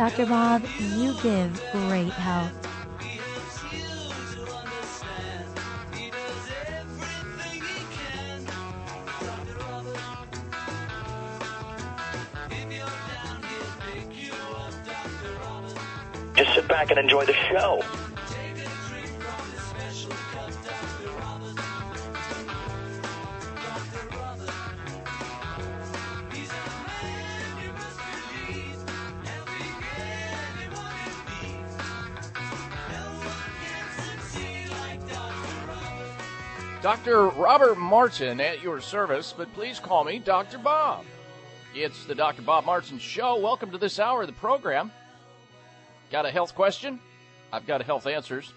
Dr. Bob, you give great help. Just sit back and enjoy the show. Dr. Robert Martin at your service, but please call me Dr. Bob. It's the Dr. Bob Martin Show. Welcome to this hour of the program. Got a health question? I've got health answers.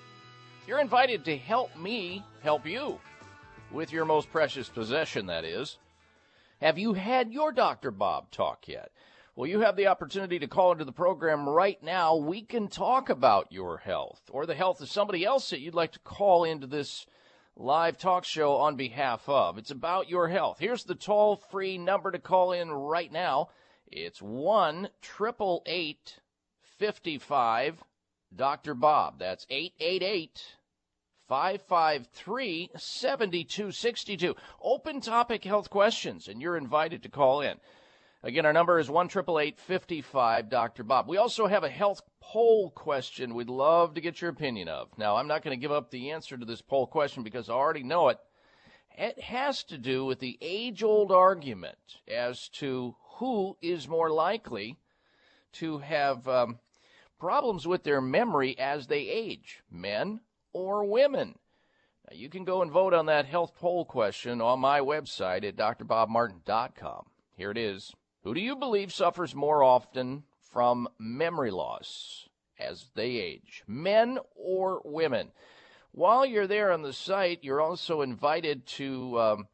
You're invited to help me help you with your most precious possession, that is. Have you had your Dr. Bob talk yet? Well, you have the opportunity to call into the program right now. We can talk about your health or the health of somebody else that you'd like to call into this live talk show on behalf of. It's about your health. Here's the toll free number to call in right now. It's 1 888 55 Dr. Bob. That's 888 553 7262. Open topic health questions, and you're invited to call in. Again, our number is 1 55 Dr. Bob. We also have a health poll question we'd love to get your opinion of. Now, I'm not going to give up the answer to this poll question because I already know it. It has to do with the age old argument as to who is more likely to have um, problems with their memory as they age men or women. Now, you can go and vote on that health poll question on my website at drbobmartin.com. Here it is. Who do you believe suffers more often from memory loss as they age, men or women? While you're there on the site, you're also invited to um,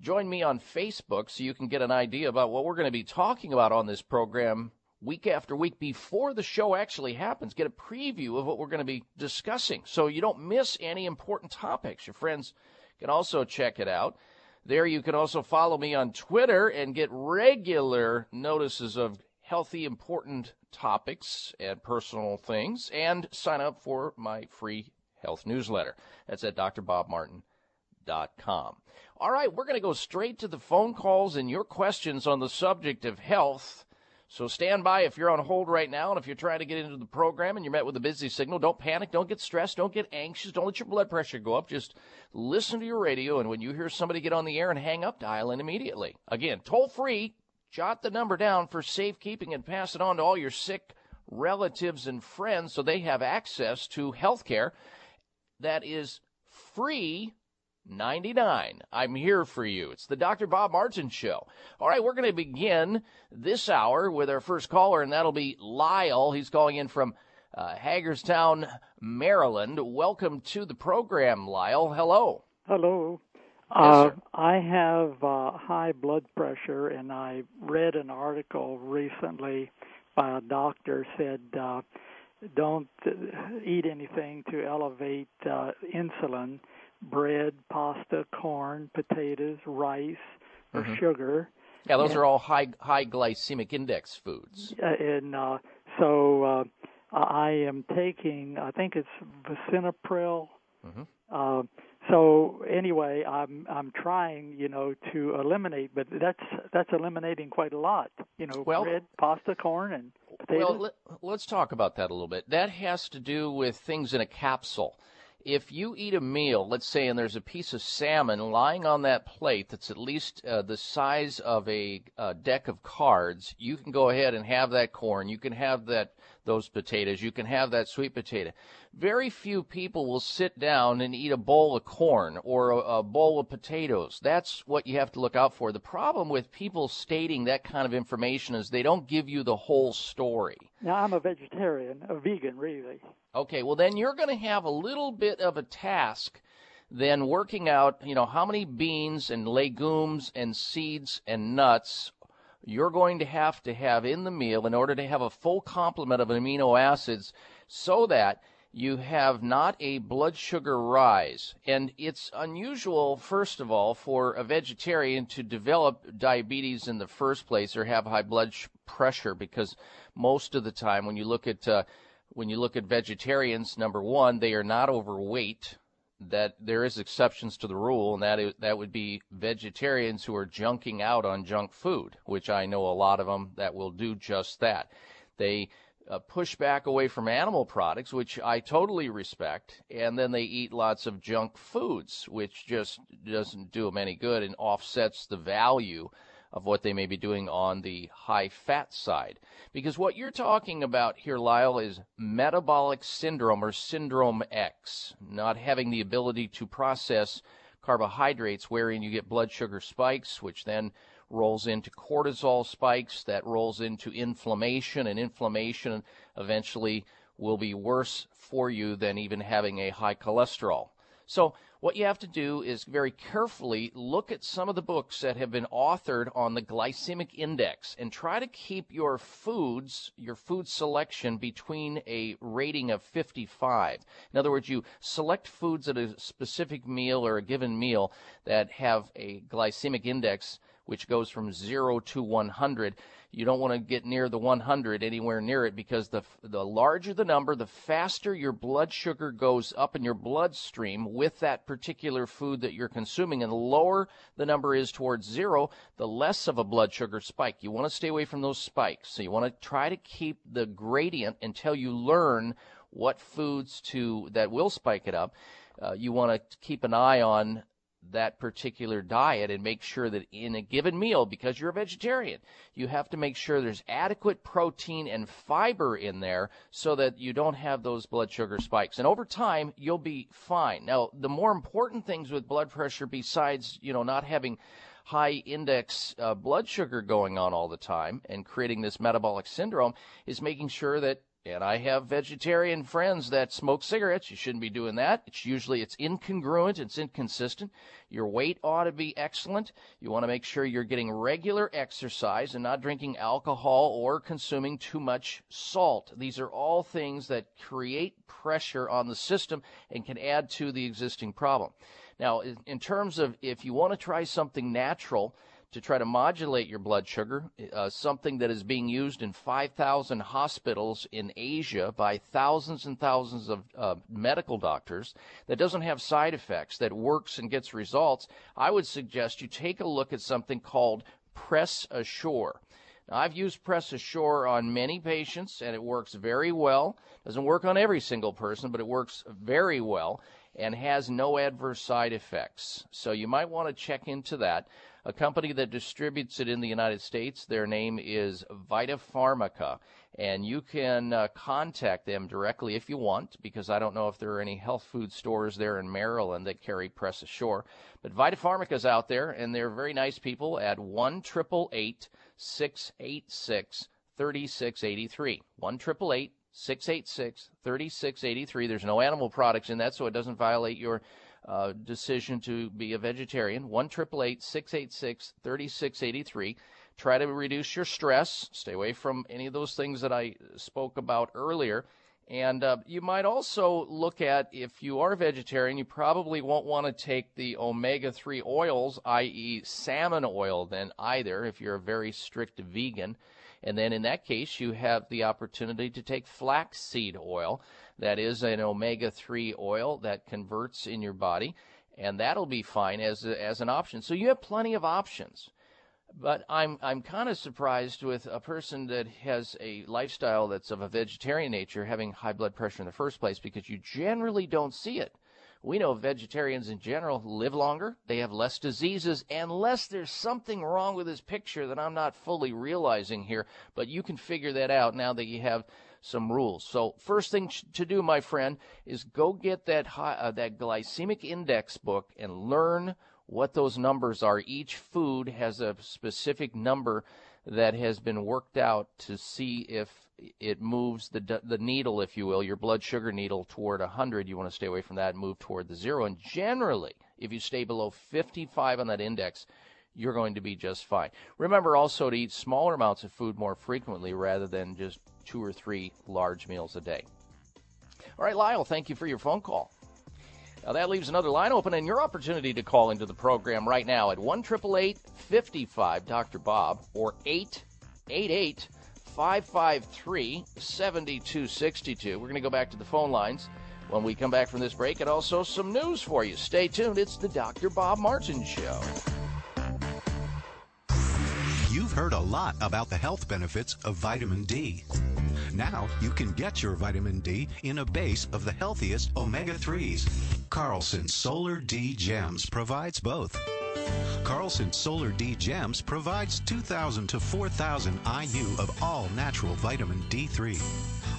join me on Facebook so you can get an idea about what we're going to be talking about on this program week after week before the show actually happens. Get a preview of what we're going to be discussing so you don't miss any important topics. Your friends can also check it out. There you can also follow me on Twitter and get regular notices of healthy, important topics and personal things, and sign up for my free health newsletter. That's at drbobmartin.com. All right, we're going to go straight to the phone calls and your questions on the subject of health. So stand by if you're on hold right now, and if you're trying to get into the program and you're met with a busy signal, don't panic, don't get stressed, don't get anxious, don't let your blood pressure go up. Just listen to your radio, and when you hear somebody get on the air and hang up, dial in immediately. Again, toll free, jot the number down for safekeeping and pass it on to all your sick relatives and friends so they have access to health care that is free 99. I'm here for you. It's the Dr. Bob Martin Show. All right, we're going to begin this hour with our first caller, and that'll be Lyle. He's calling in from uh, Hagerstown, Maryland. Welcome to the program, Lyle. Hello. Hello. Yes, Uh. I have uh, high blood pressure, and I read an article recently by a doctor said uh, don't eat anything to elevate uh, insulin, bread, pasta, corn, potatoes, rice, or Mhm. sugar. Yeah, those Yeah. are all high high glycemic index foods. And uh, so uh, I am taking, I think it's lisinopril. Mhm. Uh, so anyway, I'm I'm trying, you know, to eliminate, but that's that's eliminating quite a lot. You know, Well- bread, pasta, corn, and potatoes. Well, let, let's talk about that a little bit. That has to do with things in a capsule. If you eat a meal, let's say, and there's a piece of salmon lying on that plate that's at least uh, the size of a uh, deck of cards, you can go ahead and have that corn. You can have that those potatoes. You can have that sweet potato. Very few people will sit down and eat a bowl of corn or a, a bowl of potatoes. That's what you have to look out for. The problem with people stating that kind of information is they don't give you the whole story. now I'm a vegetarian, a vegan, really. Okay, well then you're going to have a little bit of a task then working out, you know, how many beans and legumes and seeds and nuts you're going to have to have in the meal in order to have a full complement of amino acids so that you have not a blood sugar rise. And it's unusual, first of all, for a vegetarian to develop diabetes in the first place or have high blood pressure because most of the time when you look at uh, when you look at vegetarians, number one, they are not overweight. That there is exceptions to the rule, and that is, that would be vegetarians who are junking out on junk food, which I know a lot of them that will do just that. They uh, push back away from animal products, which I totally respect, and then they eat lots of junk foods, which just doesn't do them any good and offsets the value of what they may be doing on the high fat side. Because what you're talking about here, Lyle, is metabolic syndrome or syndrome X, not having the ability to process carbohydrates, wherein you get blood sugar spikes, which then rolls into cortisol spikes, that rolls into inflammation, and inflammation eventually will be worse for you than even having a high cholesterol. So, what you have to do is very carefully look at some of the books that have been authored on the glycemic index and try to keep your foods, your food selection between a rating of 55. In other words, you select foods at a specific meal or a given meal that have a glycemic index which goes from 0 to 100. You don't want to get near the 100 anywhere near it because the the larger the number, the faster your blood sugar goes up in your bloodstream with that particular food that you're consuming and the lower the number is towards 0, the less of a blood sugar spike. You want to stay away from those spikes. So you want to try to keep the gradient until you learn what foods to that will spike it up. Uh, you want to keep an eye on that particular diet and make sure that in a given meal, because you're a vegetarian, you have to make sure there's adequate protein and fiber in there so that you don't have those blood sugar spikes. And over time, you'll be fine. Now, the more important things with blood pressure, besides, you know, not having high index uh, blood sugar going on all the time and creating this metabolic syndrome is making sure that and I have vegetarian friends that smoke cigarettes. You shouldn't be doing that. It's usually it's incongruent, it's inconsistent. Your weight ought to be excellent. You want to make sure you're getting regular exercise and not drinking alcohol or consuming too much salt. These are all things that create pressure on the system and can add to the existing problem. Now, in terms of if you want to try something natural to try to modulate your blood sugar, uh, something that is being used in 5,000 hospitals in Asia by thousands and thousands of uh, medical doctors, that doesn't have side effects, that works and gets results, I would suggest you take a look at something called Press Assure. Now, I've used Press Assure on many patients, and it works very well. Doesn't work on every single person, but it works very well and has no adverse side effects. So you might want to check into that. A company that distributes it in the United States, their name is Vita Pharmaca, and you can uh, contact them directly if you want, because I don't know if there are any health food stores there in Maryland that carry Press Assure. But Vita Pharmaca's out there, and they're very nice people at 1 686 3683. 1 686 3683. There's no animal products in that, so it doesn't violate your uh, decision to be a vegetarian. 1 686 3683. Try to reduce your stress. Stay away from any of those things that I spoke about earlier. And uh, you might also look at if you are vegetarian, you probably won't want to take the omega 3 oils, i.e., salmon oil, then either, if you're a very strict vegan. And then in that case, you have the opportunity to take flaxseed oil. That is an omega 3 oil that converts in your body, and that'll be fine as, a, as an option. So you have plenty of options. But I'm I'm kind of surprised with a person that has a lifestyle that's of a vegetarian nature having high blood pressure in the first place because you generally don't see it. We know vegetarians in general live longer, they have less diseases, unless there's something wrong with this picture that I'm not fully realizing here. But you can figure that out now that you have some rules. So first thing to do, my friend, is go get that high, uh, that glycemic index book and learn what those numbers are. Each food has a specific number that has been worked out to see if it moves the the needle, if you will, your blood sugar needle toward 100. You want to stay away from that and move toward the zero. And generally, if you stay below 55 on that index, you're going to be just fine. Remember also to eat smaller amounts of food more frequently rather than just two or three large meals a day. All right, Lyle, thank you for your phone call. Now that leaves another line open and your opportunity to call into the program right now at 1 55 Dr. Bob or 888 553 7262. We're going to go back to the phone lines when we come back from this break and also some news for you. Stay tuned. It's the Dr. Bob Martin Show. You've heard a lot about the health benefits of vitamin D. Now you can get your vitamin D in a base of the healthiest omega 3s. Carlson Solar D Gems provides both. Carlson Solar D Gems provides 2,000 to 4,000 IU of all natural vitamin D3,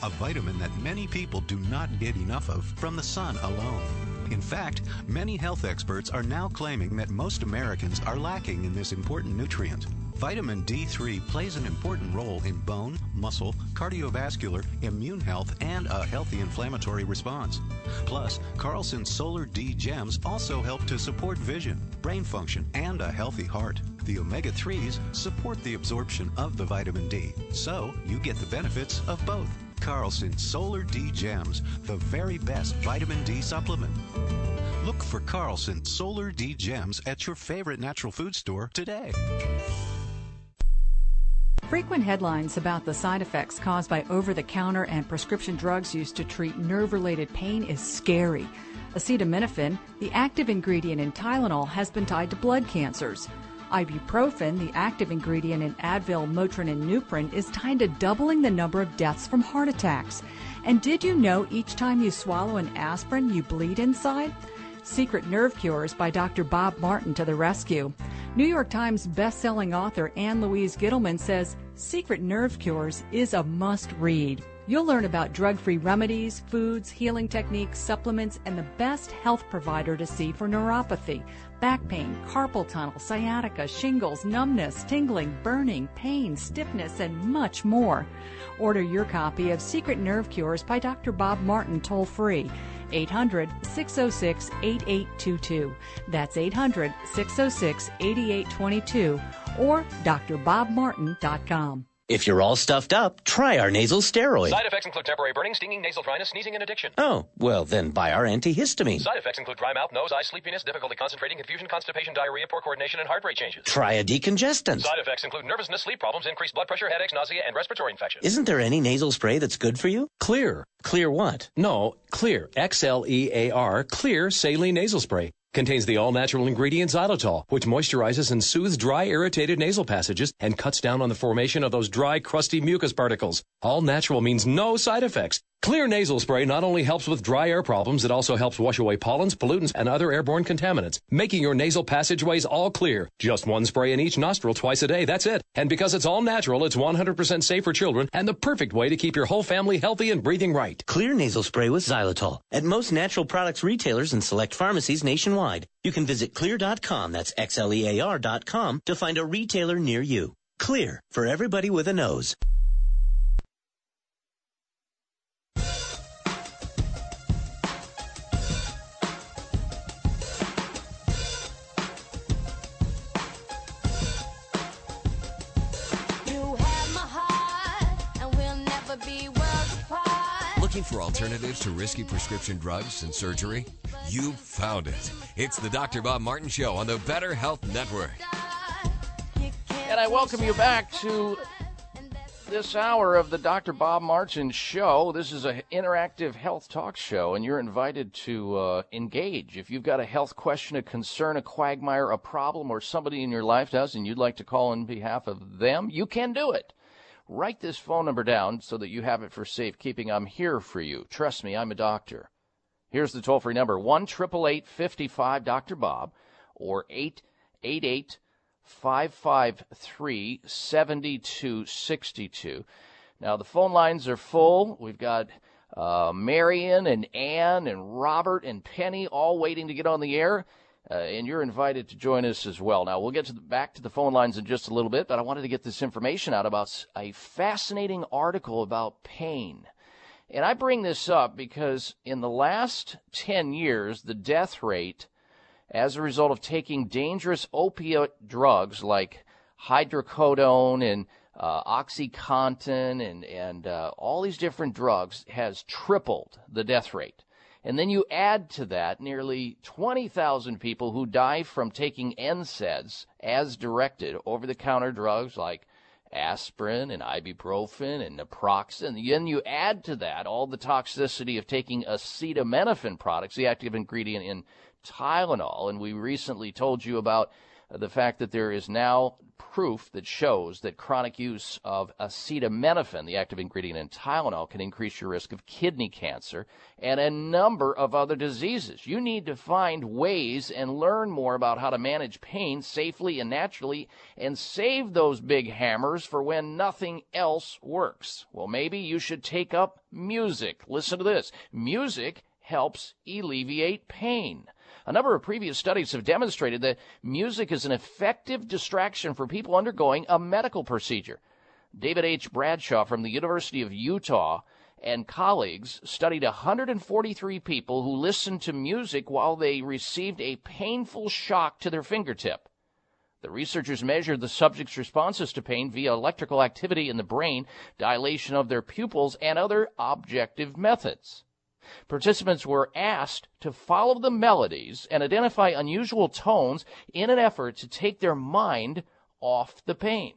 a vitamin that many people do not get enough of from the sun alone. In fact, many health experts are now claiming that most Americans are lacking in this important nutrient. Vitamin D3 plays an important role in bone, muscle, cardiovascular, immune health, and a healthy inflammatory response. Plus, Carlson's Solar D gems also help to support vision, brain function, and a healthy heart. The omega 3s support the absorption of the vitamin D, so you get the benefits of both. Carlson Solar D Gems, the very best vitamin D supplement. Look for Carlson Solar D Gems at your favorite natural food store today. Frequent headlines about the side effects caused by over the counter and prescription drugs used to treat nerve related pain is scary. Acetaminophen, the active ingredient in Tylenol, has been tied to blood cancers. Ibuprofen, the active ingredient in Advil, Motrin, and Nuprin, is tied to doubling the number of deaths from heart attacks. And did you know each time you swallow an aspirin, you bleed inside? Secret Nerve Cures by Dr. Bob Martin to the rescue. New York Times best-selling author Ann Louise Gittleman says Secret Nerve Cures is a must-read. You'll learn about drug-free remedies, foods, healing techniques, supplements, and the best health provider to see for neuropathy, back pain, carpal tunnel, sciatica, shingles, numbness, tingling, burning, pain, stiffness, and much more. Order your copy of Secret Nerve Cures by Dr. Bob Martin toll free. 800 606 8822. That's 800 606 8822 or drbobmartin.com. If you're all stuffed up, try our nasal steroid. Side effects include temporary burning, stinging, nasal dryness, sneezing, and addiction. Oh, well, then buy our antihistamine. Side effects include dry mouth, nose, eyes, sleepiness, difficulty concentrating, confusion, constipation, diarrhea, poor coordination, and heart rate changes. Try a decongestant. Side effects include nervousness, sleep problems, increased blood pressure, headaches, nausea, and respiratory infections. Isn't there any nasal spray that's good for you? Clear. Clear what? No, clear. X L E A R. Xlear saline nasal spray. Contains the all-natural ingredient xylitol, which moisturizes and soothes dry, irritated nasal passages and cuts down on the formation of those dry, crusty mucus particles. All natural means no side effects. Xlear nasal spray not only helps with dry air problems, it also helps wash away pollens, pollutants, and other airborne contaminants, making your nasal passageways all clear. Just one spray in each nostril twice a day, that's it. And because it's all natural, it's 100% safe for children and the perfect way to keep your whole family healthy and breathing right. Xlear nasal spray with xylitol at most natural products retailers and select pharmacies nationwide. You can visit xlear.com, that's X-L-E-A-R.com, to find a retailer near you. Clear for everybody with a nose. Looking for alternatives to risky prescription drugs and surgery? You found it. It's the Dr. Bob Martin Show on the Better Health Network. And I welcome you back to this hour of the Dr. Bob Martin Show. This is an interactive health talk show, and you're invited to uh, engage. If you've got a health question, a concern, a quagmire, a problem, or somebody in your life does, and you'd like to call on behalf of them, you can do it. Write this phone number down so that you have it for safekeeping. I'm here for you. Trust me, I'm a doctor. Here's the toll free number 1 55 Dr. Bob or 888 553 7262. Now, the phone lines are full. We've got uh, Marion and Ann and Robert and Penny all waiting to get on the air. Uh, and you're invited to join us as well. Now, we'll get to the, back to the phone lines in just a little bit, but I wanted to get this information out about a fascinating article about pain. And I bring this up because in the last 10 years, the death rate as a result of taking dangerous opiate drugs like hydrocodone and uh, OxyContin and, and uh, all these different drugs has tripled the death rate. And then you add to that nearly 20,000 people who die from taking NSAIDs as directed, over the counter drugs like aspirin and ibuprofen and naproxen. Then you add to that all the toxicity of taking acetaminophen products, the active ingredient in Tylenol. And we recently told you about the fact that there is now proof that shows that chronic use of acetaminophen, the active ingredient in Tylenol, can increase your risk of kidney cancer and a number of other diseases. You need to find ways and learn more about how to manage pain safely and naturally and save those big hammers for when nothing else works. Well, maybe you should take up music. Listen to this. Music helps alleviate pain. A number of previous studies have demonstrated that music is an effective distraction for people undergoing a medical procedure. David H. Bradshaw from the University of Utah and colleagues studied 143 people who listened to music while they received a painful shock to their fingertip. The researchers measured the subject's responses to pain via electrical activity in the brain, dilation of their pupils, and other objective methods. Participants were asked to follow the melodies and identify unusual tones in an effort to take their mind off the pain.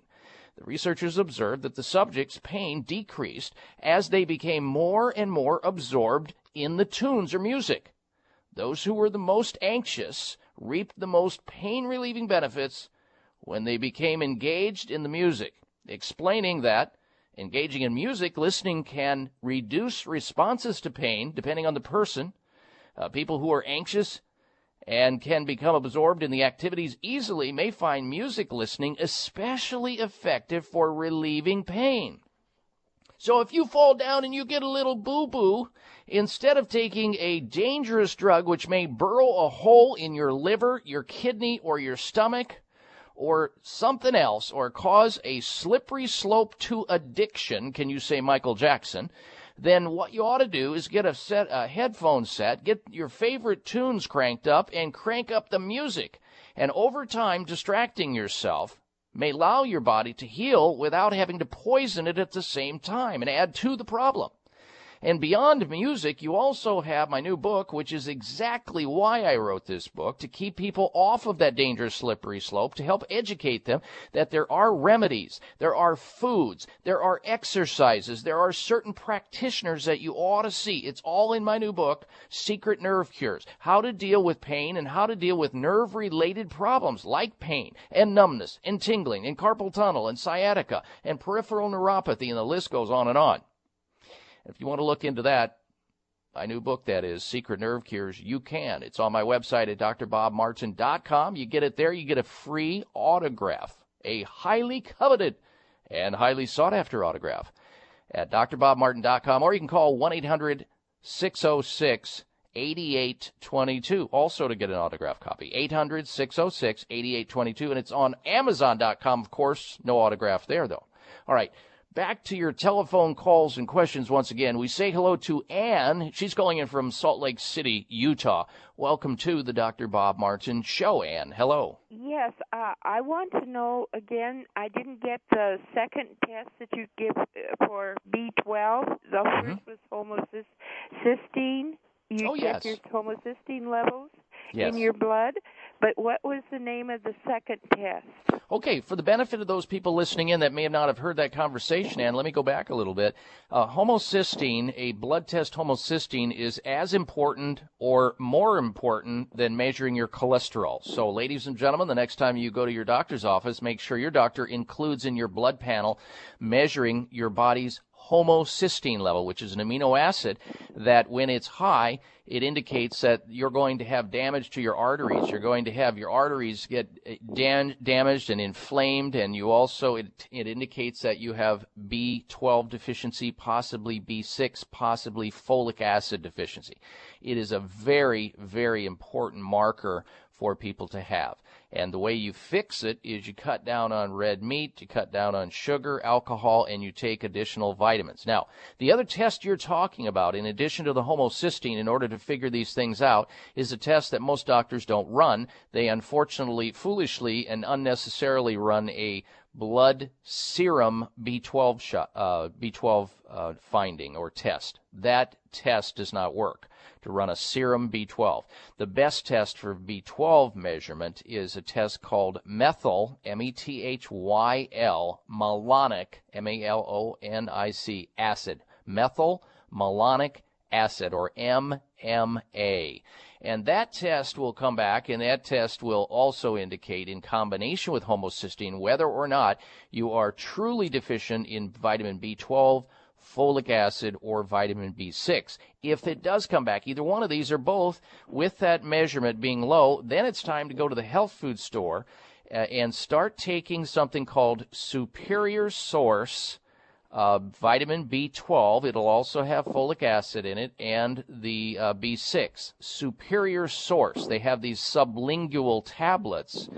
The researchers observed that the subjects' pain decreased as they became more and more absorbed in the tunes or music. Those who were the most anxious reaped the most pain relieving benefits when they became engaged in the music, explaining that Engaging in music, listening can reduce responses to pain depending on the person. Uh, people who are anxious and can become absorbed in the activities easily may find music listening especially effective for relieving pain. So if you fall down and you get a little boo boo, instead of taking a dangerous drug which may burrow a hole in your liver, your kidney, or your stomach, or something else or cause a slippery slope to addiction, can you say Michael Jackson? Then what you ought to do is get a set a headphone set, get your favorite tunes cranked up and crank up the music. And over time distracting yourself may allow your body to heal without having to poison it at the same time and add to the problem. And beyond music, you also have my new book, which is exactly why I wrote this book to keep people off of that dangerous slippery slope, to help educate them that there are remedies, there are foods, there are exercises, there are certain practitioners that you ought to see. It's all in my new book, Secret Nerve Cures How to Deal with Pain and How to Deal with Nerve Related Problems like pain and numbness and tingling and carpal tunnel and sciatica and peripheral neuropathy, and the list goes on and on. If you want to look into that, my new book, that is Secret Nerve Cures, you can. It's on my website at drbobmartin.com. You get it there. You get a free autograph, a highly coveted and highly sought after autograph at drbobmartin.com, or you can call 1 800 606 8822 also to get an autograph copy 800 606 8822 and it's on amazon.com of course no autograph there though all right Back to your telephone calls and questions once again. We say hello to Ann. She's calling in from Salt Lake City, Utah. Welcome to the Dr. Bob Martin Show, Ann. Hello. Yes, uh, I want to know again. I didn't get the second test that you give uh, for B12. The mm-hmm. first was homocysteine. You oh, check yes. your homocysteine levels yes. in your blood. But what was the name of the second test? Okay, for the benefit of those people listening in that may not have heard that conversation, and let me go back a little bit. Uh, homocysteine, a blood test homocysteine, is as important or more important than measuring your cholesterol. So, ladies and gentlemen, the next time you go to your doctor's office, make sure your doctor includes in your blood panel measuring your body's homocysteine level, which is an amino acid that when it's high, it indicates that you're going to have damage to your arteries. You're going to have your arteries get uh, dam- damaged and inflamed, and you also it, it indicates that you have B12 deficiency, possibly B6, possibly folic acid deficiency. It is a very, very important marker for people to have. And the way you fix it is you cut down on red meat, you cut down on sugar, alcohol, and you take additional vitamins. Now, the other test you're talking about, in addition to the homocysteine, in order to figure these things out, is a test that most doctors don't run. They unfortunately, foolishly, and unnecessarily run a blood serum B12 shot, uh, B12 uh, finding or test. That test does not work to run a serum B12. The best test for B12 measurement is a test called methyl, M-E-T-H-Y-L, malonic, M-A-L-O-N-I-C, acid. Methyl malonic acid, or MMA. And that test will come back, and that test will also indicate, in combination with homocysteine, whether or not you are truly deficient in vitamin B12 folic acid, or vitamin B6. If it does come back, either one of these or both, with that measurement being low, then it's time to go to the health food store uh, and start taking something called Superior Source uh, vitamin B12. It'll also have folic acid in it and the uh, B6. Superior Source. They have these sublingual tablets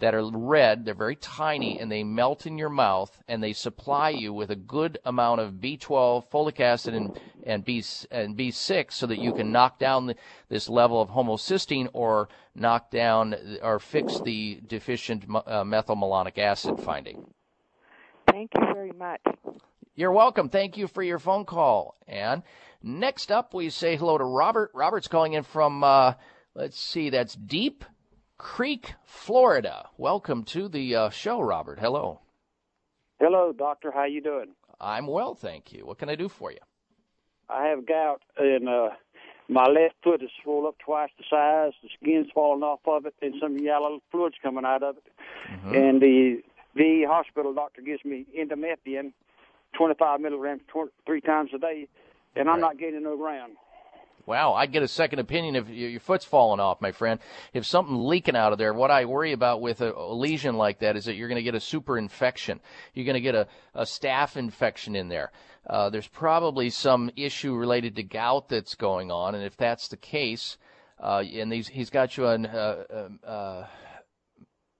that are red. They're very tiny and they melt in your mouth and they supply you with a good amount of B12, folic acid, and, and, B, and B6 so that you can knock down the, this level of homocysteine or knock down or fix the deficient uh, methylmalonic acid finding. Thank you very much. You're welcome. Thank you for your phone call. And next up, we say hello to Robert. Robert's calling in from, uh, let's see, that's Deep Creek, Florida. Welcome to the uh, show, Robert. Hello. Hello, doctor. How you doing? I'm well, thank you. What can I do for you? I have gout, and uh, my left foot is swollen up twice the size. The skin's falling off of it, and some yellow fluids coming out of it. Mm-hmm. And the the hospital doctor gives me indomethacin, 25 milligrams, tw- three times a day, and I'm not getting no ground. Wow, I'd get a second opinion if your foot's falling off, my friend. If something leaking out of there, what I worry about with a, a lesion like that is that you're going to get a super infection. You're going to get a, a staph infection in there. Uh, there's probably some issue related to gout that's going on, and if that's the case, uh, and he's, he's got you on uh, um, uh,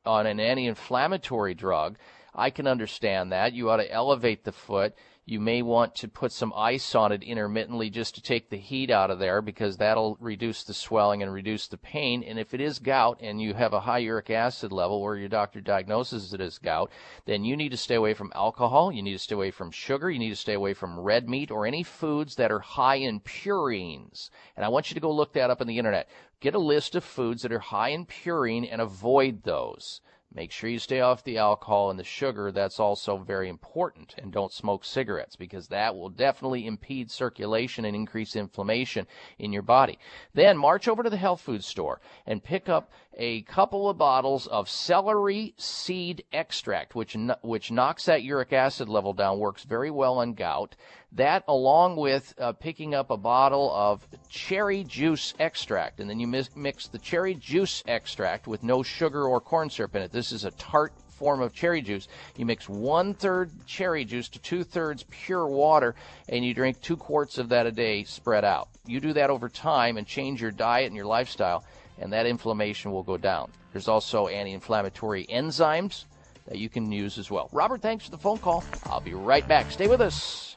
on an anti-inflammatory drug, I can understand that. You ought to elevate the foot. You may want to put some ice on it intermittently just to take the heat out of there because that'll reduce the swelling and reduce the pain. And if it is gout and you have a high uric acid level or your doctor diagnoses it as gout, then you need to stay away from alcohol. You need to stay away from sugar. You need to stay away from red meat or any foods that are high in purines. And I want you to go look that up on the internet. Get a list of foods that are high in purine and avoid those. Make sure you stay off the alcohol and the sugar. That's also very important. And don't smoke cigarettes because that will definitely impede circulation and increase inflammation in your body. Then march over to the health food store and pick up a couple of bottles of celery seed extract, which, which knocks that uric acid level down, works very well on gout. That, along with uh, picking up a bottle of cherry juice extract, and then you mix the cherry juice extract with no sugar or corn syrup in it. This is a tart form of cherry juice. You mix one third cherry juice to two thirds pure water, and you drink two quarts of that a day spread out. You do that over time and change your diet and your lifestyle, and that inflammation will go down. There's also anti inflammatory enzymes that you can use as well. Robert, thanks for the phone call. I'll be right back. Stay with us.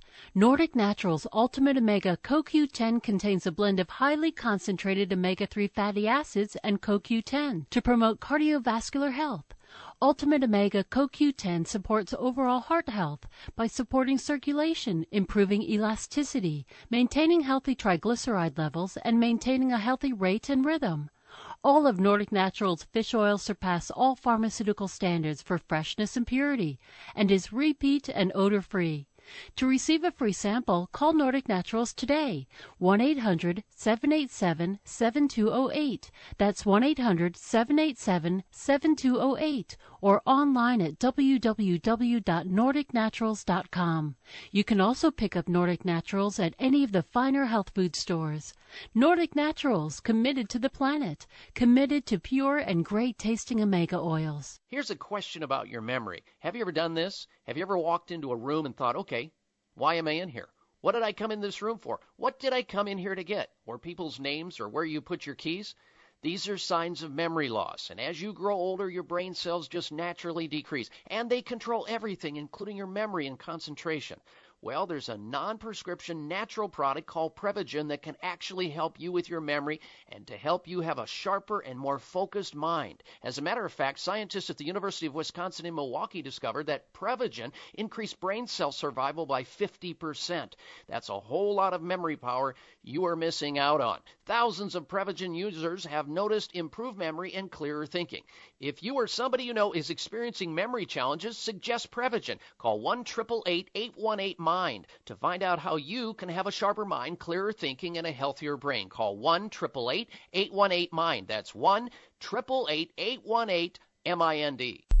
Nordic Naturals Ultimate Omega CoQ10 contains a blend of highly concentrated omega 3 fatty acids and CoQ10 to promote cardiovascular health. Ultimate Omega CoQ10 supports overall heart health by supporting circulation, improving elasticity, maintaining healthy triglyceride levels, and maintaining a healthy rate and rhythm. All of Nordic Naturals fish oil surpass all pharmaceutical standards for freshness and purity and is repeat and odor free. To receive a free sample, call Nordic Naturals today. 1 800 787 7208. That's 1 800 787 7208 or online at www.nordicnaturals.com. You can also pick up Nordic Naturals at any of the finer health food stores. Nordic Naturals, committed to the planet, committed to pure and great tasting omega oils. Here's a question about your memory. Have you ever done this? Have you ever walked into a room and thought, okay, why am I in here? What did I come in this room for? What did I come in here to get? Or people's names or where you put your keys? These are signs of memory loss, and as you grow older, your brain cells just naturally decrease, and they control everything, including your memory and concentration. Well, there's a non prescription natural product called Prevagen that can actually help you with your memory and to help you have a sharper and more focused mind. As a matter of fact, scientists at the University of Wisconsin in Milwaukee discovered that Prevagen increased brain cell survival by 50%. That's a whole lot of memory power you are missing out on. Thousands of Prevagen users have noticed improved memory and clearer thinking. If you or somebody you know is experiencing memory challenges, suggest Prevagen. Call 1 818 mind to find out how you can have a sharper mind, clearer thinking, and a healthier brain. Call 1 888 818 MIND. That's 1 818 MIND.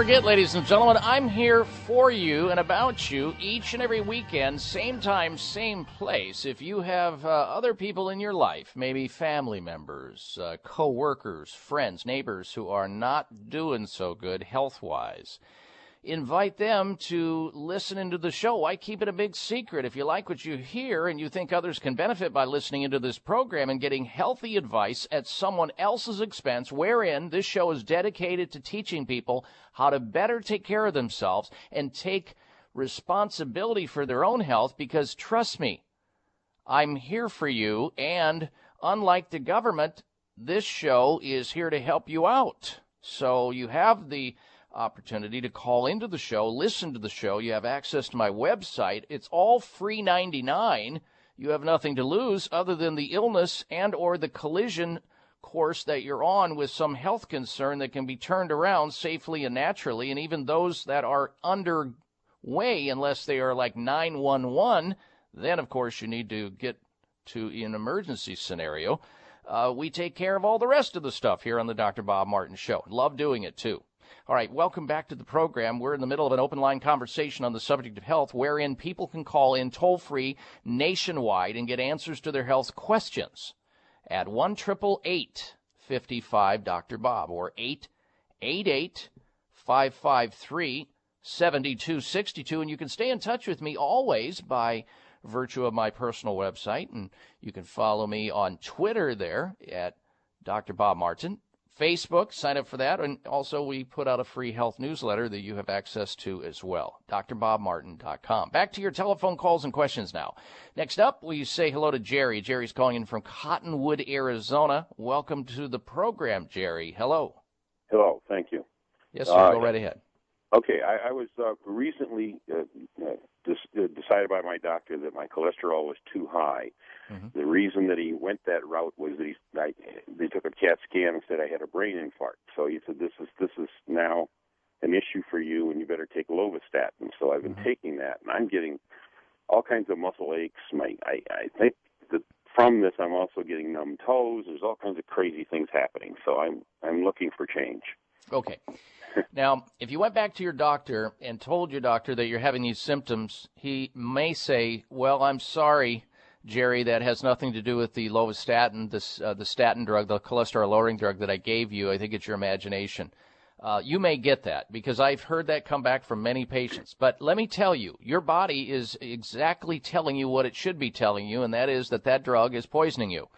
Forget, ladies and gentlemen, I'm here for you and about you each and every weekend, same time, same place. If you have uh, other people in your life, maybe family members, uh, co workers, friends, neighbors who are not doing so good health wise, invite them to listen into the show. I keep it a big secret. If you like what you hear and you think others can benefit by listening into this program and getting healthy advice at someone else's expense, wherein this show is dedicated to teaching people how to better take care of themselves and take responsibility for their own health, because trust me, I'm here for you. And unlike the government, this show is here to help you out. So you have the opportunity to call into the show, listen to the show. You have access to my website. It's all free 99. You have nothing to lose other than the illness and or the collision course that you're on with some health concern that can be turned around safely and naturally and even those that are underway unless they are like 911 then of course you need to get to an emergency scenario uh, we take care of all the rest of the stuff here on the dr bob martin show love doing it too all right, welcome back to the program. We're in the middle of an open line conversation on the subject of health, wherein people can call in toll free nationwide and get answers to their health questions at 1 55 Dr. Bob or 888 553 7262. And you can stay in touch with me always by virtue of my personal website. And you can follow me on Twitter there at Dr. Bob Martin. Facebook, sign up for that. And also, we put out a free health newsletter that you have access to as well. DrBobMartin.com. Back to your telephone calls and questions now. Next up, we say hello to Jerry. Jerry's calling in from Cottonwood, Arizona. Welcome to the program, Jerry. Hello. Hello. Thank you. Yes, sir. Uh, go right ahead. Okay. I, I was uh, recently uh, uh decided by my doctor that my cholesterol was too high. Mm-hmm. The reason that he went that route was that he I, they took a CAT scan and said I had a brain infarct. So he said this is this is now an issue for you, and you better take lovastatin. So I've been mm-hmm. taking that, and I'm getting all kinds of muscle aches. My I, I think that from this I'm also getting numb toes. There's all kinds of crazy things happening. So I'm I'm looking for change. Okay. now, if you went back to your doctor and told your doctor that you're having these symptoms, he may say, "Well, I'm sorry, Jerry, that has nothing to do with the lovastatin, this uh, the statin drug, the cholesterol lowering drug that I gave you. I think it's your imagination." Uh, you may get that because I've heard that come back from many patients. But let me tell you, your body is exactly telling you what it should be telling you, and that is that that drug is poisoning you.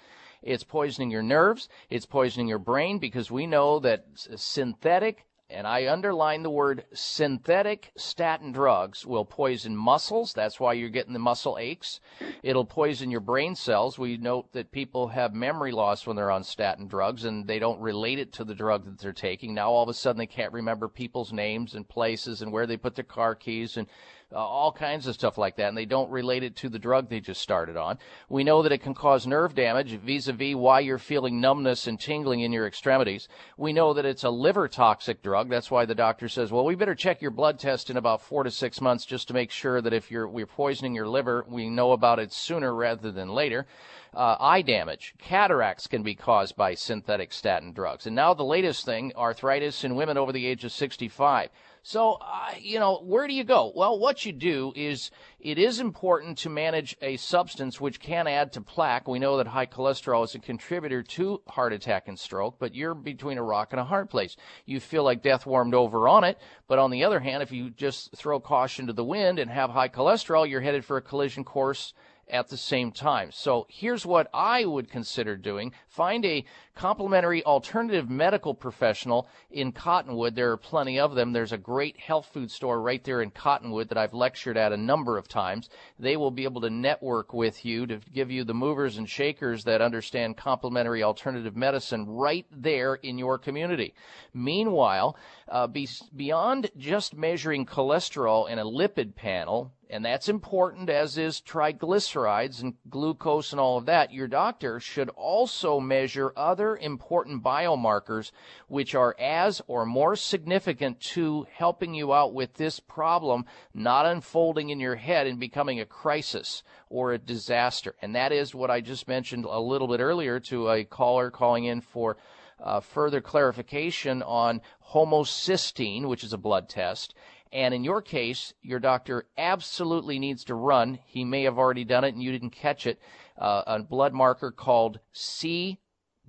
It's poisoning your nerves. It's poisoning your brain because we know that synthetic and I underline the word synthetic statin drugs will poison muscles. That's why you're getting the muscle aches. It'll poison your brain cells. We note that people have memory loss when they're on statin drugs and they don't relate it to the drug that they're taking. Now all of a sudden they can't remember people's names and places and where they put their car keys and uh, all kinds of stuff like that, and they don't relate it to the drug they just started on. We know that it can cause nerve damage vis a vis why you're feeling numbness and tingling in your extremities. We know that it's a liver toxic drug. That's why the doctor says, well, we better check your blood test in about four to six months just to make sure that if you're, we're poisoning your liver, we know about it sooner rather than later. Uh, eye damage, cataracts can be caused by synthetic statin drugs. And now the latest thing, arthritis in women over the age of 65. So, uh, you know, where do you go? Well, what you do is it is important to manage a substance which can add to plaque. We know that high cholesterol is a contributor to heart attack and stroke, but you're between a rock and a hard place. You feel like death warmed over on it, but on the other hand, if you just throw caution to the wind and have high cholesterol, you're headed for a collision course at the same time. So here's what I would consider doing. Find a complementary alternative medical professional in Cottonwood. There are plenty of them. There's a great health food store right there in Cottonwood that I've lectured at a number of times. They will be able to network with you to give you the movers and shakers that understand complementary alternative medicine right there in your community. Meanwhile, uh, be, beyond just measuring cholesterol in a lipid panel, and that's important as is triglycerides and glucose and all of that, your doctor should also measure other important biomarkers which are as or more significant to helping you out with this problem not unfolding in your head and becoming a crisis or a disaster. And that is what I just mentioned a little bit earlier to a caller calling in for uh, further clarification on homocysteine, which is a blood test. And in your case, your doctor absolutely needs to run. He may have already done it and you didn't catch it. Uh, a blood marker called C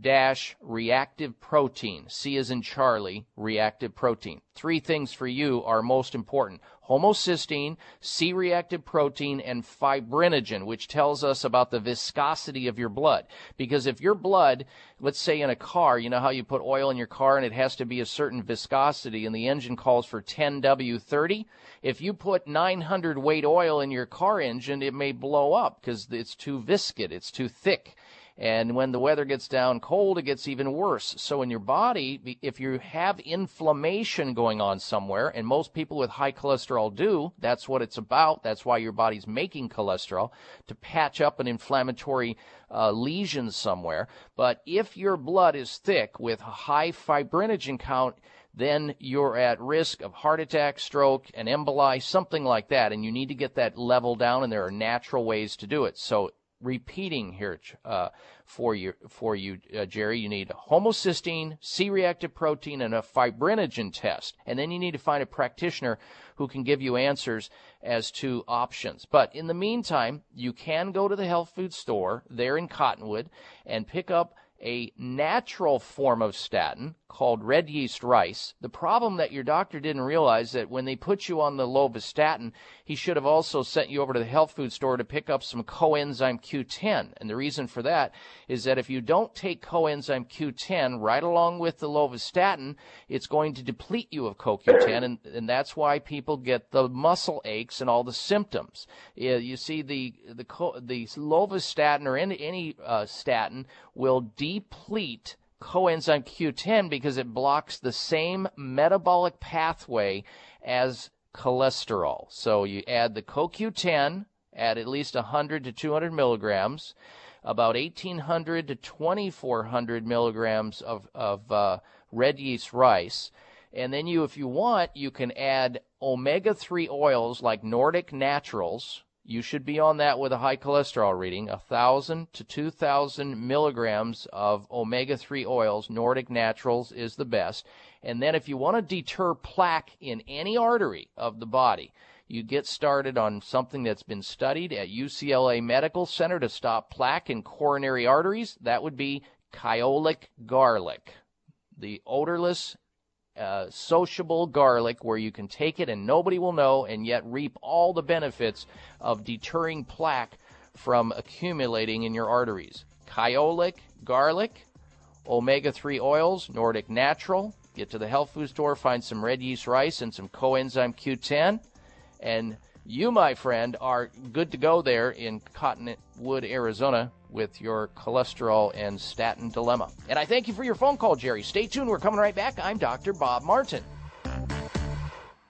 dash reactive protein. C is in Charlie, reactive protein. Three things for you are most important. Homocysteine, C reactive protein, and fibrinogen, which tells us about the viscosity of your blood. Because if your blood, let's say in a car, you know how you put oil in your car and it has to be a certain viscosity and the engine calls for 10W30? If you put 900 weight oil in your car engine, it may blow up because it's too viscid, it's too thick. And when the weather gets down cold, it gets even worse. So in your body, if you have inflammation going on somewhere, and most people with high cholesterol do, that's what it's about. That's why your body's making cholesterol to patch up an inflammatory uh, lesion somewhere. But if your blood is thick with a high fibrinogen count, then you're at risk of heart attack, stroke, and emboli, something like that. And you need to get that level down, and there are natural ways to do it. So repeating here uh, for you, for you, uh, Jerry. You need homocysteine, C-reactive protein, and a fibrinogen test, and then you need to find a practitioner who can give you answers as to options. But in the meantime, you can go to the health food store there in Cottonwood and pick up a natural form of statin called red yeast rice. The problem that your doctor didn't realize that when they put you on the lovastatin, he should have also sent you over to the health food store to pick up some coenzyme Q10. And the reason for that is that if you don't take coenzyme Q10 right along with the lovastatin, it's going to deplete you of CoQ10, and, and that's why people get the muscle aches and all the symptoms. You see, the the the lovastatin or any any uh, statin will deplete coenzyme Q10 because it blocks the same metabolic pathway as cholesterol. So you add the CoQ10 at at least 100 to 200 milligrams, about 1800 to 2400 milligrams of, of uh, red yeast rice. And then you, if you want, you can add omega 3 oils like Nordic Naturals, you should be on that with a high cholesterol reading, 1,000 to 2,000 milligrams of omega 3 oils. Nordic Naturals is the best. And then if you want to deter plaque in any artery of the body, you get started on something that's been studied at UCLA Medical Center to stop plaque in coronary arteries. That would be Kyolic garlic. The odorless uh, sociable garlic where you can take it and nobody will know and yet reap all the benefits of deterring plaque from accumulating in your arteries. Kyolic garlic, omega 3 oils, Nordic Natural. Get to the health food store, find some red yeast rice and some coenzyme Q10, and you, my friend, are good to go there in Cottonwood, Arizona with your cholesterol and statin dilemma. And I thank you for your phone call, Jerry. Stay tuned. We're coming right back. I'm Dr. Bob Martin.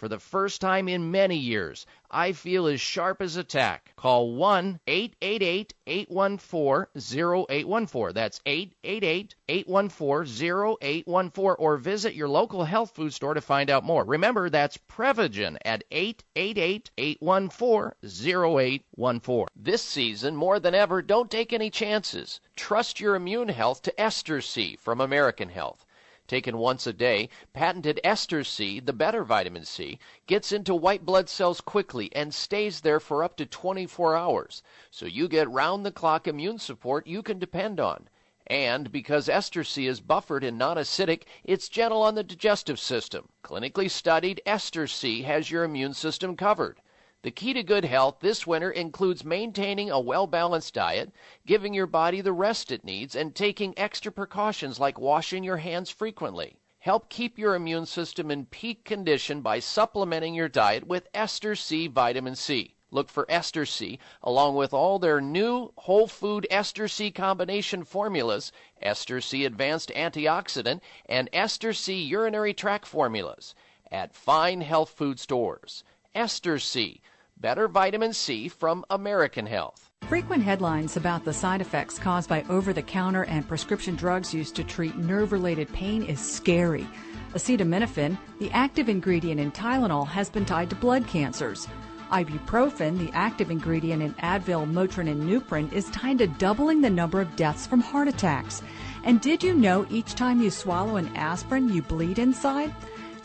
For the first time in many years, I feel as sharp as a tack. Call 1 888 814 0814. That's 888 814 0814 or visit your local health food store to find out more. Remember, that's Prevagen at 888 814 0814. This season, more than ever, don't take any chances. Trust your immune health to Ester C from American Health taken once a day, patented Ester C, the better vitamin C, gets into white blood cells quickly and stays there for up to 24 hours. So you get round the clock immune support you can depend on. And because Ester C is buffered and non acidic, it's gentle on the digestive system. Clinically studied, Ester C has your immune system covered. The key to good health this winter includes maintaining a well balanced diet, giving your body the rest it needs, and taking extra precautions like washing your hands frequently. Help keep your immune system in peak condition by supplementing your diet with Ester C vitamin C. Look for Ester C along with all their new whole food Ester C combination formulas, Ester C Advanced Antioxidant, and Ester C Urinary Tract formulas at fine health food stores. Ester C, better vitamin C from American Health. Frequent headlines about the side effects caused by over the counter and prescription drugs used to treat nerve related pain is scary. Acetaminophen, the active ingredient in Tylenol, has been tied to blood cancers. Ibuprofen, the active ingredient in Advil, Motrin, and Nuprin, is tied to doubling the number of deaths from heart attacks. And did you know each time you swallow an aspirin, you bleed inside?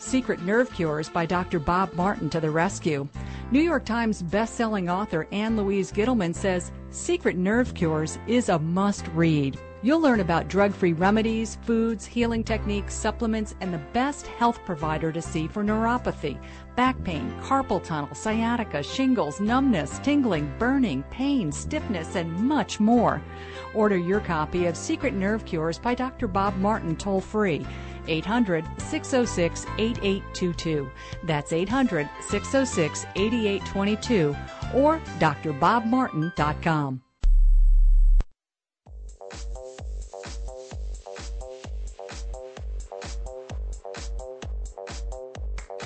Secret Nerve Cures by Dr. Bob Martin to the rescue. New York Times best-selling author Ann Louise Gittleman says Secret Nerve Cures is a must-read. You'll learn about drug-free remedies, foods, healing techniques, supplements, and the best health provider to see for neuropathy, back pain, carpal tunnel, sciatica, shingles, numbness, tingling, burning, pain, stiffness, and much more. Order your copy of Secret Nerve Cures by Dr. Bob Martin toll free 800 606 8822. That's 800 606 8822 or drbobmartin.com.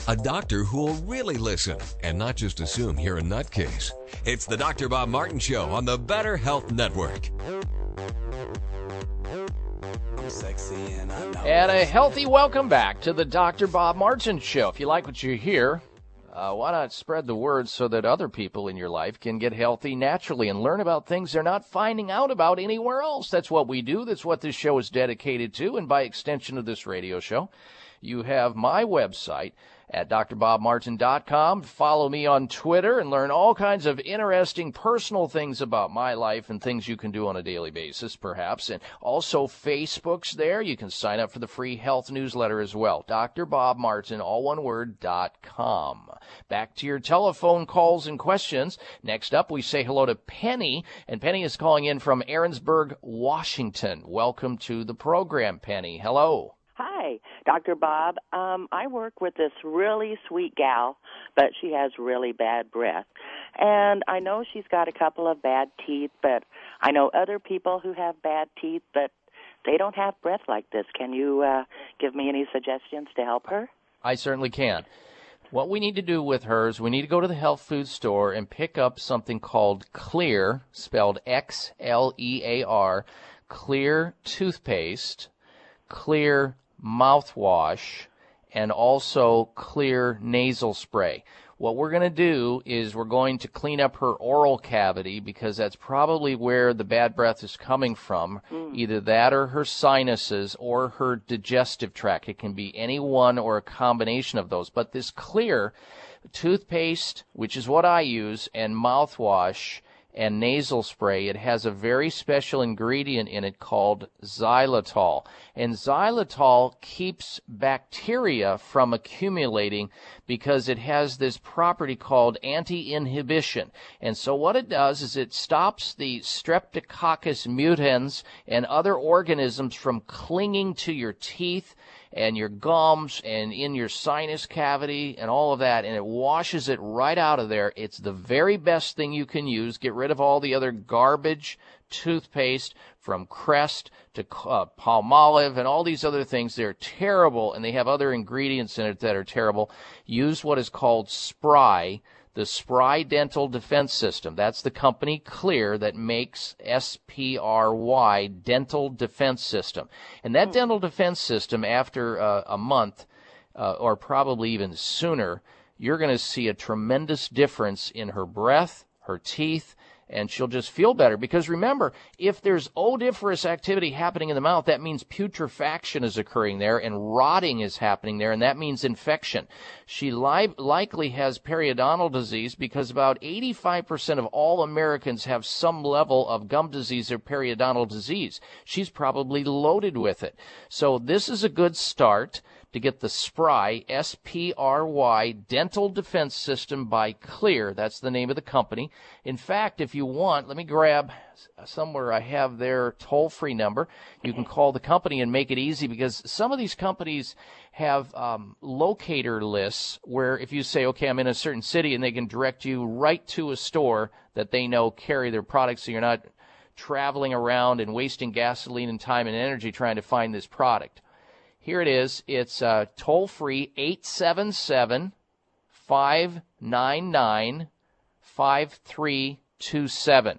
A doctor who will really listen and not just assume you're a nutcase. It's the Dr. Bob Martin Show on the Better Health Network. And a healthy welcome back to the Dr. Bob Martin Show. If you like what you hear, uh, why not spread the word so that other people in your life can get healthy naturally and learn about things they're not finding out about anywhere else? That's what we do. That's what this show is dedicated to. And by extension of this radio show, you have my website at drbobmartin.com. Follow me on Twitter and learn all kinds of interesting personal things about my life and things you can do on a daily basis, perhaps. And also Facebook's there. You can sign up for the free health newsletter as well. Dr. Bob Martin, all one word, dot com. Back to your telephone calls and questions. Next up, we say hello to Penny, and Penny is calling in from Aaronsburg, Washington. Welcome to the program, Penny. Hello. Hi, Dr. Bob. Um, I work with this really sweet gal, but she has really bad breath. And I know she's got a couple of bad teeth, but I know other people who have bad teeth, but they don't have breath like this. Can you uh, give me any suggestions to help her? I certainly can. What we need to do with her is we need to go to the health food store and pick up something called Xlear, spelled X L E A R, Xlear toothpaste, Xlear mouthwash, and also Xlear nasal spray. What we're going to do is we're going to clean up her oral cavity because that's probably where the bad breath is coming from. Mm. Either that or her sinuses or her digestive tract. It can be any one or a combination of those. But this Xlear toothpaste, which is what I use, and mouthwash, and nasal spray, it has a very special ingredient in it called xylitol. And xylitol keeps bacteria from accumulating because it has this property called anti-inhibition. And so what it does is it stops the streptococcus mutans and other organisms from clinging to your teeth and your gums and in your sinus cavity and all of that, and it washes it right out of there. It's the very best thing you can use. Get rid of all the other garbage toothpaste from Crest to uh, Palmolive and all these other things. They're terrible, and they have other ingredients in it that are terrible. Use what is called Spry the Spry Dental Defense System. That's the company Xlear that makes SPRY Dental Defense System. And that dental defense system, after uh, a month, uh, or probably even sooner, you're going to see a tremendous difference in her breath, her teeth, and she'll just feel better. Because remember, if there's odoriferous activity happening in the mouth, that means putrefaction is occurring there and rotting is happening there, and that means infection. She li- likely has periodontal disease because about 85% of all Americans have some level of gum disease or periodontal disease. She's probably loaded with it. So this is a good start. To get the Spry, S P R Y, Dental Defense System by Xlear. That's the name of the company. In fact, if you want, let me grab somewhere I have their toll free number. You can call the company and make it easy because some of these companies have um, locator lists where if you say, okay, I'm in a certain city, and they can direct you right to a store that they know carry their products so you're not traveling around and wasting gasoline and time and energy trying to find this product. Here it is. It's uh, toll free 877 599 5327.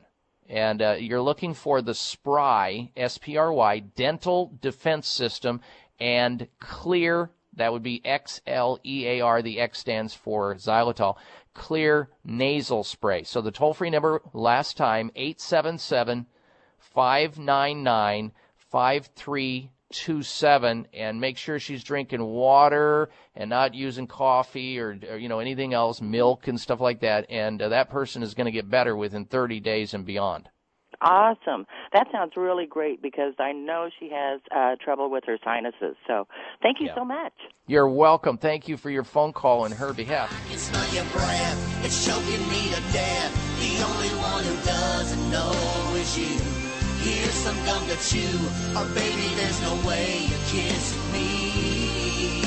And uh, you're looking for the SPRY, S P R Y, Dental Defense System and Xlear. That would be X L E A R. The X stands for xylitol. Xlear nasal spray. So the toll free number last time, 877 599 5327. And make sure she's drinking water and not using coffee or, or you know, anything else, milk and stuff like that. And uh, that person is going to get better within 30 days and beyond. Awesome. That sounds really great because I know she has uh, trouble with her sinuses. So thank you Yeah. so much. You're welcome. Thank you for your phone call on her behalf. Breath. Here's some gum to chew, or baby, there's no way you're kissing me.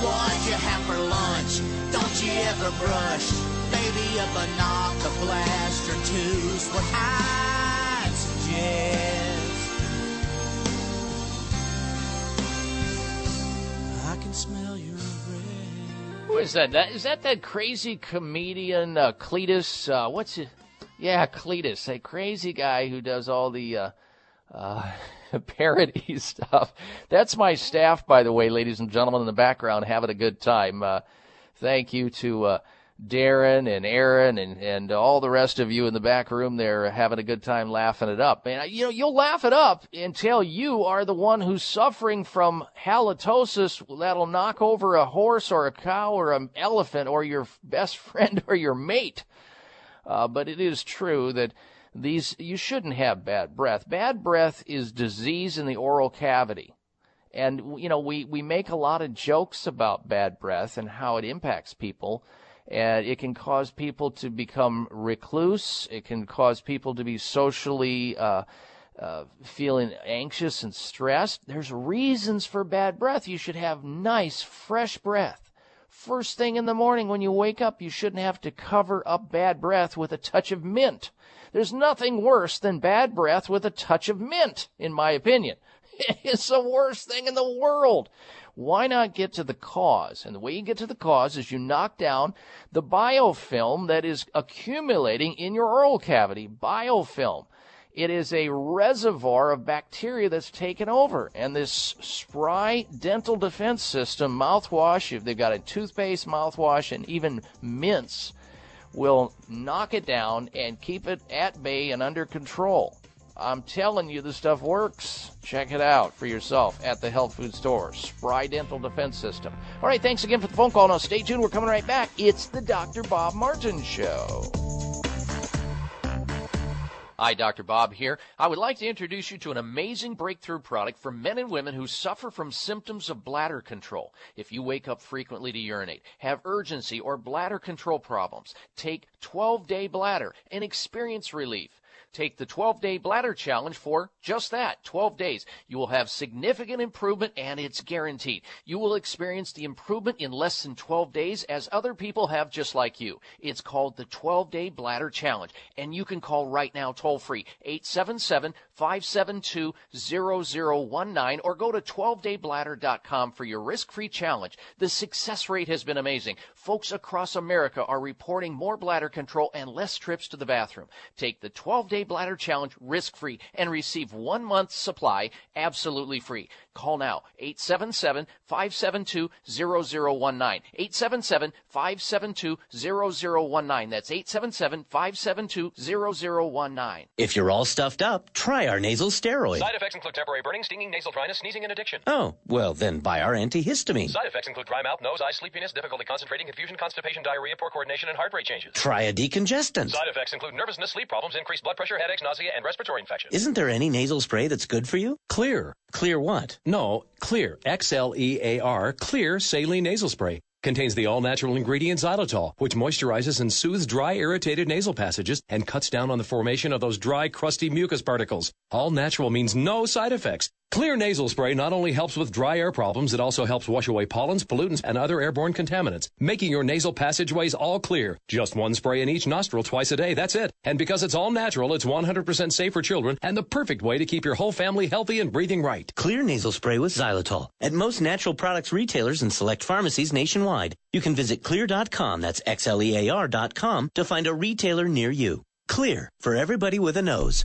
What'd you have for lunch? Don't you ever brush? Maybe a binocular blast or two's what I'd suggest. I can smell your Who is that? That is that that crazy comedian uh, Cledus? Uh, what's it? Yeah, Cledus, a crazy guy who does all the uh, uh, parody stuff. That's my staff, by the way, ladies and gentlemen, in the background, having a good time. Uh, thank you to uh, Darren and Aaron and and all the rest of you in the back room there having a good time laughing it up. And you know, you'll laugh it up until you are the one who's suffering from halitosis that'll knock over a horse or a cow or an elephant or your best friend or your mate. Uh, but it is true that these you shouldn't have bad breath. Bad breath is disease in the oral cavity. And you know, we we make a lot of jokes about bad breath and how it impacts people. And it can cause people to become recluse. It can cause people to be socially uh, uh, feeling anxious and stressed. There's reasons for bad breath. You should have nice, fresh breath. First thing in the morning when you wake up, you shouldn't have to cover up bad breath with a touch of mint. There's nothing worse than bad breath with a touch of mint, in my opinion. It's the worst thing in the world. Why not get to the cause? And the way you get to the cause is you knock down the biofilm that is accumulating in your oral cavity. Biofilm. It is a reservoir of bacteria that's taken over. And this Spry Dental Defense System mouthwash, if they've got a toothpaste mouthwash and even mints, will knock it down and keep it at bay and under control. I'm telling you, this stuff works. Check it out for yourself at the health food store. Spry Dental Defense System. All right, thanks again for the phone call. Now, stay tuned. We're coming right back. It's the Dr. Bob Martin Show. Hi, Dr. Bob here. I would like to introduce you to an amazing breakthrough product for men and women who suffer from symptoms of bladder control. If you wake up frequently to urinate, have urgency or bladder control problems, take 12 Day Bladder and experience relief. Take the 12 day bladder challenge for just that 12 days. You will have significant improvement and it's guaranteed. You will experience the improvement in less than 12 days as other people have just like you. It's called the 12 day bladder challenge and you can call right now toll free 877 572 0019 or go to 12daybladder.com for your risk free challenge. The success rate has been amazing. Folks across America are reporting more bladder control and less trips to the bathroom. Take the 12 day bladder challenge risk free and receive one month's supply absolutely free. Call now 877 572 0019. 877 572 0019. That's 877 572 0019. If you're all stuffed up, try our nasal steroid. Side effects include temporary burning, stinging, nasal dryness, sneezing, and addiction. Oh, well, then buy our antihistamine. Side effects include dry mouth, nose, eye, sleepiness, difficulty concentrating, confusion, constipation, diarrhea, poor coordination, and heart rate changes. Try a decongestant. Side effects include nervousness, sleep problems, increased blood pressure, headaches, nausea, and respiratory infections. Isn't there any nasal spray that's good for you? Xlear. Clear what? No, Xlear. X L E A R. Xlear saline nasal spray. Contains the all natural ingredient xylitol, which moisturizes and soothes dry, irritated nasal passages and cuts down on the formation of those dry, crusty mucus particles. All natural means no side effects. Xlear nasal spray not only helps with dry air problems, it also helps wash away pollens, pollutants, and other airborne contaminants, making your nasal passageways all clear. Just one spray in each nostril twice a day. That's it. And because it's all natural, it's 100% safe for children and the perfect way to keep your whole family healthy and breathing right. Xlear nasal spray with xylitol at most natural products retailers and select pharmacies nationwide. You can visit xlear.com, that's X-L-E-A-R.com, to find a retailer near you. Xlear for everybody with a nose.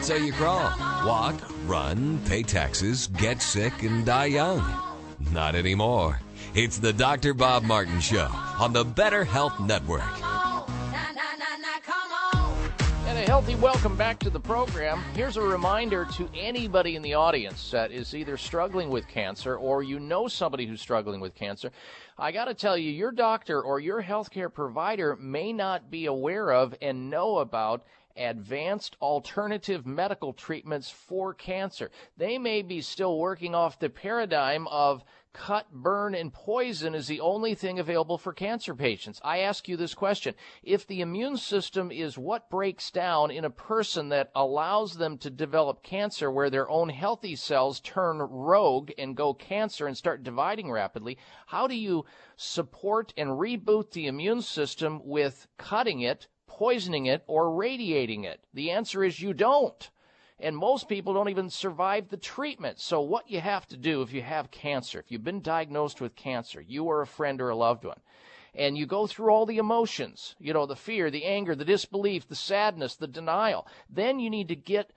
So you crawl, walk, run, pay taxes, get sick, and die young. Not anymore. It's the Dr. Bob Martin Show on the Better Health Network. A healthy welcome back to the program. Here's a reminder to anybody in the audience that is either struggling with cancer or you know somebody who's struggling with cancer. I got to tell you, your doctor or your healthcare provider may not be aware of and know about advanced alternative medical treatments for cancer. They may be still working off the paradigm of cut, burn, and poison is the only thing available for cancer patients. I ask you this question. If the immune system is what breaks down in a person that allows them to develop cancer where their own healthy cells turn rogue and go cancer and start dividing rapidly, how do you support and reboot the immune system with cutting it, poisoning it, or radiating it? The answer is you don't. And most people don't even survive the treatment. So, what you have to do if you have cancer, if you've been diagnosed with cancer, you or a friend or a loved one, and you go through all the emotions, you know, the fear, the anger, the disbelief, the sadness, the denial, then you need to get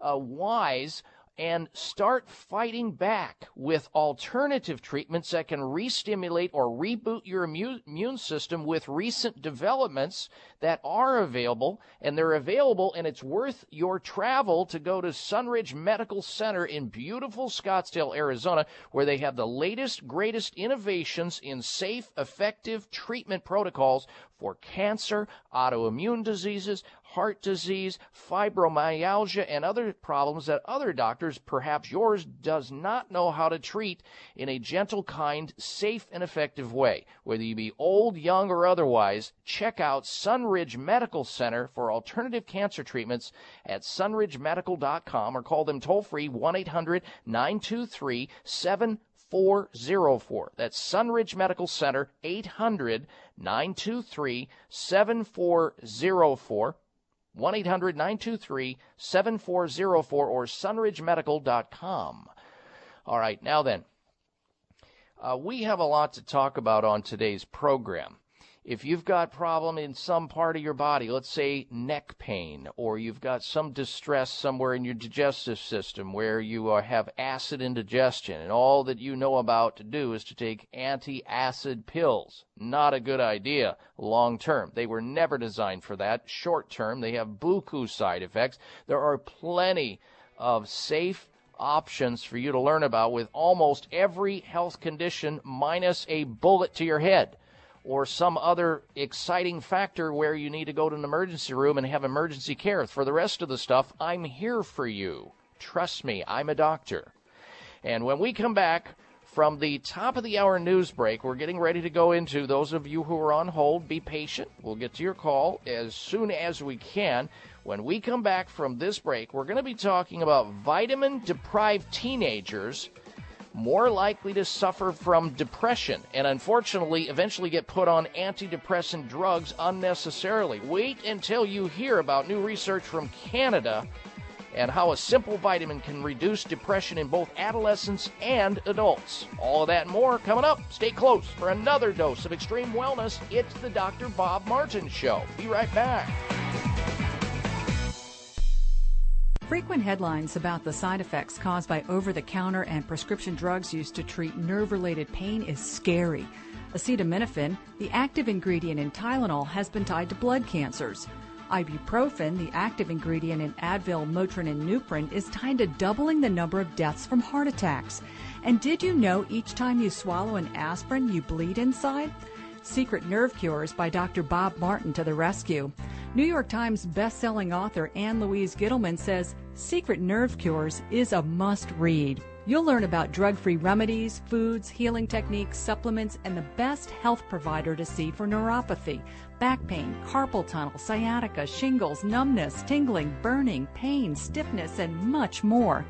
uh, wise and start fighting back with alternative treatments that can re-stimulate or reboot your immune, system with recent developments that are available and they're available and it's worth your travel to go to Sunridge Medical Center in beautiful Scottsdale, Arizona where they have the latest greatest innovations in safe effective treatment protocols for cancer, autoimmune diseases, heart disease, fibromyalgia, and other problems that other doctors, perhaps yours, does not know how to treat in a gentle, kind, safe, and effective way. Whether you be old, young, or otherwise, check out Sunridge Medical Center for alternative cancer treatments at sunridgemedical.com or call them toll free 1 800 923 7404. That's Sunridge Medical Center, 800 923 7404. 1 800 923 7404 or sunridgemedical.com. All right, now then, uh, we have a lot to talk about on today's program. If you've got problem in some part of your body, let's say neck pain, or you've got some distress somewhere in your digestive system where you uh, have acid indigestion, and all that you know about to do is to take anti-acid pills. Not a good idea long term. They were never designed for that. Short term, they have buku side effects. There are plenty of safe options for you to learn about with almost every health condition minus a bullet to your head or some other exciting factor where you need to go to an emergency room and have emergency care. For the rest of the stuff, I'm here for you. Trust me, I'm a doctor. And when we come back from the top of the hour news break, we're getting ready to go into those of you who are on hold. Be patient. We'll get to your call as soon as we can. When we come back from this break, we're going to be talking about vitamin deprived teenagers more likely to suffer from depression and unfortunately eventually get put on antidepressant drugs unnecessarily. Wait until you hear about new research from Canada and how a simple vitamin can reduce depression in both adolescents and adults. All of that and more coming up. Stay close for another dose of extreme wellness. It's the Dr. Bob Martin Show. Be right back. Frequent headlines about the side effects caused by over the counter and prescription drugs used to treat nerve related pain is scary. Acetaminophen, the active ingredient in Tylenol, has been tied to blood cancers. Ibuprofen, the active ingredient in Advil, Motrin, and Nuprin, is tied to doubling the number of deaths from heart attacks. And did you know each time you swallow an aspirin, you bleed inside? Secret Nerve Cures by Dr. Bob Martin to the rescue. New York Times best-selling author Ann Louise Gittleman says Secret Nerve Cures is a must-read. You'll learn about drug-free remedies, foods, healing techniques, supplements, and the best health provider to see for neuropathy, back pain, carpal tunnel, sciatica, shingles, numbness, tingling, burning, pain, stiffness, and much more.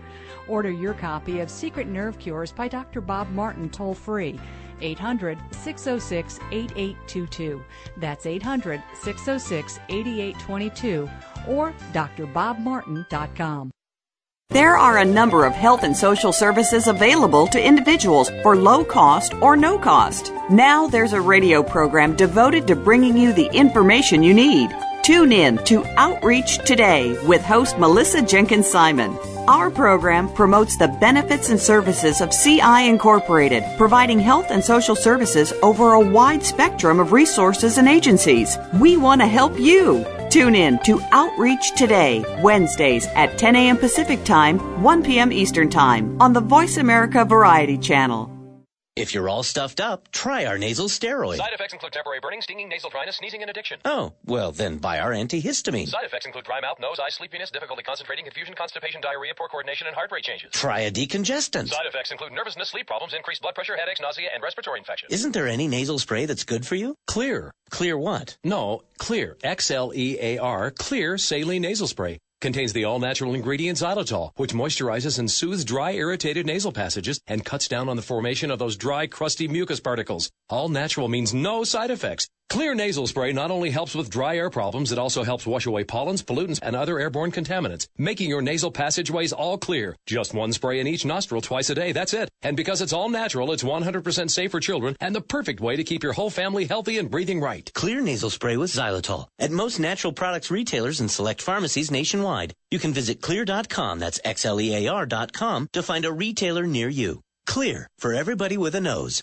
Order your copy of Secret Nerve Cures by Dr. Bob Martin toll free 800 606 8822. That's 800 606 8822 or drbobmartin.com. There are a number of health and social services available to individuals for low cost or no cost. Now there's a radio program devoted to bringing you the information you need. Tune in to Outreach Today with host Melissa Jenkins Simon. Our program promotes the benefits and services of CI Incorporated, providing health and social services over a wide spectrum of resources and agencies. We want to help you. Tune in to Outreach Today, Wednesdays at 10 a.m. Pacific Time, 1 p.m. Eastern Time on the Voice America Variety Channel. If you're all stuffed up, try our nasal steroid. Side effects include temporary burning, stinging, nasal dryness, sneezing, and addiction. Oh, well, then buy our antihistamine. Side effects include dry mouth, nose, eye, sleepiness, difficulty concentrating, confusion, constipation, diarrhea, poor coordination, and heart rate changes. Try a decongestant. Side effects include nervousness, sleep problems, increased blood pressure, headaches, nausea, and respiratory infections. Isn't there any nasal spray that's good for you? Xlear. Clear what? No, Xlear. X L E A R. Xlear saline nasal spray. Contains the all natural ingredient xylitol, which moisturizes and soothes dry, irritated nasal passages and cuts down on the formation of those dry, crusty mucus particles. All natural means no side effects. Xlear nasal spray not only helps with dry air problems, it also helps wash away pollens, pollutants, and other airborne contaminants, making your nasal passageways all clear. Just one spray in each nostril twice a day, that's it. And because it's all natural, it's 100% safe for children and the perfect way to keep your whole family healthy and breathing right. Xlear nasal spray with xylitol. At most natural products retailers and select pharmacies nationwide. You can visit xlear.com, that's X-L-E-A-R.com, to find a retailer near you. Xlear, for everybody with a nose.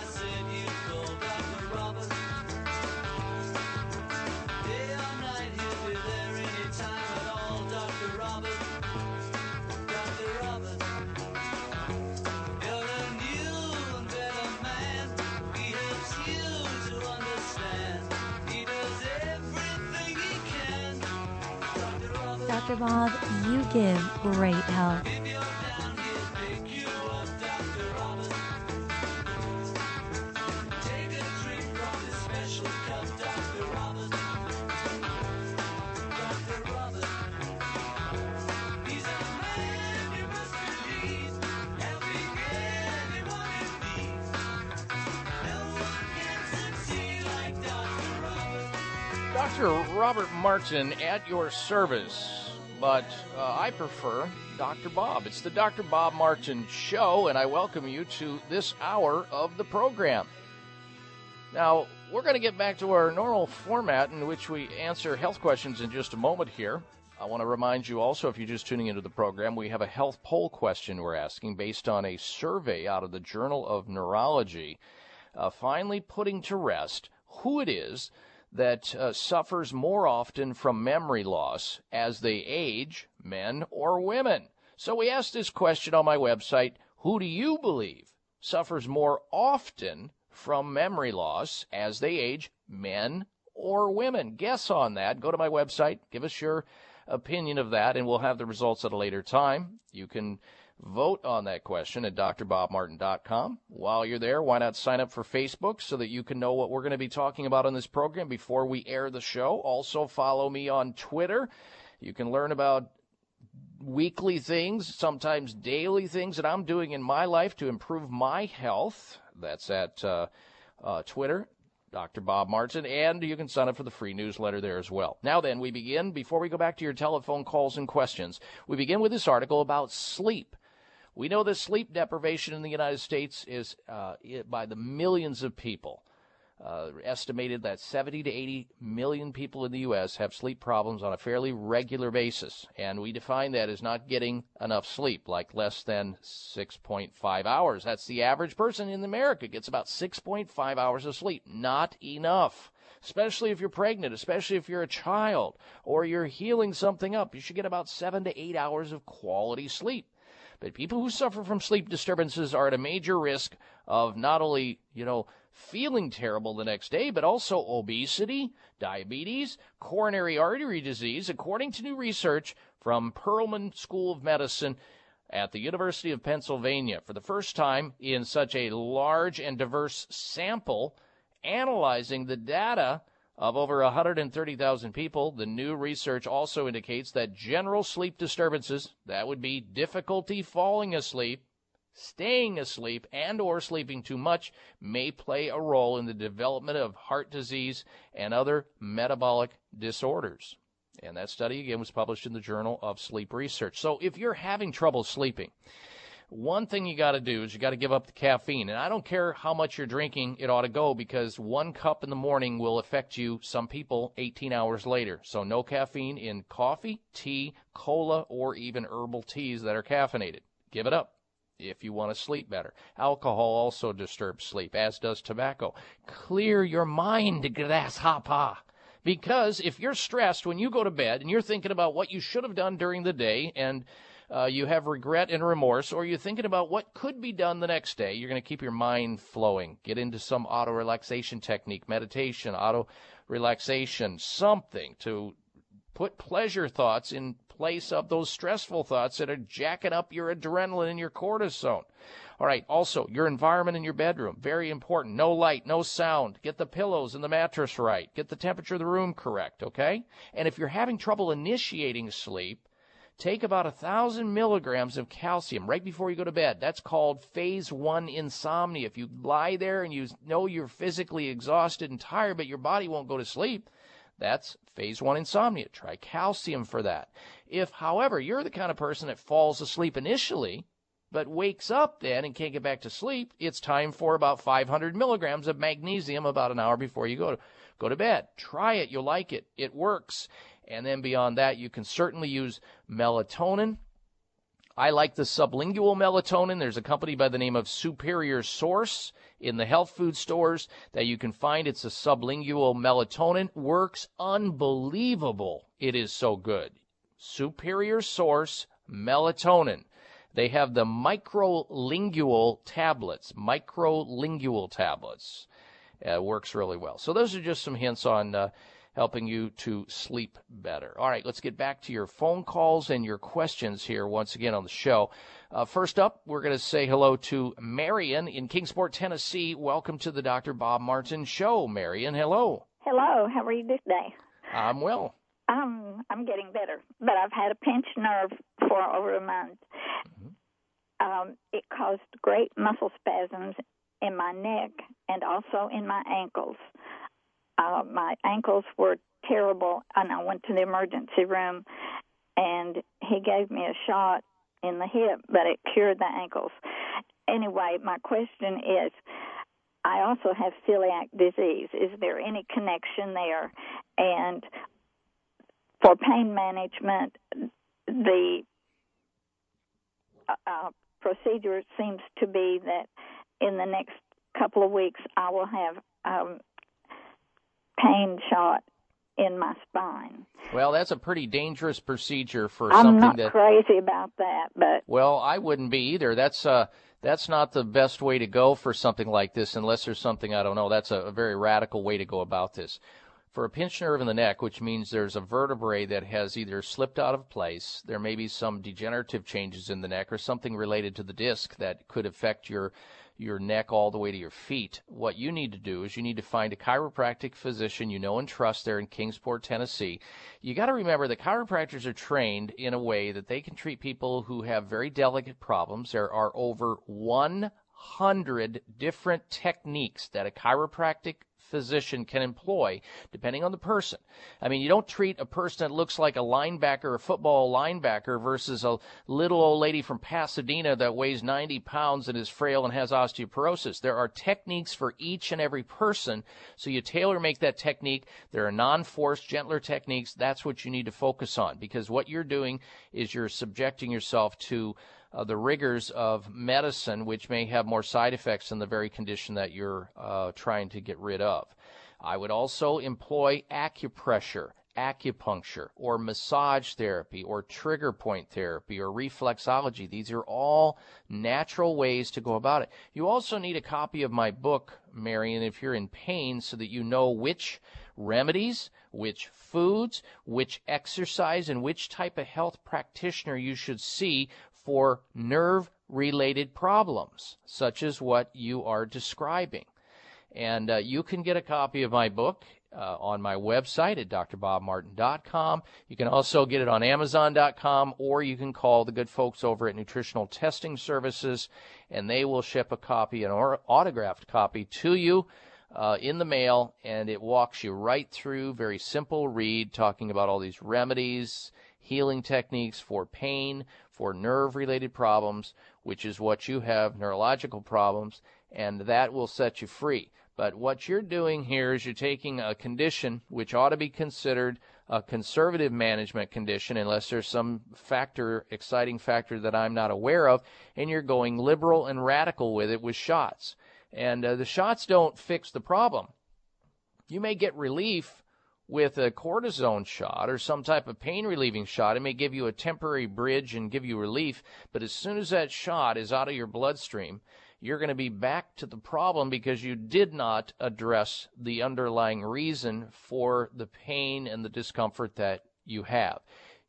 Martin at your service. but uh, I prefer Dr. Bob. It's the Dr. Bob Martin Show, and I welcome you to this hour of the program. Now, we're going to get back to our normal format in which we answer health questions in just a moment here. I want to remind you also, if you're just tuning into the program, we have a health poll question we're asking based on a survey out of the Journal of Neurology, uh, finally putting to rest who it is that uh, suffers more often from memory loss as they age, men or women. So we asked this question on my website Who do you believe suffers more often from memory loss as they age, men or women? Guess on that. Go to my website, give us your opinion of that, and we'll have the results at a later time. You can vote on that question at drbobmartin.com. While you're there, why not sign up for Facebook so that you can know what we're going to be talking about on this program before we air the show? Also, follow me on Twitter. You can learn about weekly things, sometimes daily things that I'm doing in my life to improve my health. That's at uh, uh, Twitter, Dr. Bob Martin, and you can sign up for the free newsletter there as well. Now, then, we begin, before we go back to your telephone calls and questions, we begin with this article about sleep. We know that sleep deprivation in the United States is uh, by the millions of people. Uh, estimated that 70 to 80 million people in the U.S. have sleep problems on a fairly regular basis, and we define that as not getting enough sleep, like less than 6.5 hours. That's the average person in America gets about 6.5 hours of sleep. Not enough. Especially if you're pregnant, especially if you're a child, or you're healing something up, you should get about seven to eight hours of quality sleep. But people who suffer from sleep disturbances are at a major risk of not only, you know, feeling terrible the next day, but also obesity, diabetes, coronary artery disease, according to new research from Perelman School of Medicine at the University of Pennsylvania. For the first time in such a large and diverse sample, analyzing the data of over 130,000 people, the new research also indicates that general sleep disturbances, that would be difficulty falling asleep, staying asleep, and or sleeping too much, may play a role in the development of heart disease and other metabolic disorders. And that study again was published in the Journal of Sleep Research. So if you're having trouble sleeping, one thing you got to do is you got to give up the caffeine. And I don't care how much you're drinking, it ought to go because one cup in the morning will affect you, some people, 18 hours later. So no caffeine in coffee, tea, cola, or even herbal teas that are caffeinated. Give it up if you want to sleep better. Alcohol also disturbs sleep, as does tobacco. Clear your mind, grasshopper. Because if you're stressed when you go to bed and you're thinking about what you should have done during the day and uh, you have regret and remorse, or you're thinking about what could be done the next day, you're going to keep your mind flowing. Get into some auto relaxation technique, meditation, auto relaxation, something to put pleasure thoughts in place of those stressful thoughts that are jacking up your adrenaline and your cortisone. All right, also, your environment in your bedroom, very important. No light, no sound. Get the pillows and the mattress right. Get the temperature of the room correct, okay? And if you're having trouble initiating sleep, take about a thousand milligrams of calcium right before you go to bed. That's called phase one insomnia. If you lie there and you know you're physically exhausted and tired, but your body won't go to sleep, that's phase one insomnia. Try calcium for that. If, however, you're the kind of person that falls asleep initially, but wakes up then and can't get back to sleep, it's time for about 500 milligrams of magnesium about an hour before you go to, go to bed. Try it. You'll like it. It works. And then beyond that, you can certainly use melatonin. I like the sublingual melatonin. There's a company by the name of Superior Source in the health food stores that you can find. It's a sublingual melatonin. Works unbelievable. It is so good. Superior Source melatonin. They have the microlingual tablets. Microlingual tablets. Uh, works really well. So those are just some hints on uh, helping you to sleep better. All right, let's get back to your phone calls and your questions here once again on the show. Uh, first up, we're going to say hello to Marion in Kingsport, Tennessee. Welcome to the Dr. Bob Martin Show, Marion. Hello. Hello. How are you today? I'm well. Um, I'm getting better, but I've had a pinched nerve for over a month. Mm-hmm. Um, it caused great muscle spasms in my neck and also in my ankles. Uh, my ankles were terrible, and I went to the emergency room. and he gave me a shot in the hip, but it cured the ankles. Anyway, my question is I also have celiac disease. Is there any connection there? And for pain management, the uh, uh, procedure seems to be that in the next couple of weeks I will have um, pain shot in my spine. Well, that's a pretty dangerous procedure for I'm something not that. crazy about that, but Well, I wouldn't be either. That's uh that's not the best way to go for something like this unless there's something I don't know. That's a, a very radical way to go about this. For a pinched nerve in the neck, which means there's a vertebrae that has either slipped out of place, there may be some degenerative changes in the neck or something related to the disc that could affect your your neck all the way to your feet. What you need to do is you need to find a chiropractic physician you know and trust there in Kingsport, Tennessee. You got to remember that chiropractors are trained in a way that they can treat people who have very delicate problems. There are over 100 different techniques that a chiropractic physician can employ depending on the person. I mean, you don't treat a person that looks like a linebacker, a football linebacker versus a little old lady from Pasadena that weighs 90 pounds and is frail and has osteoporosis. There are techniques for each and every person. So you tailor make that technique. There are non-forced, gentler techniques. That's what you need to focus on because what you're doing is you're subjecting yourself to uh, the rigors of medicine, which may have more side effects than the very condition that you're uh, trying to get rid of. I would also employ acupressure, acupuncture, or massage therapy, or trigger point therapy, or reflexology. These are all natural ways to go about it. You also need a copy of my book, Marion, if you're in pain, so that you know which remedies, which foods, which exercise, and which type of health practitioner you should see for nerve related problems, such as what you are describing. And uh, you can get a copy of my book uh, on my website at drbobmartin.com. You can also get it on amazon.com or you can call the good folks over at Nutritional Testing Services and they will ship a copy, an autographed copy to you. Uh, in the mail, and it walks you right through. Very simple read, talking about all these remedies, healing techniques for pain, for nerve related problems, which is what you have, neurological problems, and that will set you free. But what you're doing here is you're taking a condition which ought to be considered a conservative management condition, unless there's some factor, exciting factor that I'm not aware of, and you're going liberal and radical with it with shots. And uh, the shots don't fix the problem. You may get relief with a cortisone shot or some type of pain relieving shot. It may give you a temporary bridge and give you relief, but as soon as that shot is out of your bloodstream, you're going to be back to the problem because you did not address the underlying reason for the pain and the discomfort that you have.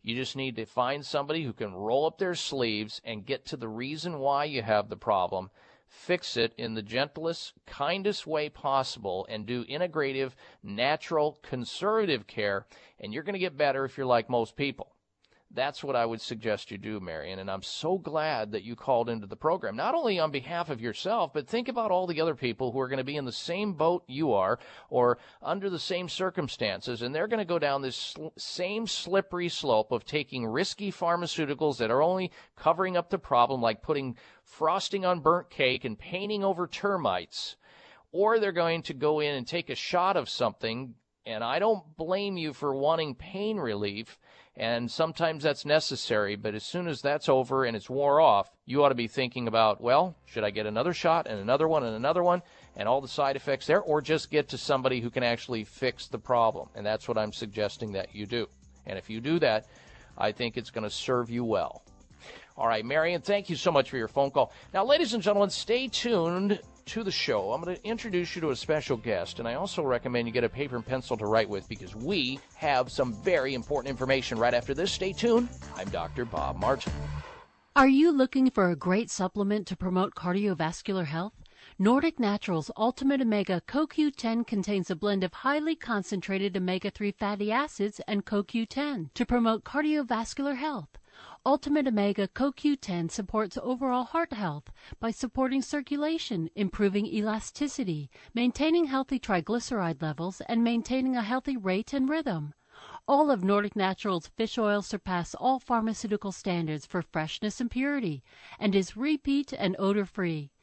You just need to find somebody who can roll up their sleeves and get to the reason why you have the problem fix it in the gentlest, kindest way possible and do integrative, natural, conservative care, and you're going to get better if you're like most people. That's what I would suggest you do, Marion. And I'm so glad that you called into the program, not only on behalf of yourself, but think about all the other people who are going to be in the same boat you are or under the same circumstances. And they're going to go down this sl- same slippery slope of taking risky pharmaceuticals that are only covering up the problem, like putting frosting on burnt cake and painting over termites. Or they're going to go in and take a shot of something. And I don't blame you for wanting pain relief and sometimes that's necessary, but as soon as that's over and it's wore off, you ought to be thinking about, well, should I get another shot and another one and another one and all the side effects there, or just get to somebody who can actually fix the problem? And that's what I'm suggesting that you do. And if you do that, I think it's going to serve you well. All right, Marion, thank you so much for your phone call. Now, ladies and gentlemen, stay tuned to the show, I'm going to introduce you to a special guest, and I also recommend you get a paper and pencil to write with because we have some very important information right after this. Stay tuned. I'm Dr. Bob Martin. Are you looking for a great supplement to promote cardiovascular health? Nordic Naturals Ultimate Omega CoQ10 contains a blend of highly concentrated omega 3 fatty acids and CoQ10 to promote cardiovascular health. Ultimate Omega CoQ10 supports overall heart health by supporting circulation, improving elasticity, maintaining healthy triglyceride levels, and maintaining a healthy rate and rhythm. All of Nordic Naturals fish oil surpass all pharmaceutical standards for freshness and purity and is repeat and odor free.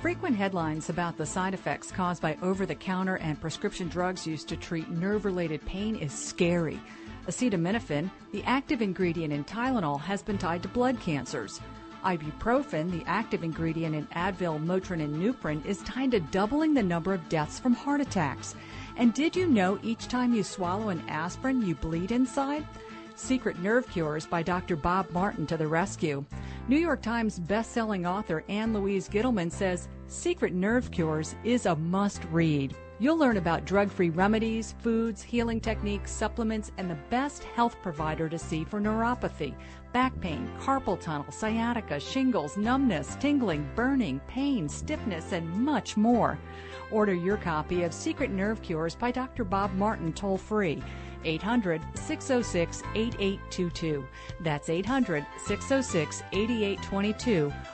Frequent headlines about the side effects caused by over the counter and prescription drugs used to treat nerve related pain is scary. Acetaminophen, the active ingredient in Tylenol, has been tied to blood cancers. Ibuprofen, the active ingredient in Advil, Motrin, and Nuprin, is tied to doubling the number of deaths from heart attacks. And did you know each time you swallow an aspirin, you bleed inside? Secret Nerve Cures by Dr. Bob Martin to the rescue. New York Times best-selling author Ann Louise Gittleman says Secret Nerve Cures is a must-read. You'll learn about drug-free remedies, foods, healing techniques, supplements, and the best health provider to see for neuropathy, back pain, carpal tunnel, sciatica, shingles, numbness, tingling, burning, pain, stiffness, and much more. Order your copy of Secret Nerve Cures by Dr. Bob Martin toll free 800 606 8822. That's 800 606 8822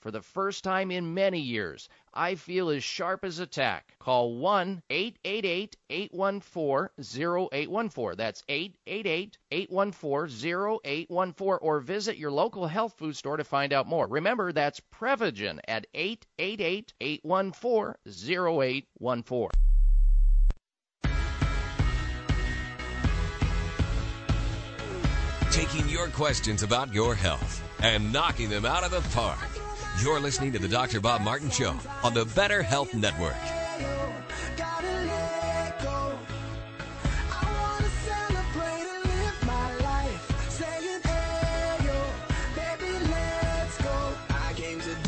For the first time in many years, I feel as sharp as a tack. Call 1 888 814 0814. That's 888 814 0814 or visit your local health food store to find out more. Remember, that's Prevagen at 888 814 0814. Taking your questions about your health and knocking them out of the park. You're listening to the Dr. Bob Martin Show on the Better Health Network.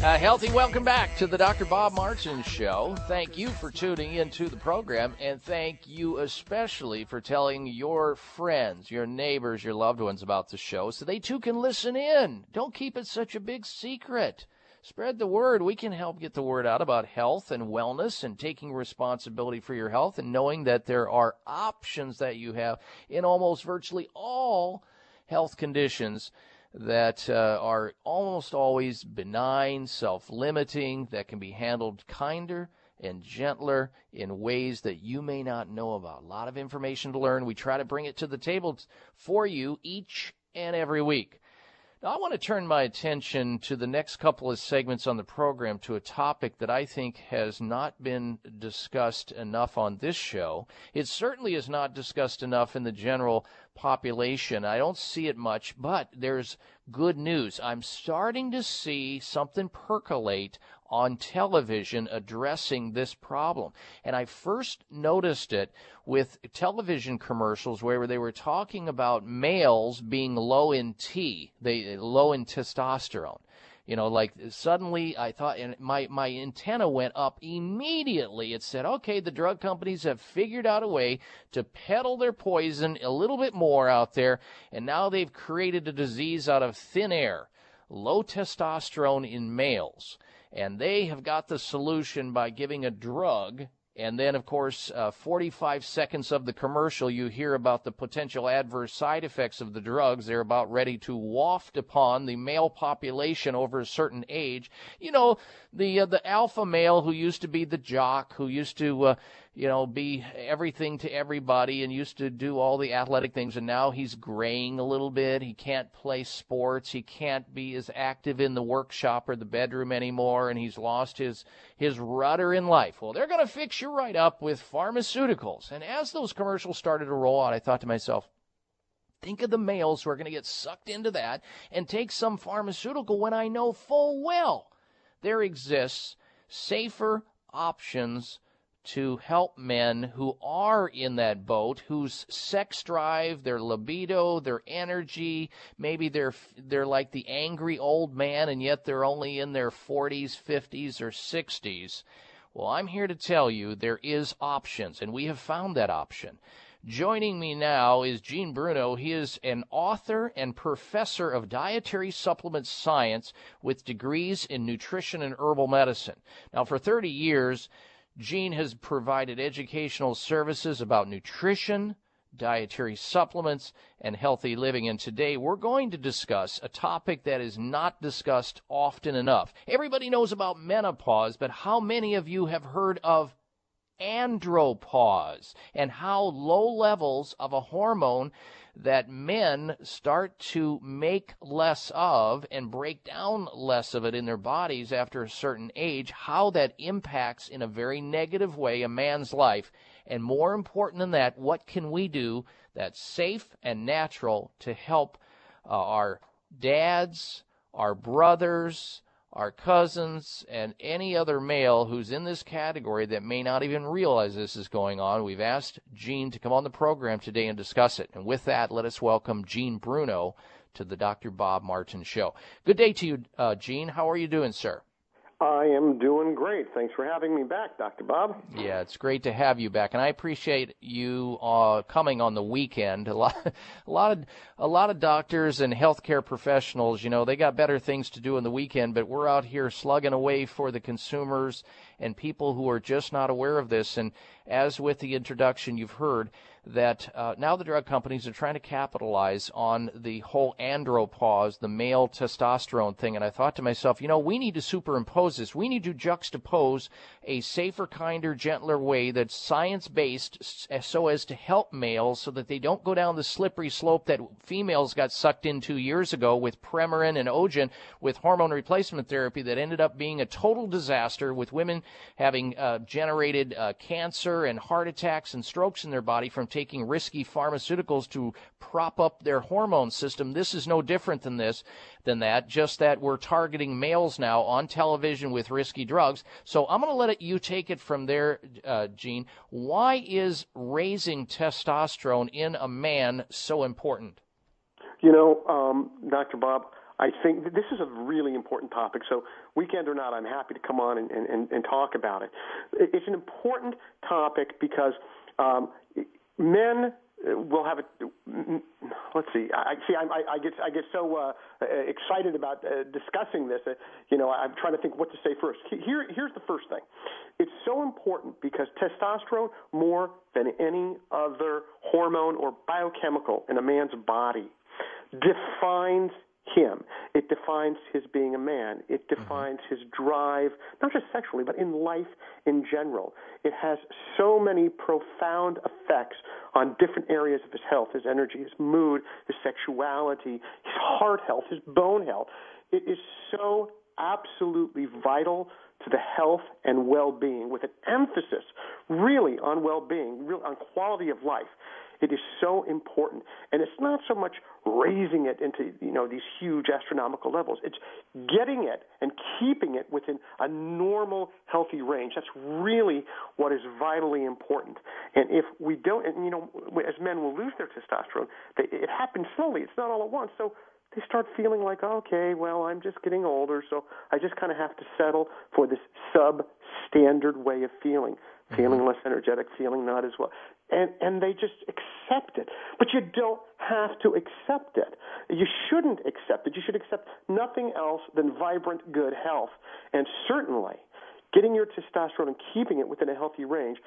Uh, healthy, welcome back to the Dr. Bob Martin Show. Thank you for tuning into the program, and thank you especially for telling your friends, your neighbors, your loved ones about the show so they too can listen in. Don't keep it such a big secret. Spread the word. We can help get the word out about health and wellness and taking responsibility for your health and knowing that there are options that you have in almost virtually all health conditions that uh, are almost always benign, self limiting, that can be handled kinder and gentler in ways that you may not know about. A lot of information to learn. We try to bring it to the table for you each and every week. Now, I want to turn my attention to the next couple of segments on the program to a topic that I think has not been discussed enough on this show. It certainly is not discussed enough in the general population. I don't see it much, but there's good news. I'm starting to see something percolate on television addressing this problem. And I first noticed it with television commercials where they were talking about males being low in T, they low in testosterone. You know, like suddenly I thought, and my, my antenna went up immediately. It said, okay, the drug companies have figured out a way to peddle their poison a little bit more out there, and now they've created a disease out of thin air low testosterone in males. And they have got the solution by giving a drug and then, of course, uh, 45 seconds of the commercial, you hear about the potential adverse side effects of the drugs. They're about ready to waft upon the male population over a certain age. You know, the uh, the alpha male who used to be the jock, who used to uh, you know, be everything to everybody and used to do all the athletic things. And now he's graying a little bit. He can't play sports. He can't be as active in the workshop or the bedroom anymore. And he's lost his, his rudder in life. Well, they're going to fix you right up with pharmaceuticals. And as those commercials started to roll out, I thought to myself, think of the males who are going to get sucked into that and take some pharmaceutical when I know full well there exists safer options to help men who are in that boat, whose sex drive, their libido, their energy, maybe they're they're like the angry old man and yet they're only in their 40s, 50s or 60s. Well, I'm here to tell you there is options and we have found that option. Joining me now is Gene Bruno. He is an author and professor of dietary supplement science with degrees in nutrition and herbal medicine. Now, for 30 years, Gene has provided educational services about nutrition, dietary supplements, and healthy living. And today we're going to discuss a topic that is not discussed often enough. Everybody knows about menopause, but how many of you have heard of andropause and how low levels of a hormone that men start to make less of and break down less of it in their bodies after a certain age, how that impacts in a very negative way a man's life. And more important than that, what can we do that's safe and natural to help uh, our dads, our brothers, our cousins, and any other male who's in this category that may not even realize this is going on. We've asked Gene to come on the program today and discuss it. And with that, let us welcome Gene Bruno to the Dr. Bob Martin Show. Good day to you, uh, Gene. How are you doing, sir? I am doing great. Thanks for having me back, Dr. Bob. Yeah, it's great to have you back, and I appreciate you uh, coming on the weekend. A lot, a lot of, a lot of doctors and healthcare professionals, you know, they got better things to do in the weekend, but we're out here slugging away for the consumers and people who are just not aware of this. And as with the introduction, you've heard that uh, now the drug companies are trying to capitalize on the whole andropause, the male testosterone thing. And I thought to myself, you know, we need to superimpose this. We need to juxtapose a safer, kinder, gentler way that's science based so as to help males so that they don't go down the slippery slope that females got sucked into years ago with Premarin and Ogen with hormone replacement therapy that ended up being a total disaster with women having uh, generated uh, cancer and heart attacks and strokes in their body from taking risky pharmaceuticals to prop up their hormone system. This is no different than this, than that, just that we're targeting males now on television with risky drugs. So I'm going to let it, you take it from there, uh, Gene. Why is raising testosterone in a man so important? You know, um, Dr. Bob, I think this is a really important topic. So, weekend or not, I'm happy to come on and, and, and talk about it. It's an important topic because um, men will have a. Let's see. I see. I, I get I get so uh, excited about uh, discussing this. Uh, you know, I'm trying to think what to say first. Here, here's the first thing. It's so important because testosterone, more than any other hormone or biochemical in a man's body, defines him. It defines his being a man. It mm-hmm. defines his drive, not just sexually, but in life in general. It has so many profound effects on different areas of his health, his energy, his mood, his sexuality, his heart health, his bone health. It is so absolutely vital to the health and well-being with an emphasis really on well-being, real on quality of life. It is so important, and it's not so much raising it into you know these huge astronomical levels. It's getting it and keeping it within a normal, healthy range. That's really what is vitally important. And if we don't, and you know, as men will lose their testosterone, they, it happens slowly. It's not all at once. So they start feeling like, okay, well, I'm just getting older, so I just kind of have to settle for this substandard way of feeling, feeling mm-hmm. less energetic, feeling not as well and and they just accept it. But you don't have to accept it. You shouldn't accept it. You should accept nothing else than vibrant, good health, and certainly getting your testosterone and keeping it within a healthy range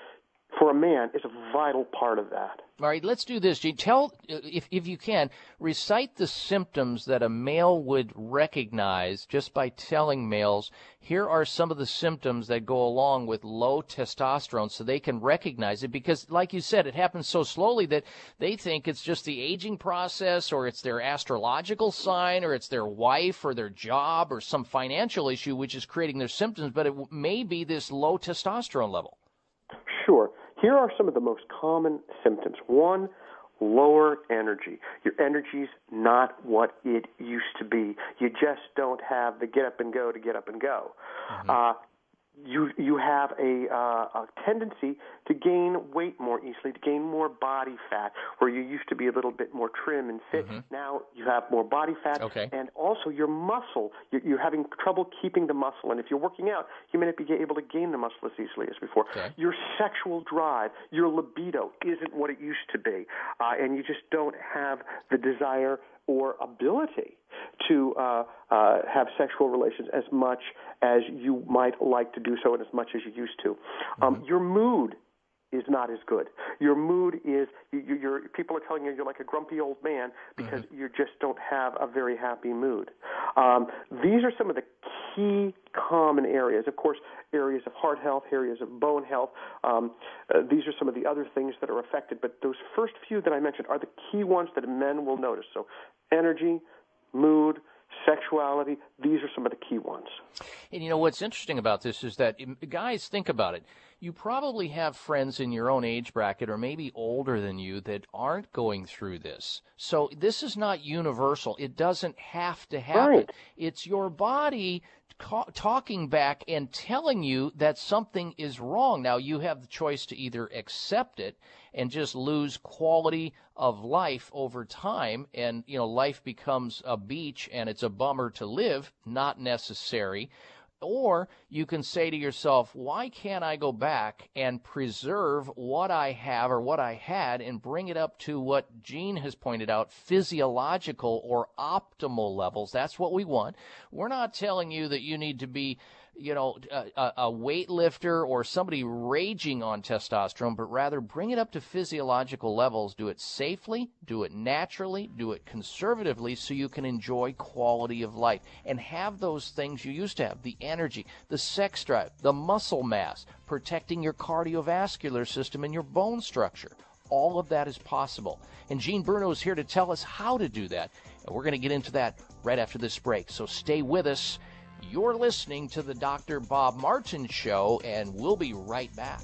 for a man is a vital part of that. All right, let's do this. Gene. Tell, uh, if if you can, recite the symptoms that a male would recognize just by telling males. Here are some of the symptoms that go along with low testosterone, so they can recognize it. Because, like you said, it happens so slowly that they think it's just the aging process, or it's their astrological sign, or it's their wife, or their job, or some financial issue which is creating their symptoms. But it may be this low testosterone level. Sure. Here are some of the most common symptoms. One, lower energy. Your energy's not what it used to be. You just don't have the get up and go to get up and go. Mm-hmm. Uh, you you have a, uh, a tendency to gain weight more easily, to gain more body fat, where you used to be a little bit more trim and fit. Mm-hmm. Now you have more body fat, okay. and also your muscle. You're, you're having trouble keeping the muscle, and if you're working out, you may not be able to gain the muscle as easily as before. Okay. Your sexual drive, your libido, isn't what it used to be, uh, and you just don't have the desire or ability to uh, uh, have sexual relations as much as you might like to do so and as much as you used to. Um, Mm-hmm. Your mood is not as good. Your mood is you, you, you're people are telling you you're like a grumpy old man because Mm-hmm. you just don't have a very happy mood. Um, these are some of the key common areas. Of course, areas of heart health, areas of bone health. Um, uh, these are some of the other things that are affected. But those first few that I mentioned are the key ones that men will notice. So, energy, mood, sexuality. These are some of the key ones. And you know what's interesting about this is that guys think about it. You probably have friends in your own age bracket or maybe older than you that aren't going through this. So this is not universal. It doesn't have to happen. Right. It's your body ca- talking back and telling you that something is wrong. Now you have the choice to either accept it and just lose quality of life over time and you know life becomes a beach and it's a bummer to live, not necessary. Or you can say to yourself, why can't I go back and preserve what I have or what I had and bring it up to what Gene has pointed out, physiological or optimal levels? That's what we want. We're not telling you that you need to be you know, a, uh, uh, a weightlifter or somebody raging on testosterone, but rather bring it up to physiological levels. Do it safely, do it naturally, do it conservatively so you can enjoy quality of life and have those things you used to have the energy, the sex drive, the muscle mass, protecting your cardiovascular system and your bone structure. All of that is possible. And Gene Bruno is here to tell us how to do that. And we're going to get into that right after this break. So stay with us. You're listening to the Dr. Bob Martin Show, and we'll be right back.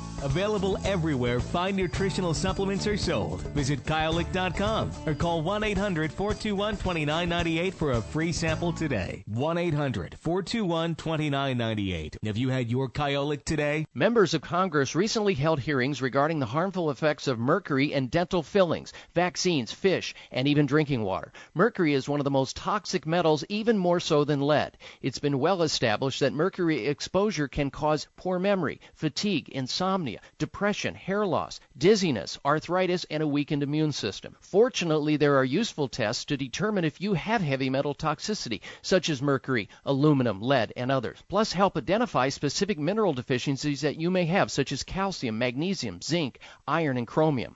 Available everywhere fine nutritional supplements are sold. Visit Kyolic.com or call 1 800 421 2998 for a free sample today. 1 800 421 2998. Have you had your Kyolic today? Members of Congress recently held hearings regarding the harmful effects of mercury in dental fillings, vaccines, fish, and even drinking water. Mercury is one of the most toxic metals, even more so than lead. It's been well established that mercury exposure can cause poor memory, fatigue, insomnia depression, hair loss, dizziness, arthritis, and a weakened immune system. Fortunately, there are useful tests to determine if you have heavy metal toxicity, such as mercury, aluminum, lead, and others, plus help identify specific mineral deficiencies that you may have, such as calcium, magnesium, zinc, iron, and chromium.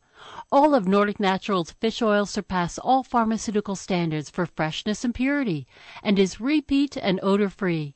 All of Nordic Naturals fish oil surpass all pharmaceutical standards for freshness and purity and is repeat and odor free.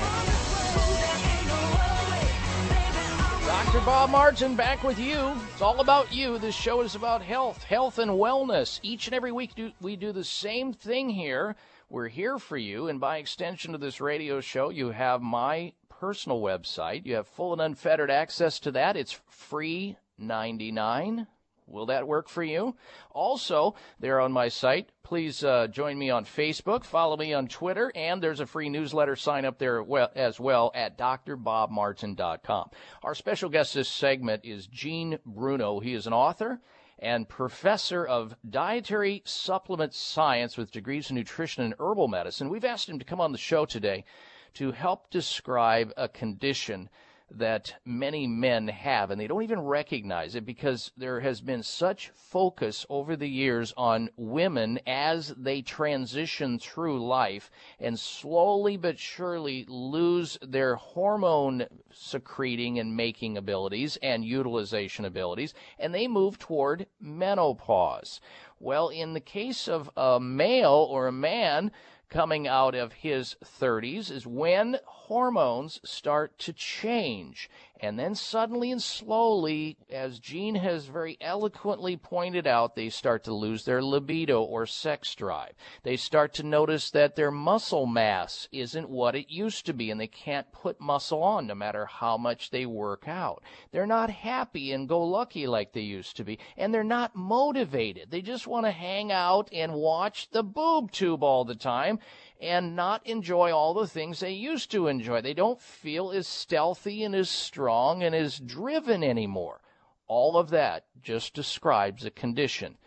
Dr. Bob Martin back with you. It's all about you. This show is about health, health and wellness. Each and every week do, we do the same thing here. We're here for you, and by extension of this radio show, you have my personal website. You have full and unfettered access to that. It's free 99 Will that work for you? Also, there on my site, please uh, join me on Facebook, follow me on Twitter, and there's a free newsletter sign up there as well at drbobmartin.com. Our special guest this segment is Gene Bruno. He is an author and professor of dietary supplement science with degrees in nutrition and herbal medicine. We've asked him to come on the show today to help describe a condition that many men have, and they don't even recognize it because there has been such focus over the years on women as they transition through life and slowly but surely lose their hormone secreting and making abilities and utilization abilities, and they move toward menopause. Well, in the case of a male or a man, coming out of his 30s is when hormones start to change. And then suddenly and slowly, as Gene has very eloquently pointed out, they start to lose their libido or sex drive. They start to notice that their muscle mass isn't what it used to be and they can't put muscle on no matter how much they work out. They're not happy and go lucky like they used to be and they're not motivated. They just want to hang out and watch the boob tube all the time and not enjoy all the things they used to enjoy. They don't feel as stealthy and as strong and as driven anymore. All of that just describes a condition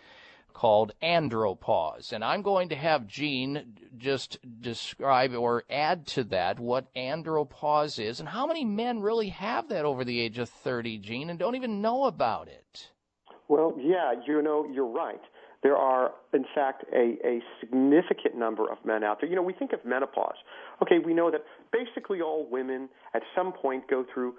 called andropause. And I'm going to have Gene just describe or add to that what andropause is and how many men really have that over the age of 30, Gene, and don't even know about it. Well, yeah, you know, you're right there are, in fact, a, a significant number of men out there. You know, we think of menopause. Okay, we know that basically all women at some point go through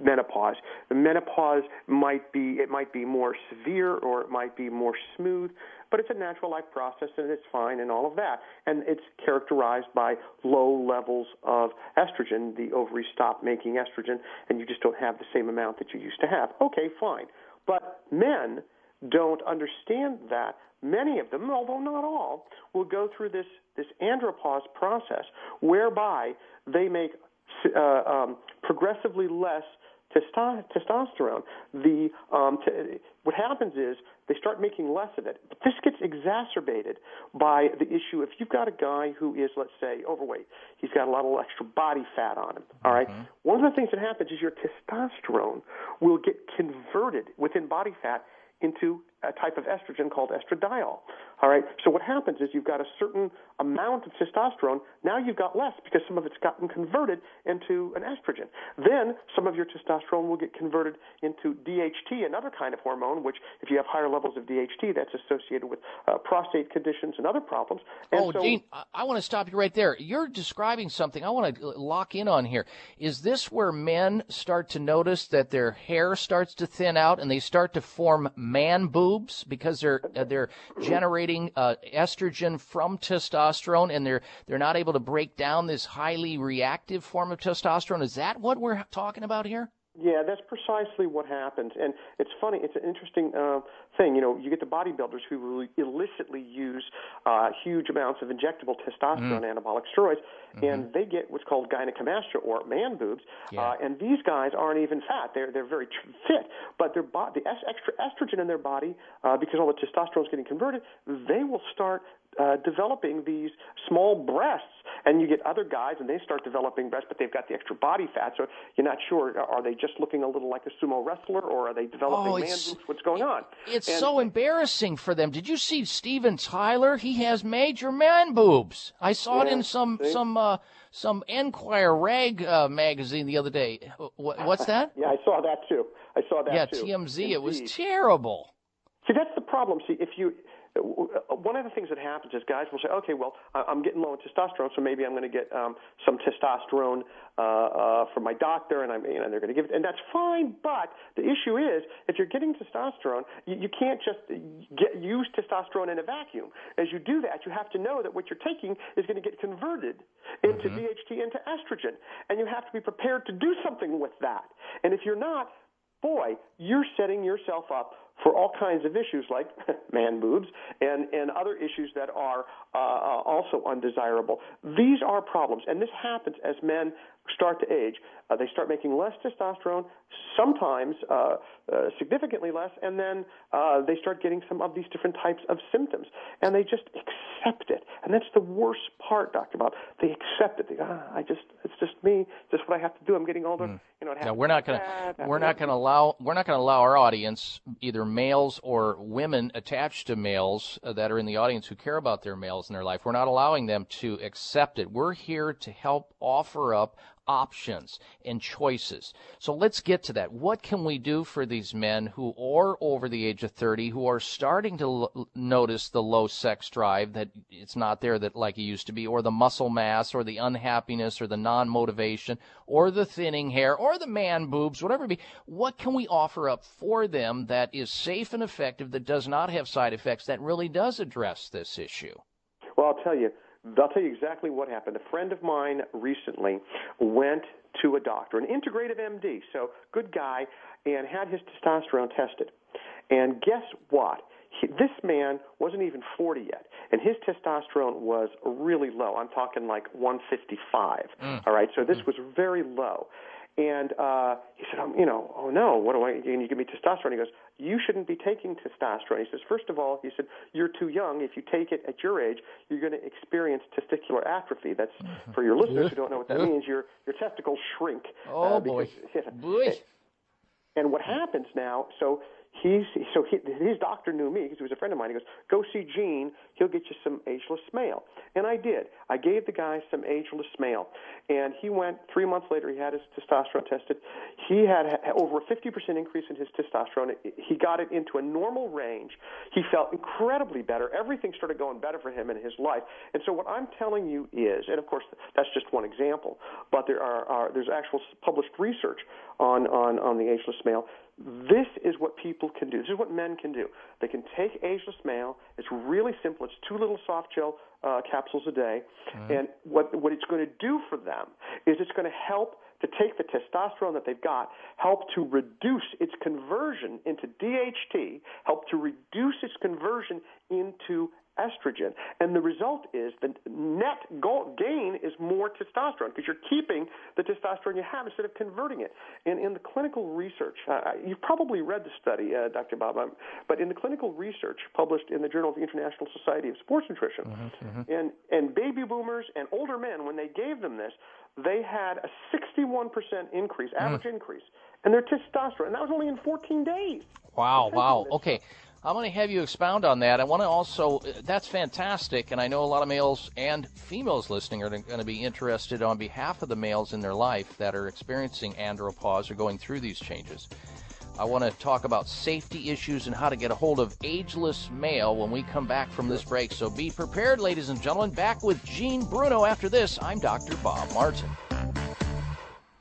menopause. The menopause might be it might be more severe or it might be more smooth, but it's a natural life process and it's fine and all of that. And it's characterized by low levels of estrogen. The ovaries stop making estrogen and you just don't have the same amount that you used to have. Okay, fine. But men don't understand that. Many of them, although not all, will go through this, this andropause process whereby they make uh, um, progressively less testo- testosterone, the um, t- what happens is they start making less of it. But this gets exacerbated by the issue if you've got a guy who is, let's say, overweight, he's got a lot of extra body fat on him. All right? One of the things that happens is your testosterone will get converted within body fat into a type of estrogen called estradiol. All right. So what happens is you've got a certain amount of testosterone. Now you've got less because some of it's gotten converted into an estrogen. Then some of your testosterone will get converted into DHT, another kind of hormone. Which, if you have higher levels of DHT, that's associated with uh, prostate conditions and other problems. And oh, so, I, I want to stop you right there. You're describing something I want to lock in on here. Is this where men start to notice that their hair starts to thin out and they start to form man boobs because they're uh, they're generating uh, estrogen from testosterone and they're they're not able to break down this highly reactive form of testosterone? Is that what we're talking about here? Yeah, that's precisely what happens, and it's funny. It's an interesting uh, thing. You know, you get the bodybuilders who will illicitly use uh, huge amounts of injectable testosterone, Mm. anabolic steroids, Mhm. and they get what's called gynecomastia or man boobs. Yeah. Uh, and these guys aren't even fat; they're they're very tr- fit, but their bo- the es- extra estrogen in their body, uh, because all the testosterone is getting converted, they will start uh, developing these small breasts, and you get other guys, and they start developing breasts, but they've got the extra body fat, so you're not sure are they just looking a little like a sumo wrestler, or are they developing Oh, man boobs? What's going on? It's And- so embarrassing for them. Did you see Steven Tyler? He has major man boobs. I saw it in some see? some uh, some Enquirer rag uh, magazine the other day. What, what's that? yeah, I saw that too. I saw that yeah, too. TMZ. It was terrible. See, that's the problem. See, if you one of the things that happens is guys will say, "Okay, well, I'm getting low in testosterone, so maybe I'm going to get um, some testosterone uh, uh, from my doctor, and I'm, you know, they're going to give it, and that's fine. But the issue is, if you're getting testosterone, you, you can't just get use testosterone in a vacuum. As you do that, you have to know that what you're taking is going to get converted into DHT into estrogen, and you have to be prepared to do something with that. And if you're not, boy, you're setting yourself up for all kinds of issues like man boobs and, and other issues that are uh, uh, also undesirable. These are problems, and this happens as men start to age. Uh, they start making less testosterone, sometimes uh, uh, significantly less, and then uh, they start getting some of these different types of symptoms, and they just accept it. And that's the worst part, Doctor Bob. They accept it. They go, ah, I just, it's just me. It's just what I have to do. I'm getting older. You know, it No, we're not going to we're not going to allow we're not going to allow our audience, either males or women attached to males uh, that are in the audience who care about their males in their life. We're not allowing them to accept it. We're here to help offer up options and choices. So let's get to that. What can we do for these men who are over the age of 30 who are starting to l- notice the low sex drive that it's not there that like it used to be or the muscle mass or the unhappiness or the non-motivation or the thinning hair or the man boobs whatever it be what can we offer up for them that is safe and effective that does not have side effects that really does address this issue Well, I'll tell you. I'll tell you exactly what happened. A friend of mine recently went to a doctor, an integrative MD, so good guy, and had his testosterone tested. And guess what? He, this man wasn't even 40 yet, and his testosterone was really low. I'm talking like 155. Mm. All right, so this mm. was very low. And uh, he said, um, you know, oh no, what do I? And you give me testosterone. He goes, you shouldn't be taking testosterone. He says, first of all, he said, you're too young. If you take it at your age, you're going to experience testicular atrophy. That's for your listeners who don't know what that means. Your your testicles shrink. Oh, uh, boy. because- Boy. And what happens now? So he's so he, his doctor knew me because he was a friend of mine. He goes, "Go see Gene. He'll get you some ageless male." And I did. I gave the guy some ageless male, and he went. Three months later, he had his testosterone tested. He had over a 50% increase in his testosterone. He got it into a normal range. He felt incredibly better. Everything started going better for him in his life. And so, what I'm telling you is, and of course, that's just one example, but there are, are there's actual published research on on on the ageless male. This is what people can do. This is what men can do. They can take ageless male. It's really simple. It's two little soft gel uh, capsules a day, and what what it's going to do for them is it's going to help to take the testosterone that they've got, help to reduce its conversion into DHT, help to reduce its conversion into estrogen. And the result is the net gain is more testosterone because you're keeping the testosterone you have instead of converting it. And in the clinical research, uh, you've probably read the study, uh, Dr. Bob, um, but in the clinical research published in the Journal of the International Society of Sports Nutrition, Mm-hmm, and, and baby boomers and older men, when they gave them this, they had a 61% increase, average increase, and their testosterone. And that was only in 14 days. Wow, wow. Okay. I'm going to have you expound on that. I want to also, that's fantastic, and I know a lot of males and females listening are going to be interested on behalf of the males in their life that are experiencing andropause or going through these changes. I want to talk about safety issues and how to get a hold of ageless male when we come back from this break. So be prepared, ladies and gentlemen. Back with Gene Bruno after this. I'm Dr. Bob Martin.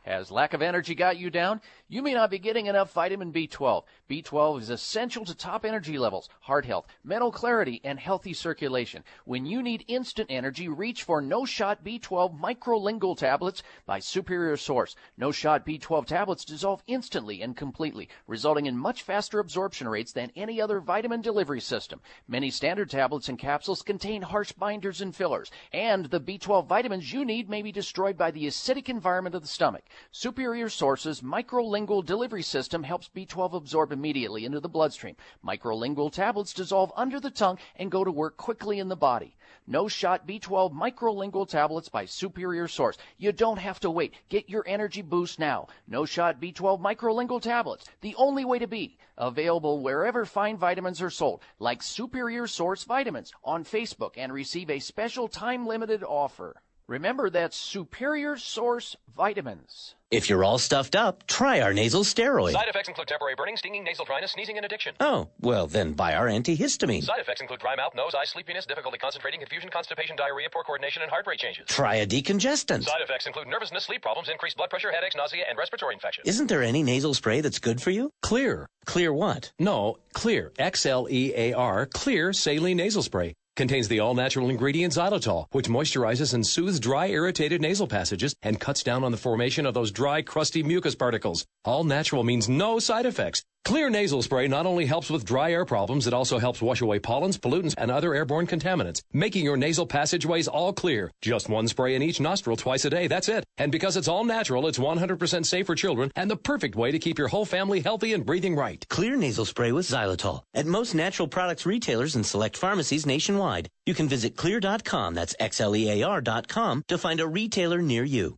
Has lack of energy got you down? You may not be getting enough vitamin B12. B12 is essential to top energy levels, heart health, mental clarity, and healthy circulation. When you need instant energy, reach for No Shot B12 microlingual tablets by Superior Source. No Shot B12 tablets dissolve instantly and completely, resulting in much faster absorption rates than any other vitamin delivery system. Many standard tablets and capsules contain harsh binders and fillers, and the B12 vitamins you need may be destroyed by the acidic environment of the stomach. Superior Source's microlingual delivery system helps B12 absorb immediately into the bloodstream. Microlingual tablets dissolve under the tongue and go to work quickly in the body. No shot B12 microlingual tablets by Superior Source. You don't have to wait. Get your energy boost now. No shot B12 microlingual tablets. The only way to be. Available wherever fine vitamins are sold, like Superior Source Vitamins on Facebook and receive a special time limited offer. Remember that's Superior Source Vitamins. If you're all stuffed up, try our nasal steroid. Side effects include temporary burning, stinging, nasal dryness, sneezing, and addiction. Oh, well, then buy our antihistamine. Side effects include dry mouth, nose, eye, sleepiness, difficulty concentrating, confusion, constipation, diarrhea, poor coordination, and heart rate changes. Try a decongestant. Side effects include nervousness, sleep problems, increased blood pressure, headaches, nausea, and respiratory infections. Isn't there any nasal spray that's good for you? Xlear. Clear what? No, Xlear. X L E A R. Xlear saline nasal spray. Contains the all natural ingredient xylitol, which moisturizes and soothes dry, irritated nasal passages and cuts down on the formation of those dry, crusty mucus particles. All natural means no side effects. Xlear nasal spray not only helps with dry air problems, it also helps wash away pollens, pollutants, and other airborne contaminants, making your nasal passageways all clear. Just one spray in each nostril twice a day, that's it. And because it's all natural, it's 100% safe for children and the perfect way to keep your whole family healthy and breathing right. Xlear nasal spray with xylitol at most natural products retailers and select pharmacies nationwide. You can visit xlear.com, that's X-L-E-A-R.com, to find a retailer near you.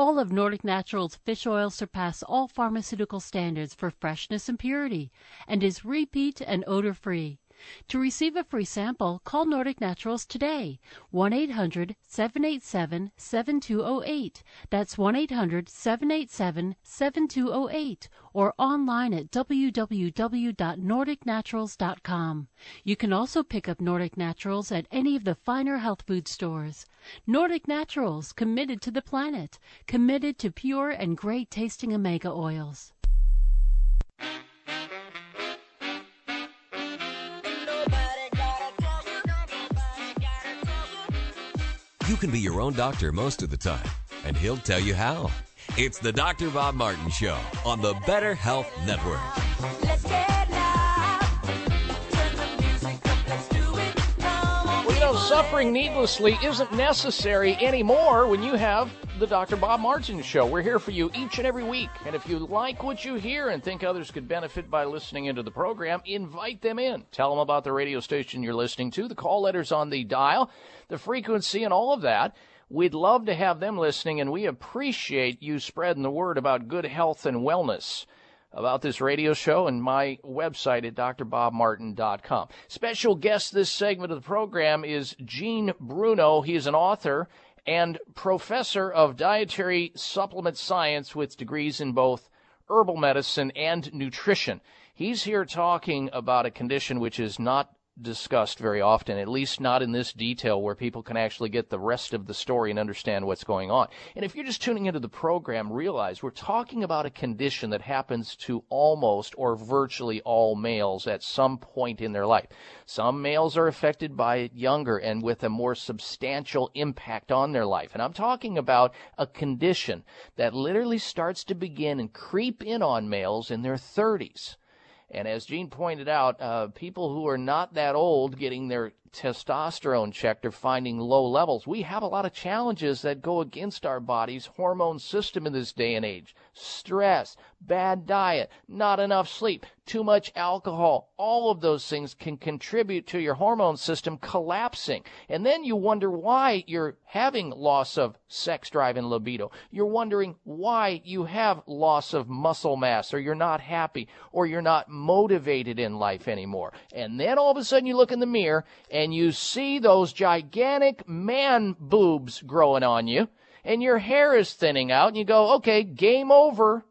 All of Nordic Naturals fish oil surpass all pharmaceutical standards for freshness and purity and is repeat and odor free. To receive a free sample, call Nordic Naturals today. 1-800-787-7208. That's 1-800-787-7208 or online at www.nordicnaturals.com. You can also pick up Nordic Naturals at any of the finer health food stores. Nordic Naturals, committed to the planet, committed to pure and great tasting omega oils. You can be your own doctor most of the time, and he'll tell you how. It's the Dr. Bob Martin Show on the Better Health Network. Suffering needlessly isn't necessary anymore when you have the Dr. Bob Martin Show. We're here for you each and every week. And if you like what you hear and think others could benefit by listening into the program, invite them in. Tell them about the radio station you're listening to, the call letters on the dial, the frequency, and all of that. We'd love to have them listening, and we appreciate you spreading the word about good health and wellness about this radio show and my website at drbobmartin.com. Special guest this segment of the program is Gene Bruno. He is an author and professor of dietary supplement science with degrees in both herbal medicine and nutrition. He's here talking about a condition which is not discussed very often, at least not in this detail where people can actually get the rest of the story and understand what's going on. And if you're just tuning into the program, realize we're talking about a condition that happens to almost or virtually all males at some point in their life. Some males are affected by it younger and with a more substantial impact on their life. And I'm talking about a condition that literally starts to begin and creep in on males in their 30s. And as Gene pointed out, uh, people who are not that old getting their testosterone checked are finding low levels, we have a lot of challenges that go against our body's hormone system in this day and age. Stress, bad diet, not enough sleep, too much alcohol, all of those things can contribute to your hormone system collapsing. And then you wonder why you're having loss of sex drive and libido. You're wondering why you have loss of muscle mass or you're not happy or you're not motivated in life anymore. And then all of a sudden you look in the mirror and you see those gigantic man boobs growing on you and your hair is thinning out and you go, okay, game over.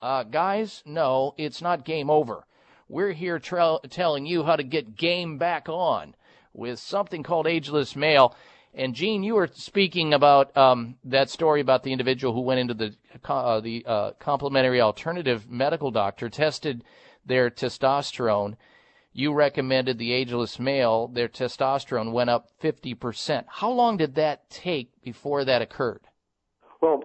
Uh, guys, no, it's not game over. We're here tra- telling you how to get game back on with something called ageless male. And Gene, you were speaking about um, that story about the individual who went into the uh, the uh, complementary alternative medical doctor, tested their testosterone. You recommended the ageless male; their testosterone went up 50%. How long did that take before that occurred? Well,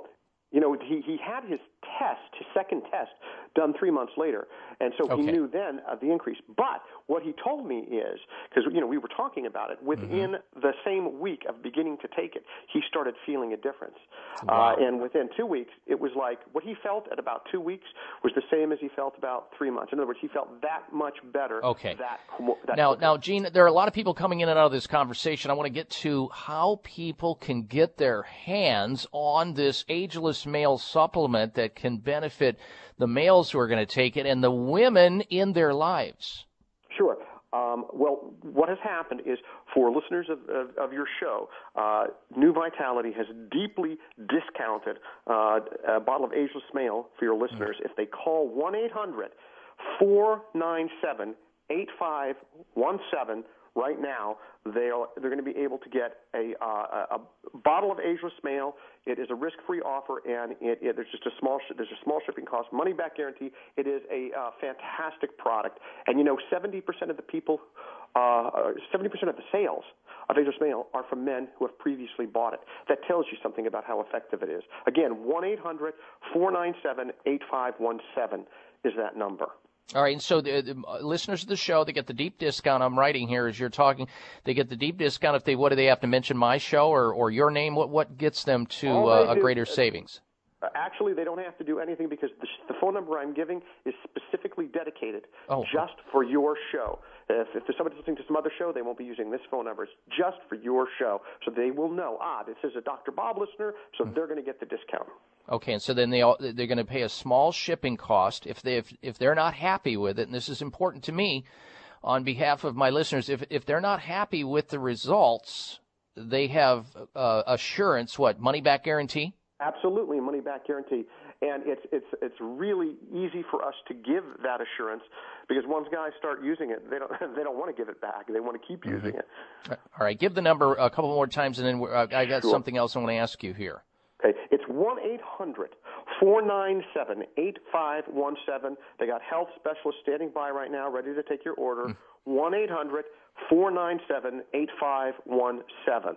you know, he, he had his test, his second test, done three months later. And so Okay. he knew then of the increase. But what he told me is, because, you know, we were talking about it, within the same week of beginning to take it, he started feeling a difference. Wow. Uh, and within two weeks, it was like what he felt at about two weeks was the same as he felt about three months. In other words, he felt that much better. Okay. That, that now, now, Gene, there are a lot of people coming in and out of this conversation. I want to get to how people can get their hands on this ageless male supplement that can benefit the males who are going to take it and the women in their lives. Sure. Um, well, what has happened is for listeners of, of, of your show, uh, New Vitality has deeply discounted uh, a bottle of ageless male for your listeners if they call 1 800 497 8517 right now. They'll, they're going to be able to get a, uh, a bottle of ageless male. It is a risk-free offer, and it, it, there's just a small sh- there's a small shipping cost, money-back guarantee. It is a uh, fantastic product, and you know, 70% of the people, uh, 70% of the sales of ageless male are from men who have previously bought it. That tells you something about how effective it is. Again, 1-800-497-8517 is that number. All right, and so the, the uh, listeners of the show, they get the deep discount. I'm writing here as you're talking. They get the deep discount if they. What do they have to mention? My show or, or your name? What what gets them to uh, a do- greater savings? Uh, actually, they don't have to do anything because the, the phone number I'm giving is specifically dedicated Oh. just for your show. If, if there's somebody listening to some other show, they won't be using this phone number. It's just for your show, so they will know. Ah, this is a Dr. Bob listener, so Hmm. they're going to get the discount. Okay, and so then they all, they're going to pay a small shipping cost if they if, if they're not happy with it, and this is important to me on behalf of my listeners. If if they're not happy with the results, they have uh, assurance. What money back guarantee? Absolutely, money back guarantee. And it's it's it's really easy for us to give that assurance because once guys start using it, they don't they don't want to give it back. They want to keep Mm-hmm. using it. All right, give the number a couple more times, and then we're, uh, I got Sure. something else I want to ask you here. Okay, it's 1 800 497 8517. They got health specialists standing by right now, ready to take your order. Hmm. 1 800 497 8517.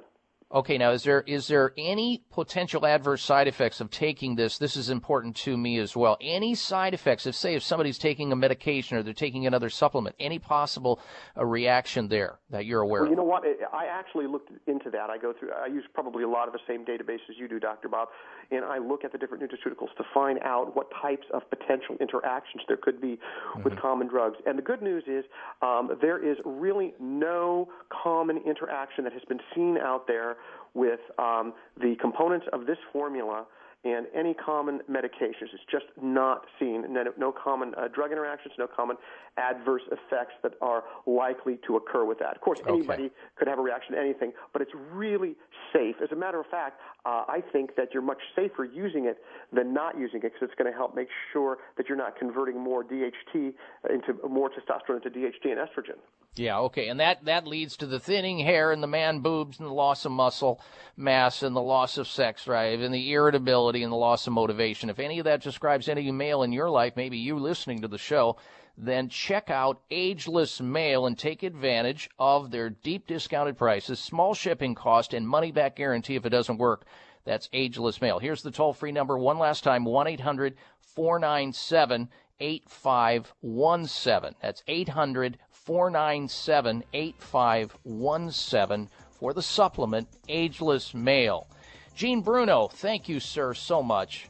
Okay, now is there is there any potential adverse side effects of taking this? This is important to me as well. Any side effects? If say if somebody's taking a medication or they're taking another supplement, any possible uh, reaction there that you're aware Well, you know what? I- I actually looked into that. I go through. I use probably a lot of the same databases you do, Dr. Bob, and I look at the different nutraceuticals to find out what types of potential interactions there could be with common drugs. And the good news is um, there is really no common interaction that has been seen out there with um, the components of this formula and any common medications. It's just not seen. No, no common uh, drug interactions, no common adverse effects that are likely to occur with that. Of course, anybody could have a reaction to anything, but it's really safe. As a matter of fact, uh, I think that you're much safer using it than not using it because it's going to help make sure that you're not converting more DHT into more testosterone into DHT and estrogen. Yeah, okay, and that that leads to the thinning hair and the man boobs and the loss of muscle mass and the loss of sex drive and the irritability and the loss of motivation. If any of that describes any male in your life, maybe you listening to the show, then check out Ageless Male and take advantage of their deep discounted prices, small shipping cost, and money back guarantee if it doesn't work. That's Ageless Male. Here's the toll free number one last time 1 800 497 8517. That's 800 497 8517 for the supplement Ageless Male. Gene Bruno, thank you, sir, so much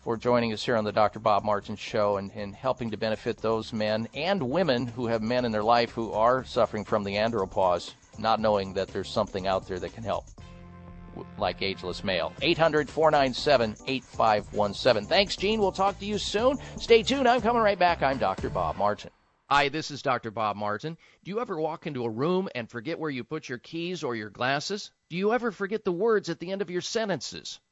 for joining us here on the Dr. Bob Martin Show and, and helping to benefit those men and women who have men in their life who are suffering from the andropause, not knowing that there's something out there that can help, like ageless male. 800 497 8517. Thanks, Gene. We'll talk to you soon. Stay tuned. I'm coming right back. I'm Dr. Bob Martin. Hi, this is Dr. Bob Martin. Do you ever walk into a room and forget where you put your keys or your glasses? Do you ever forget the words at the end of your sentences?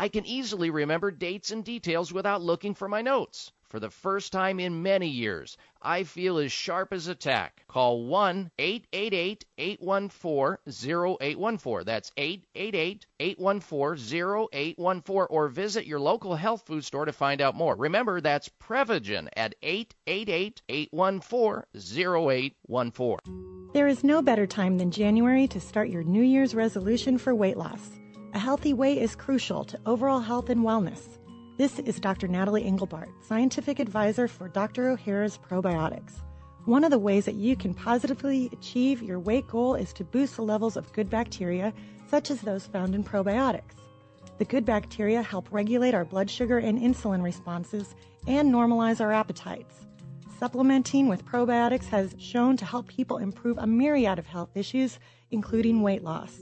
I can easily remember dates and details without looking for my notes. For the first time in many years, I feel as sharp as a tack. Call 1 888 814 0814. That's 888 814 0814 or visit your local health food store to find out more. Remember, that's Prevagen at 888 814 0814. There is no better time than January to start your New Year's resolution for weight loss. A healthy weight is crucial to overall health and wellness. This is Dr. Natalie Engelbart, scientific advisor for Dr. Ohhira's Probiotics. One of the ways that you can positively achieve your weight goal is to boost the levels of good bacteria, such as those found in probiotics. The good bacteria help regulate our blood sugar and insulin responses and normalize our appetites. Supplementing with probiotics has shown to help people improve a myriad of health issues, including weight loss.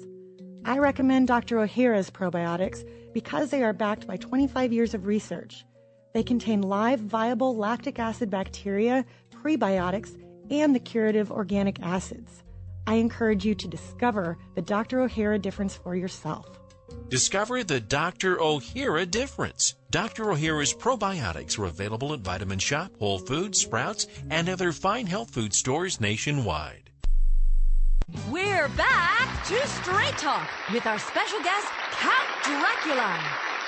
I recommend Dr. Ohhira's probiotics because they are backed by 25 years of research. They contain live, viable lactic acid bacteria, prebiotics, and the curative organic acids. I encourage you to discover the Dr. Ohhira difference for yourself. Discover the Dr. Ohhira difference. Dr. Ohhira's probiotics are available at Vitamin Shoppe, Whole Foods, Sprouts, and other fine health food stores nationwide. We're back to Straight Talk with our special guest, Count Dracula.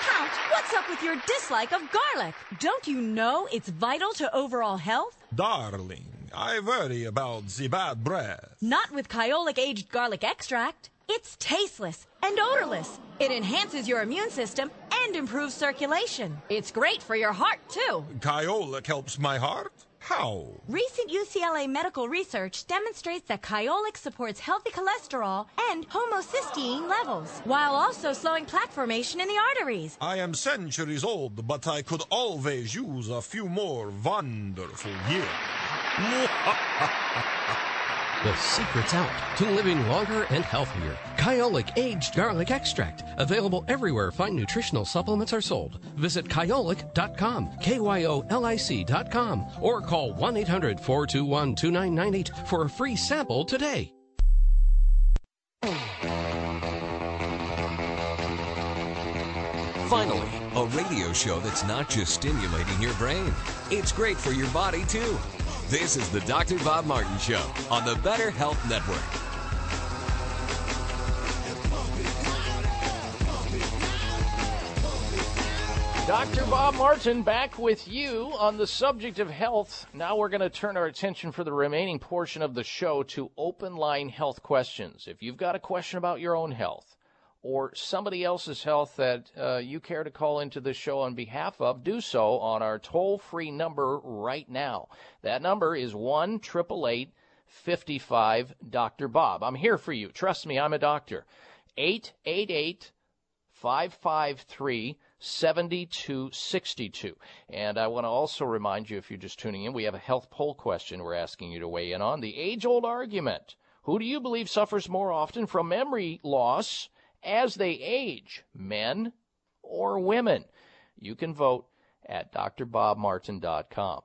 Count, what's up with your dislike of garlic? Don't you know it's vital to overall health? Darling, I worry about the bad breath. Not with Kyolic aged garlic extract. It's tasteless and odorless. It enhances your immune system and improves circulation. It's great for your heart, too. Kyolic helps my heart? How? Recent UCLA medical research demonstrates that Kyolic supports healthy cholesterol and homocysteine levels, while also slowing plaque formation in the arteries. I am centuries old, but I could always use a few more wonderful years. The secret's out to living longer and healthier. Kyolic Aged Garlic Extract. Available everywhere fine nutritional supplements are sold. Visit kyolic.com, K-Y-O-L-I-C.com, or call 1-800-421-2998 for a free sample today. Finally, a radio show that's not just stimulating your brain, it's great for your body too. This is the Dr. Bob Martin Show on the Better Health Network. Dr. Bob Martin back with you on the subject of health. Now we're going to turn our attention for the remaining portion of the show to open line health questions. If you've got a question about your own health or somebody else's health that uh, you care to call into the show on behalf of, do so on our toll free number right now. That number is 1 888 55 Dr. Bob. I'm here for you. Trust me, I'm a doctor. 888 553 7262. And I want to also remind you, if you're just tuning in, we have a health poll question we're asking you to weigh in on. The age old argument Who do you believe suffers more often from memory loss as they age, men or women? You can vote at drbobmartin.com.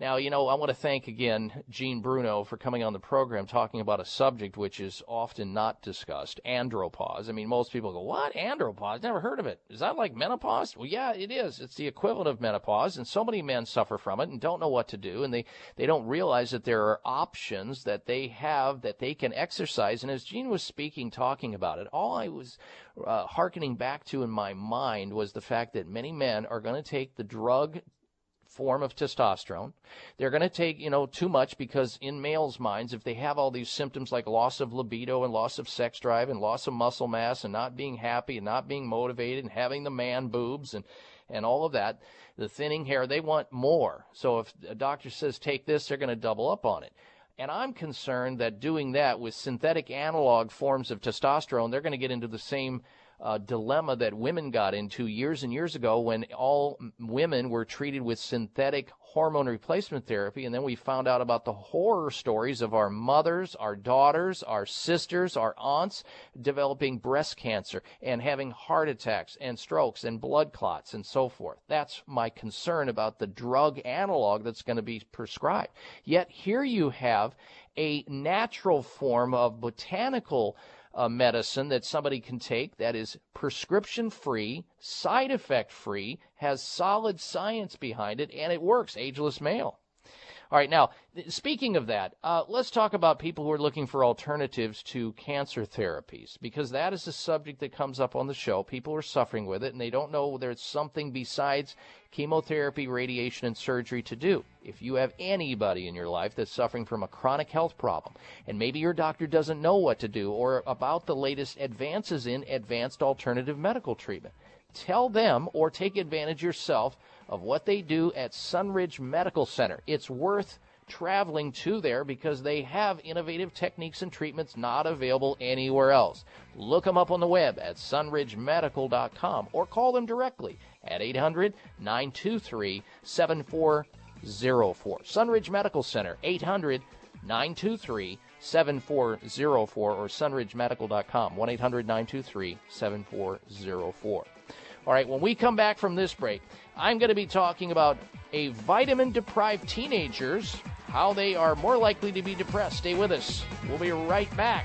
Now, you know, I want to thank again Gene Bruno for coming on the program talking about a subject which is often not discussed andropause. I mean, most people go, What? Andropause? Never heard of it. Is that like menopause? Well, yeah, it is. It's the equivalent of menopause, and so many men suffer from it and don't know what to do, and they, they don't realize that there are options that they have that they can exercise. And as Gene was speaking, talking about it, all I was uh, hearkening back to in my mind was the fact that many men are going to take the drug form of testosterone. They're going to take, you know, too much because in males' minds, if they have all these symptoms like loss of libido and loss of sex drive and loss of muscle mass and not being happy and not being motivated and having the man boobs and and all of that, the thinning hair, they want more. So if a doctor says take this, they're going to double up on it. And I'm concerned that doing that with synthetic analog forms of testosterone, they're going to get into the same uh, dilemma that women got into years and years ago when all women were treated with synthetic hormone replacement therapy. And then we found out about the horror stories of our mothers, our daughters, our sisters, our aunts developing breast cancer and having heart attacks and strokes and blood clots and so forth. That's my concern about the drug analog that's going to be prescribed. Yet here you have a natural form of botanical uh, medicine that somebody can take that is prescription free, side effect free, has solid science behind it, and it works. Ageless male. All right, now, speaking of that, uh, let's talk about people who are looking for alternatives to cancer therapies, because that is a subject that comes up on the show. People are suffering with it, and they don't know there's something besides chemotherapy, radiation, and surgery to do. If you have anybody in your life that's suffering from a chronic health problem, and maybe your doctor doesn't know what to do or about the latest advances in advanced alternative medical treatment, tell them or take advantage yourself of what they do at Sunridge Medical Center. It's worth traveling to there because they have innovative techniques and treatments not available anywhere else. Look them up on the web at sunridgemedical.com or call them directly at 800 923 7404. Sunridge Medical Center, 800 923 7404 or sunridgemedical.com, 1 800 923 7404. All right, when we come back from this break, I'm going to be talking about a vitamin deprived teenagers, how they are more likely to be depressed. Stay with us. We'll be right back.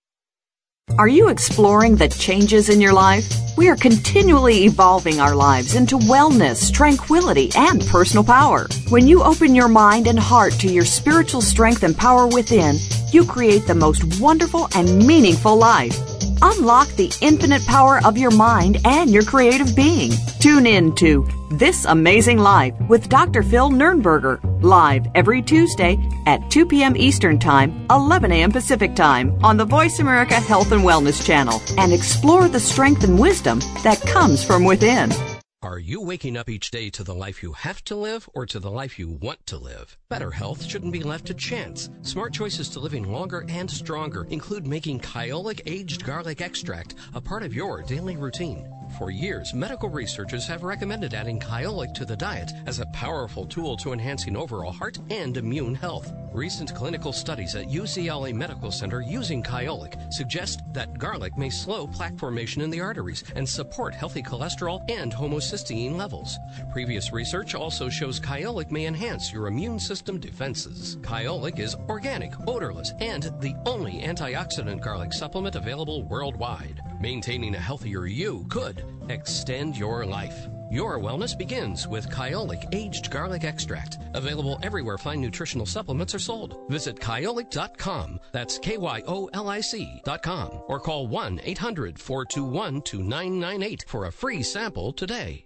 Are you exploring the changes in your life? We are continually evolving our lives into wellness, tranquility, and personal power. When you open your mind and heart to your spiritual strength and power within, you create the most wonderful and meaningful life. Unlock the infinite power of your mind and your creative being. Tune in to This Amazing Life with Dr. Phil Nuernberger, live every Tuesday at 2 p.m. Eastern Time, 11 a.m. Pacific Time on the Voice America Health and Wellness Channel and explore the strength and wisdom that comes from within. Are you waking up each day to the life you have to live or to the life you want to live? Better health shouldn't be left to chance. Smart choices to living longer and stronger include making Kyolic aged garlic extract a part of your daily routine. For years, medical researchers have recommended adding Kyolic to the diet as a powerful tool to enhancing overall heart and immune health. Recent clinical studies at UCLA Medical Center using Kyolic suggest that garlic may slow plaque formation in the arteries and support healthy cholesterol and homocysteine levels. Previous research also shows Kyolic may enhance your immune system defenses. Kyolic is organic, odorless, and the only antioxidant garlic supplement available worldwide. Maintaining a healthier you could extend your life. Your wellness begins with Kyolic Aged Garlic Extract, available everywhere fine nutritional supplements are sold. Visit kyolic.com, that's K Y O L I C.com, or call 1 800 421 2998 for a free sample today.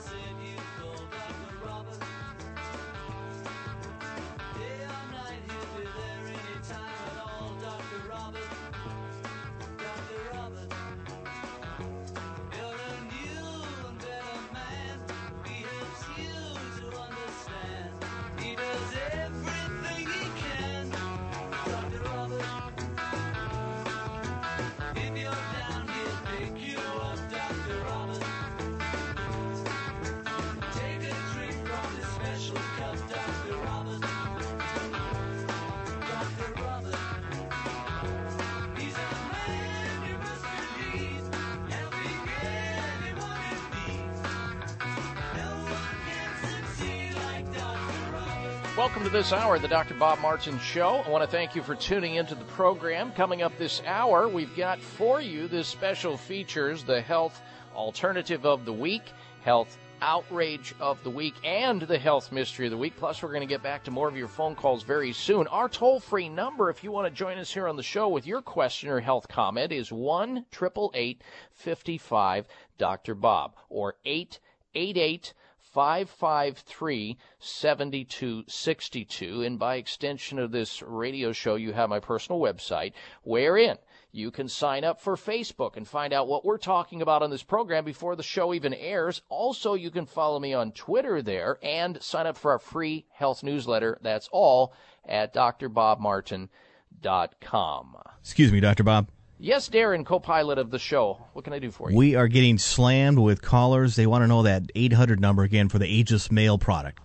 Dr. Bob Martin Show. I want to thank you for tuning into the program. Coming up this hour, we've got for you this special features the health alternative of the week, health outrage of the week, and the health mystery of the week. Plus, we're going to get back to more of your phone calls very soon. Our toll free number, if you want to join us here on the show with your question or health comment, is 1 888 55 Dr. Bob or 888 553 7262. And by extension of this radio show, you have my personal website, wherein you can sign up for Facebook and find out what we're talking about on this program before the show even airs. Also, you can follow me on Twitter there and sign up for our free health newsletter. That's all at drbobmartin.com. Excuse me, Dr. Bob. Yes, Darren, co pilot of the show. What can I do for you? We are getting slammed with callers. They want to know that 800 number again for the ageless male product.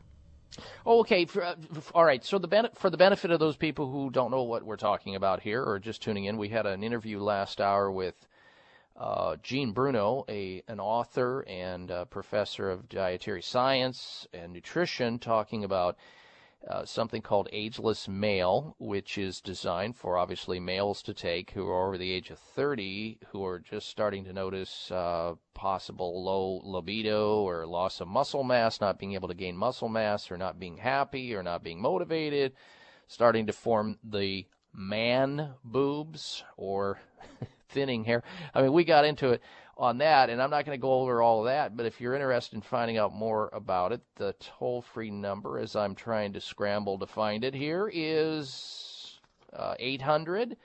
Oh, okay. For, uh, all right. So the ben- for the benefit of those people who don't know what we're talking about here or just tuning in, we had an interview last hour with uh, Gene Bruno, a an author and uh, professor of dietary science and nutrition, talking about uh, something called Ageless Male, which is designed for obviously males to take who are over the age of 30, who are just starting to notice uh, possible low libido or loss of muscle mass, not being able to gain muscle mass, or not being happy, or not being motivated, starting to form the man boobs or thinning hair. I mean, we got into it on that, and I'm not going to go over all of that, but if you're interested in finding out more about it, the toll free number, as I'm trying to scramble to find it here, is uh, 800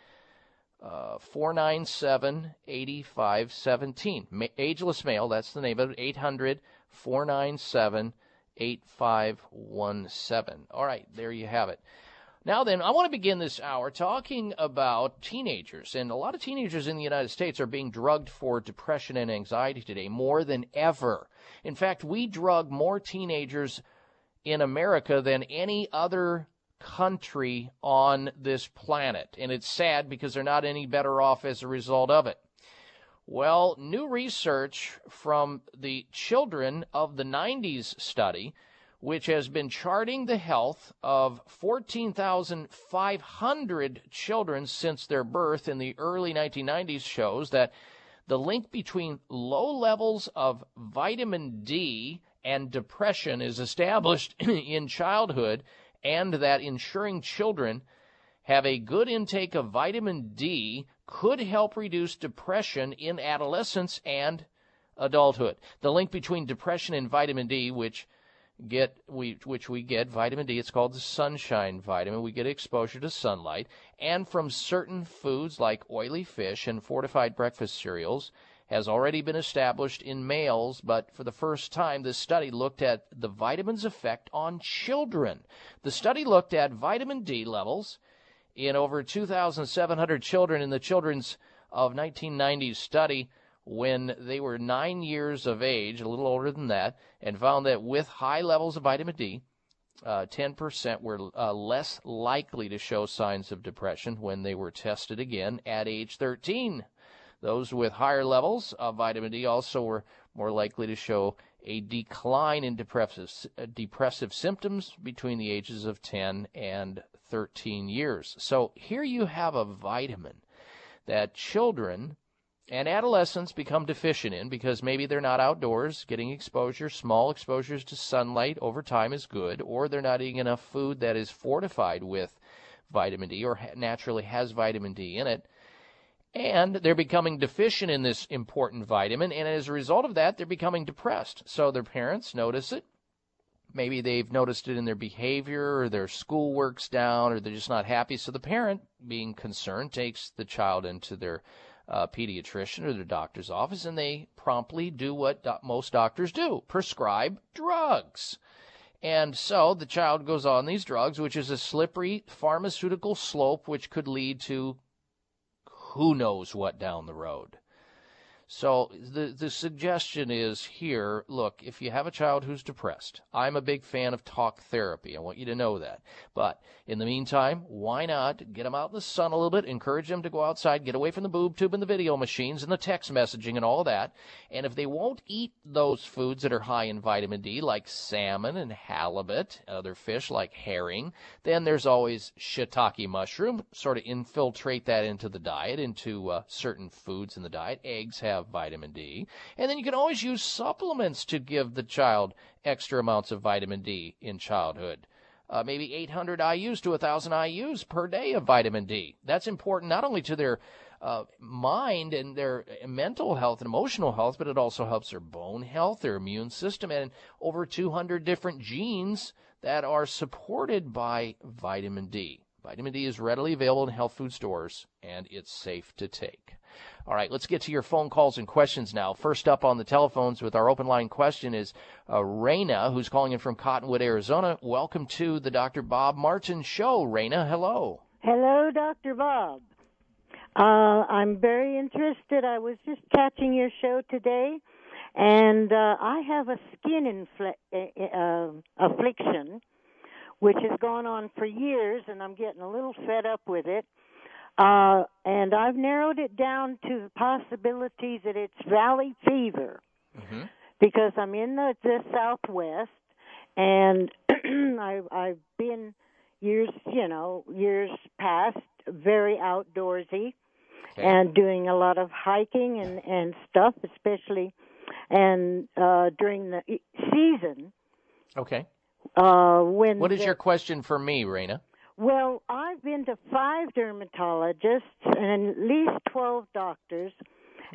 uh, 497 8517. Ageless Male, that's the name of it, 800 497 8517. All right, there you have it. Now, then, I want to begin this hour talking about teenagers. And a lot of teenagers in the United States are being drugged for depression and anxiety today more than ever. In fact, we drug more teenagers in America than any other country on this planet. And it's sad because they're not any better off as a result of it. Well, new research from the Children of the 90s study which has been charting the health of 14,500 children since their birth in the early 1990s, shows that the link between low levels of vitamin D and depression is established in childhood, and that ensuring children have a good intake of vitamin D could help reduce depression in adolescence and adulthood. The link between depression and vitamin D, which get we which we get vitamin D, it's called the sunshine vitamin. We get exposure to sunlight and from certain foods like oily fish and fortified breakfast cereals has already been established in males, but for the first time, this study looked at the vitamin's effect on children. The study looked at vitamin D levels in over 2,700 children in the Children's of 1990s study when they were nine years of age, a little older than that, and found that with high levels of vitamin D, uh, 10% were uh, less likely to show signs of depression when they were tested again at age 13. Those with higher levels of vitamin D also were more likely to show a decline in depressive, uh, depressive symptoms between the ages of 10 and 13 years. So here you have a vitamin that children and adolescents become deficient in because maybe they're not outdoors getting exposure. Small exposures to sunlight over time is good, or they're not eating enough food that is fortified with vitamin D or naturally has vitamin D in it and they're becoming deficient in this important vitamin, and as a result of that, they're becoming depressed. So their parents notice it. Maybe they've noticed it in their behavior, or their schoolwork's down, or they're just not happy. So the parent, being concerned, takes the child into their uh, pediatrician or their doctor's office, and they promptly do what do- most doctors do prescribe drugs. And so the child goes on these drugs, which is a slippery pharmaceutical slope which could lead to who knows what down the road. So the the suggestion is here, look, if you have a child who's depressed, I'm a big fan of talk therapy. I want you to know that. But in the meantime, why not get them out in the sun a little bit, encourage them to go outside, get away from the boob tube and the video machines and the text messaging and all that. And if they won't eat those foods that are high in vitamin D, like salmon and halibut, other fish like herring, then there's always shiitake mushroom. Sort of infiltrate that into the diet, into uh, certain foods in the diet. Eggs have vitamin D. And then you can always use supplements to give the child extra amounts of vitamin D in childhood. Uh, maybe 800 IUs to 1,000 IUs per day of vitamin D. That's important not only to their uh, mind and their mental health and emotional health, but it also helps their bone health, their immune system, and over 200 different genes that are supported by vitamin D. Vitamin D is readily available in health food stores and it's safe to take. All right, let's get to your phone calls and questions now. First up on the telephones with our open line question is uh, Raina, who's calling in from Cottonwood, Arizona. Welcome to the Dr. Bob Martin Show. Raina, hello. Hello, Dr. Bob. Uh, I'm very interested. I was just catching your show today, and uh, I have a skin infl- uh, affliction, which has gone on for years, and I'm getting a little fed up with it. Uh, and I've narrowed it down to the possibility that it's valley fever mm-hmm. because I'm in the, the Southwest, and I've, I've been years, you know, years past very outdoorsy Okay. and doing a lot of hiking and and stuff, especially and uh during the e- season Okay. uh when What is the- your question for me, Raina? Well, I've been to five dermatologists and at least 12 doctors,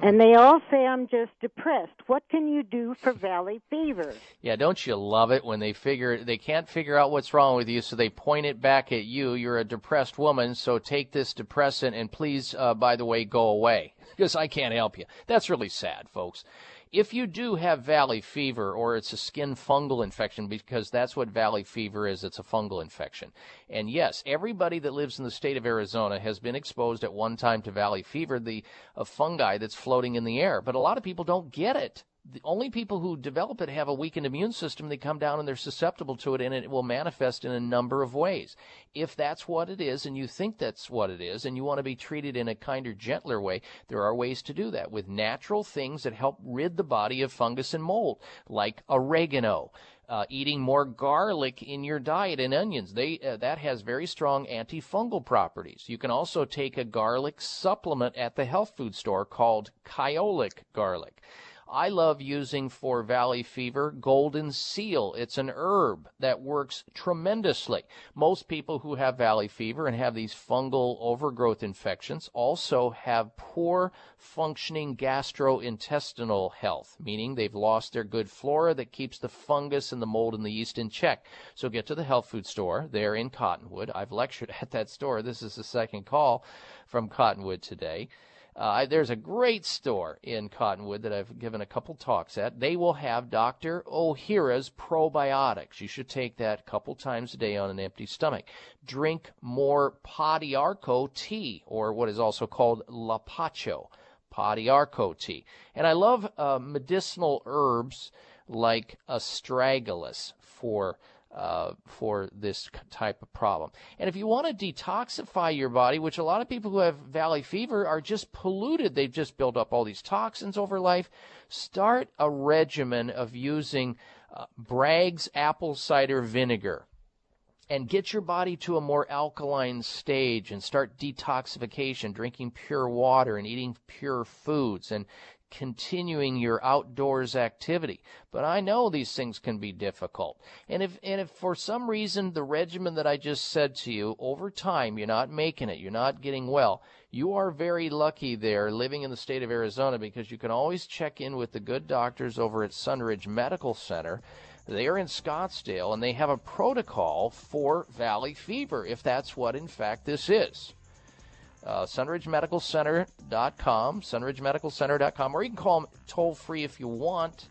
and they all say I'm just depressed. What can you do for valley fever? Yeah, don't you love it when they figure they can't figure out what's wrong with you, so they point it back at you. You're a depressed woman, so take this depressant and please, uh, by the way, go away because I can't help you. That's really sad, folks. If you do have valley fever or it's a skin fungal infection, because that's what valley fever is, it's a fungal infection. And yes, everybody that lives in the state of Arizona has been exposed at one time to valley fever, the fungi that's floating in the air. But a lot of people don't get it the only people who develop it have a weakened immune system. They come down and they're susceptible to it, and it will manifest in a number of ways. If that's what it is, and you think that's what it is, and you want to be treated in a kinder, gentler way, there are ways to do that with natural things that help rid the body of fungus and mold, like oregano. Uh, eating more garlic in your diet and onions. They uh, that has very strong antifungal properties. You can also take a garlic supplement at the health food store called Kyolic garlic. I love using for valley fever golden seal. It's an herb that works tremendously. Most people who have valley fever and have these fungal overgrowth infections also have poor functioning gastrointestinal health, meaning they've lost their good flora that keeps the fungus and the mold and the yeast in check. So get to the health food store there in Cottonwood. I've lectured at that store. This is the second call from Cottonwood today. Uh, there's a great store in Cottonwood that I've given a couple talks at. They will have Dr. Ohhira's probiotics. You should take that a couple times a day on an empty stomach. Drink more Pau d'Arco tea, or what is also called Lapacho. Pau d'Arco tea. And I love uh, medicinal herbs like astragalus for uh, for this type of problem. And if you want to detoxify your body, which a lot of people who have valley fever are just polluted, they've just built up all these toxins over life, start a regimen of using uh, Bragg's apple cider vinegar and get your body to a more alkaline stage and start detoxification, drinking pure water and eating pure foods and continuing your outdoors activity. But I know these things can be difficult. And if and if for some reason the regimen that I just said to you over time you're not making it, you're not getting well, you are very lucky there living in the state of Arizona because you can always check in with the good doctors over at Sunridge Medical Center. They are in Scottsdale and they have a protocol for valley fever if that's what in fact this is uh, sunridgemedicalcenter.com, sunridgemedicalcenter.com, or you can call them toll free if you want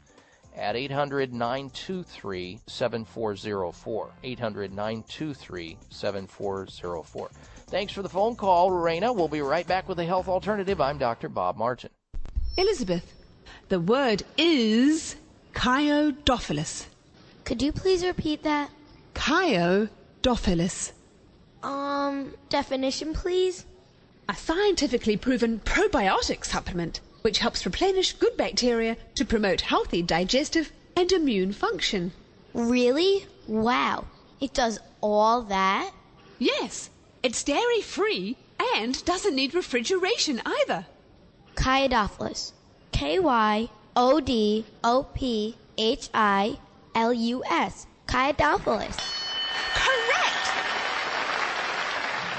at 800 923 7404. 800 923 7404. Thanks for the phone call, Lorena. We'll be right back with a health alternative. I'm Dr. Bob Martin. Elizabeth, the word is Kyo-Dophilus. Could you please repeat that? Kyo-Dophilus. Um, definition, please? A scientifically proven probiotic supplement which helps replenish good bacteria to promote healthy digestive and immune function. Really? Wow. It does all that? Yes. It's dairy free and doesn't need refrigeration either. Kyo-Dophilus. K Y O D O P H I L U S. Kyo-Dophilus. Correct!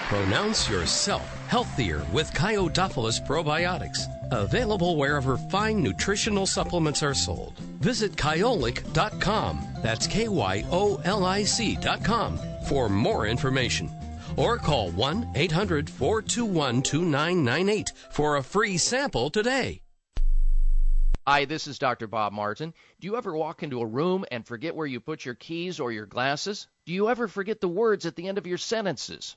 Pronounce yourself healthier with Kyo-Dophilus probiotics. Available wherever fine nutritional supplements are sold. Visit kyolic.com. That's K Y O L I C.com for more information. Or call 1 800 421 2998 for a free sample today. Hi, this is Dr. Bob Martin. Do you ever walk into a room and forget where you put your keys or your glasses? Do you ever forget the words at the end of your sentences?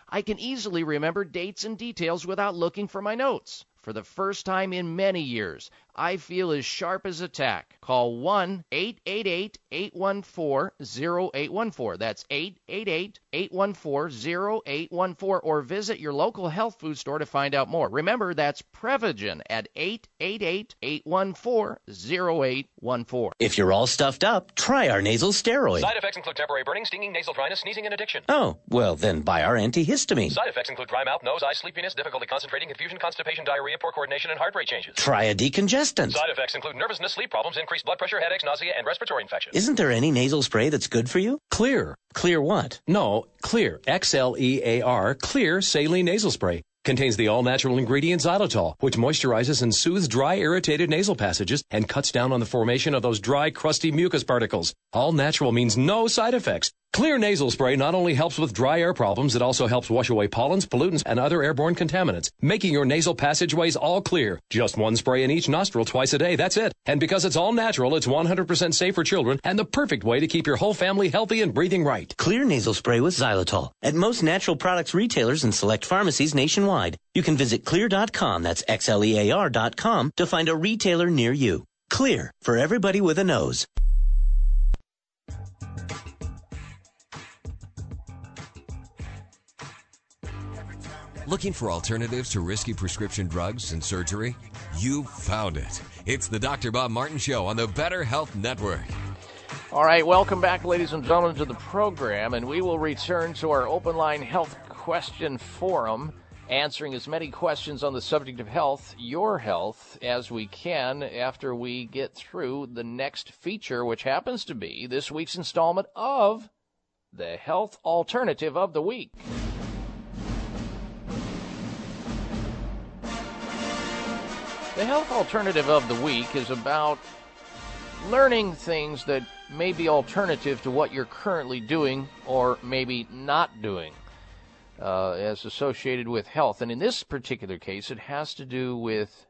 I can easily remember dates and details without looking for my notes. For the first time in many years, I feel as sharp as a tack. Call 1 888 814 0814. That's 888 814 0814 or visit your local health food store to find out more. Remember, that's Prevagen at 888 814 0814. If you're all stuffed up, try our nasal steroid. Side effects include temporary burning, stinging, nasal dryness, sneezing, and addiction. Oh, well, then buy our antihistamine. Side effects include dry mouth, nose, eyes, sleepiness, difficulty concentrating, confusion, constipation, diarrhea, poor coordination, and heart rate changes. Try a decongestant. Side effects include nervousness, sleep problems, increased blood pressure, headaches, nausea, and respiratory infections. Isn't there any nasal spray that's good for you? Xlear. Clear what? No, Xlear. X L E A R. Xlear saline nasal spray. Contains the all natural ingredient xylitol, which moisturizes and soothes dry, irritated nasal passages and cuts down on the formation of those dry, crusty mucus particles. All natural means no side effects. Xlear nasal spray not only helps with dry air problems, it also helps wash away pollens, pollutants, and other airborne contaminants, making your nasal passageways all clear. Just one spray in each nostril twice a day, that's it. And because it's all natural, it's 100% safe for children and the perfect way to keep your whole family healthy and breathing right. Xlear nasal spray with xylitol at most natural products retailers and select pharmacies nationwide. You can visit xlear.com, that's X-L-E-A-R.com, to find a retailer near you. Xlear for everybody with a nose. Looking for alternatives to risky prescription drugs and surgery? You found it. It's the Dr. Bob Martin Show on the Better Health Network. All right, welcome back, ladies and gentlemen, to the program, and we will return to our open line health question forum, answering as many questions on the subject of health, your health, as we can after we get through the next feature, which happens to be this week's installment of the Health Alternative of the Week. The Health Alternative of the Week is about learning things that may be alternative to what you're currently doing or maybe not doing uh, as associated with health. And in this particular case, it has to do with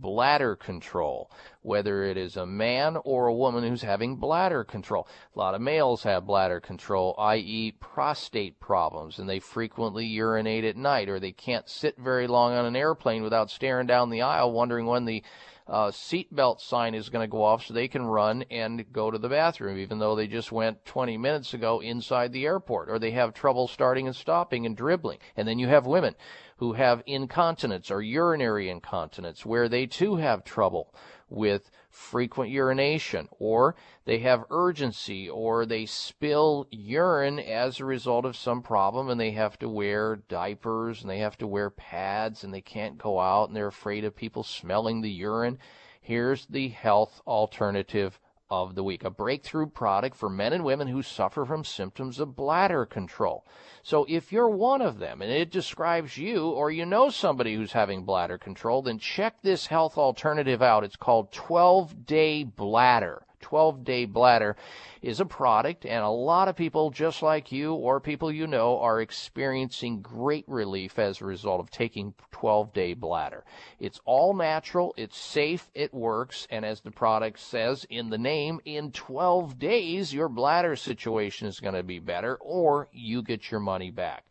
bladder control, whether it is a man or a woman who's having bladder control. A lot of males have bladder control, i.e., prostate problems, and they frequently urinate at night, or they can't sit very long on an airplane without staring down the aisle, wondering when the uh, seatbelt sign is going to go off so they can run and go to the bathroom, even though they just went 20 minutes ago inside the airport, or they have trouble starting and stopping and dribbling. And then you have women who have incontinence or urinary incontinence, where they too have trouble with frequent urination, or they have urgency, or they spill urine as a result of some problem and they have to wear diapers and they have to wear pads and they can't go out and they're afraid of people smelling the urine. Here's the health alternative of the week a breakthrough product for men and women who suffer from symptoms of bladder control. So if you're one of them and it describes you or you know somebody who's having bladder control, then check this health alternative out. It's called 12 Day Bladder. 12 Day Bladder is a product, and a lot of people, just like you or people you know, are experiencing great relief as a result of taking 12 Day Bladder. It's all natural, it's safe, it works, and as the product says in the name, in 12 days, your bladder situation is going to be better, or you get your money back.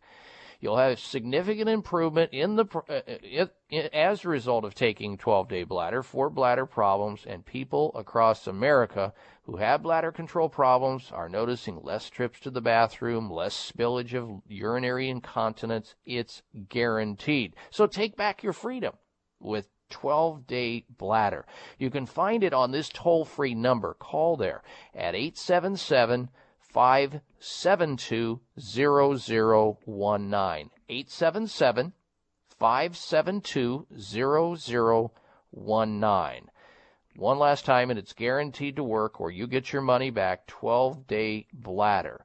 You'll have significant improvement in the uh, uh as a result of taking 12-day bladder for bladder problems, and people across America who have bladder control problems are noticing less trips to the bathroom, less spillage of urinary incontinence. It's guaranteed. So take back your freedom with 12 day bladder. You can find it on this toll free number. Call there at 877 572 0019. 877 572 0019. One last time, and it's guaranteed to work, or you get your money back 12 day bladder.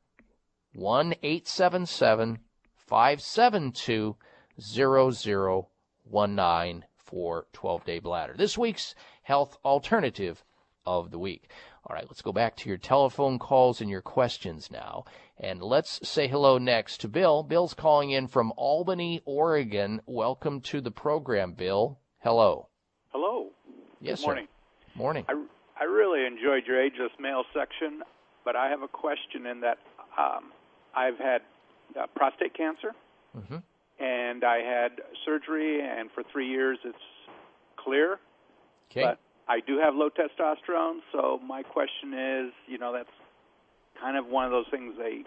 1 877 572 0019 for 12 day bladder. This week's health alternative of the week. All right, let's go back to your telephone calls and your questions now. And let's say hello next to Bill. Bill's calling in from Albany, Oregon. Welcome to the program, Bill. Hello. Hello. Yes, Good morning. Sir. Morning. I, I really enjoyed your ageless male section, but I have a question in that um, I've had uh, prostate cancer, mm-hmm. and I had surgery, and for three years it's clear. Okay. But I do have low testosterone, so my question is, you know, that's kind of one of those things they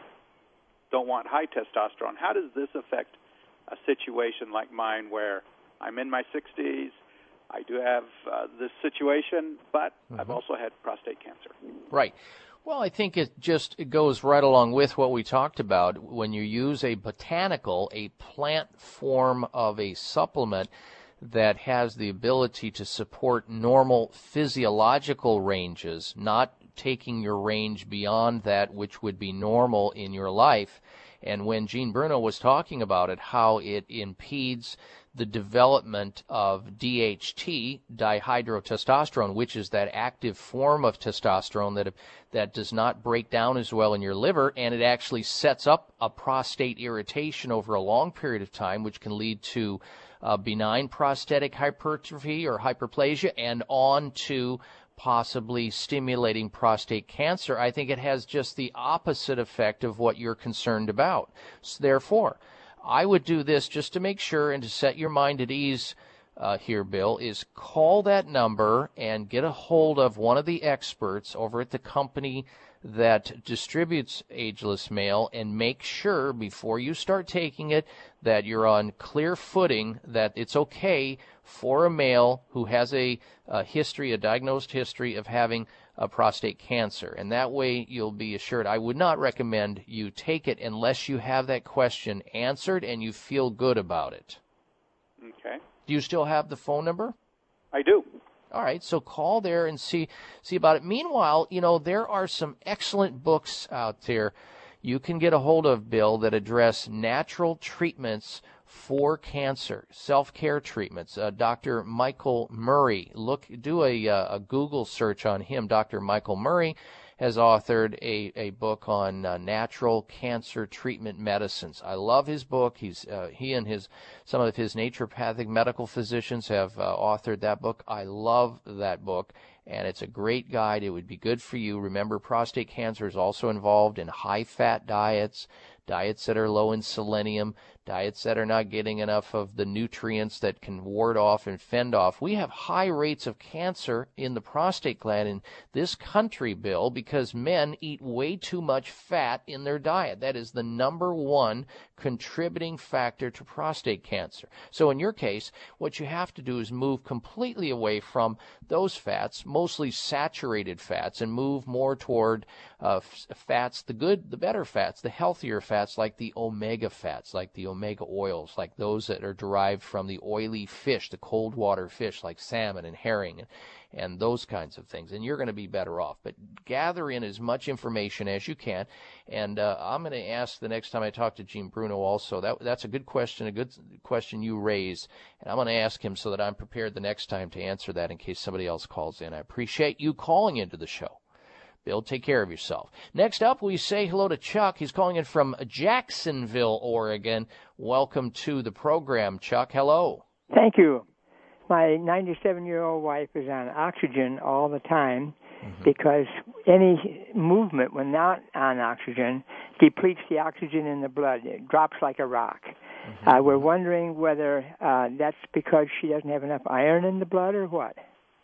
don't want high testosterone. How does this affect a situation like mine where I'm in my 60s, I do have uh, this situation, but mm-hmm. I've also had prostate cancer. Right. Well, I think it just it goes right along with what we talked about. When you use a botanical, a plant form of a supplement, that has the ability to support normal physiological ranges, not taking your range beyond that which would be normal in your life. And when Gene Bruno was talking about it, how it impedes the development of DHT, dihydrotestosterone, which is that active form of testosterone that that does not break down as well in your liver, and it actually sets up a prostate irritation over a long period of time, which can lead to uh, benign prostatic hypertrophy or hyperplasia and on to possibly stimulating prostate cancer, I think it has just the opposite effect of what you're concerned about. So therefore, I would do this just to make sure and to set your mind at ease uh, here, Bill, is call that number and get a hold of one of the experts over at the company that distributes ageless male and make sure before you start taking it that you're on clear footing that it's okay for a male who has a, a history, a diagnosed history of having a prostate cancer. And that way you'll be assured. I would not recommend you take it unless you have that question answered and you feel good about it. Okay. Do you still have the phone number? I do. All right, so call there and see see about it. Meanwhile, you know there are some excellent books out there you can get a hold of, Bill, that address natural treatments for cancer, self-care treatments. Uh, Dr. Michael Murray, look, do a, uh, a Google search on him. Dr. Michael Murray has authored a, a book on uh, natural cancer treatment medicines. I love his book. He's uh, he and his some of his naturopathic medical physicians have uh, authored that book. I love that book, and it's a great guide. It would be good for you. Remember, prostate cancer is also involved in high fat diets, diets that are low in selenium, diets that are not getting enough of the nutrients that can ward off and fend off. We have high rates of cancer in the prostate gland in this country, Bill, because men eat way too much fat in their diet. That is the number one contributing factor to prostate cancer. So in your case, what you have to do is move completely away from those fats, mostly saturated fats, and move more toward uh, fats, the good, the better fats, the healthier fats like the omega fats, like the omega oils, like those that are derived from the oily fish, the cold water fish like salmon and herring and, and those kinds of things. And you're going to be better off. But gather in as much information as you can. And uh, I'm going to ask the next time I talk to Gene Bruno also. That that's a good question, a good question you raise. And I'm going to ask him so that I'm prepared the next time to answer that in case somebody else calls in. I appreciate you calling into the show. Bill, take care of yourself. Next up, we say hello to Chuck. He's calling in from Jacksonville, Oregon. Welcome to the program, Chuck. Hello. Thank you. My 97 year old wife is on oxygen all the time mm-hmm. because any movement when not on oxygen depletes the oxygen in the blood. It drops like a rock. Mm-hmm. Uh, we're wondering whether uh, that's because she doesn't have enough iron in the blood or what.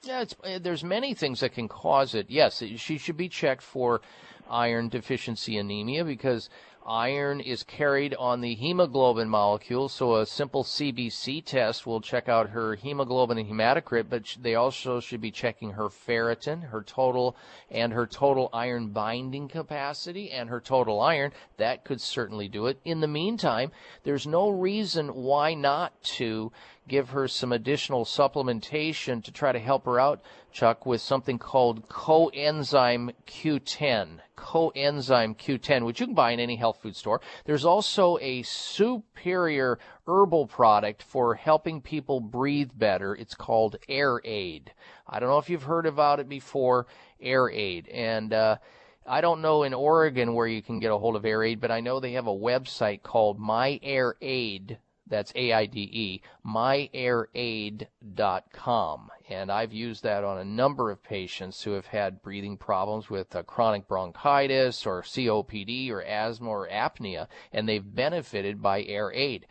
Yeah, uh, there's many things that can cause it. Yes, she should be checked for iron deficiency anemia because Iron is carried on the hemoglobin molecule, so a simple CBC test will check out her hemoglobin and hematocrit, but they also should be checking her ferritin, her total, and her total iron binding capacity, and her total iron. That could certainly do it. In the meantime, there's no reason why not to give her some additional supplementation to try to help her out, Chuck, with something called coenzyme Q10. Coenzyme Q10, which you can buy in any health food store. There's also a superior herbal product for helping people breathe better. It's called Air Aid. I don't know if you've heard about it before, Air Aid. And, uh, I don't know in Oregon where you can get a hold of Air Aid, but I know they have a website called MyAirAid that's A-I-D-E, myairaid.com. And I've used that on a number of patients who have had breathing problems with uh, chronic bronchitis or COPD or asthma or apnea, and they've benefited by Air Aid.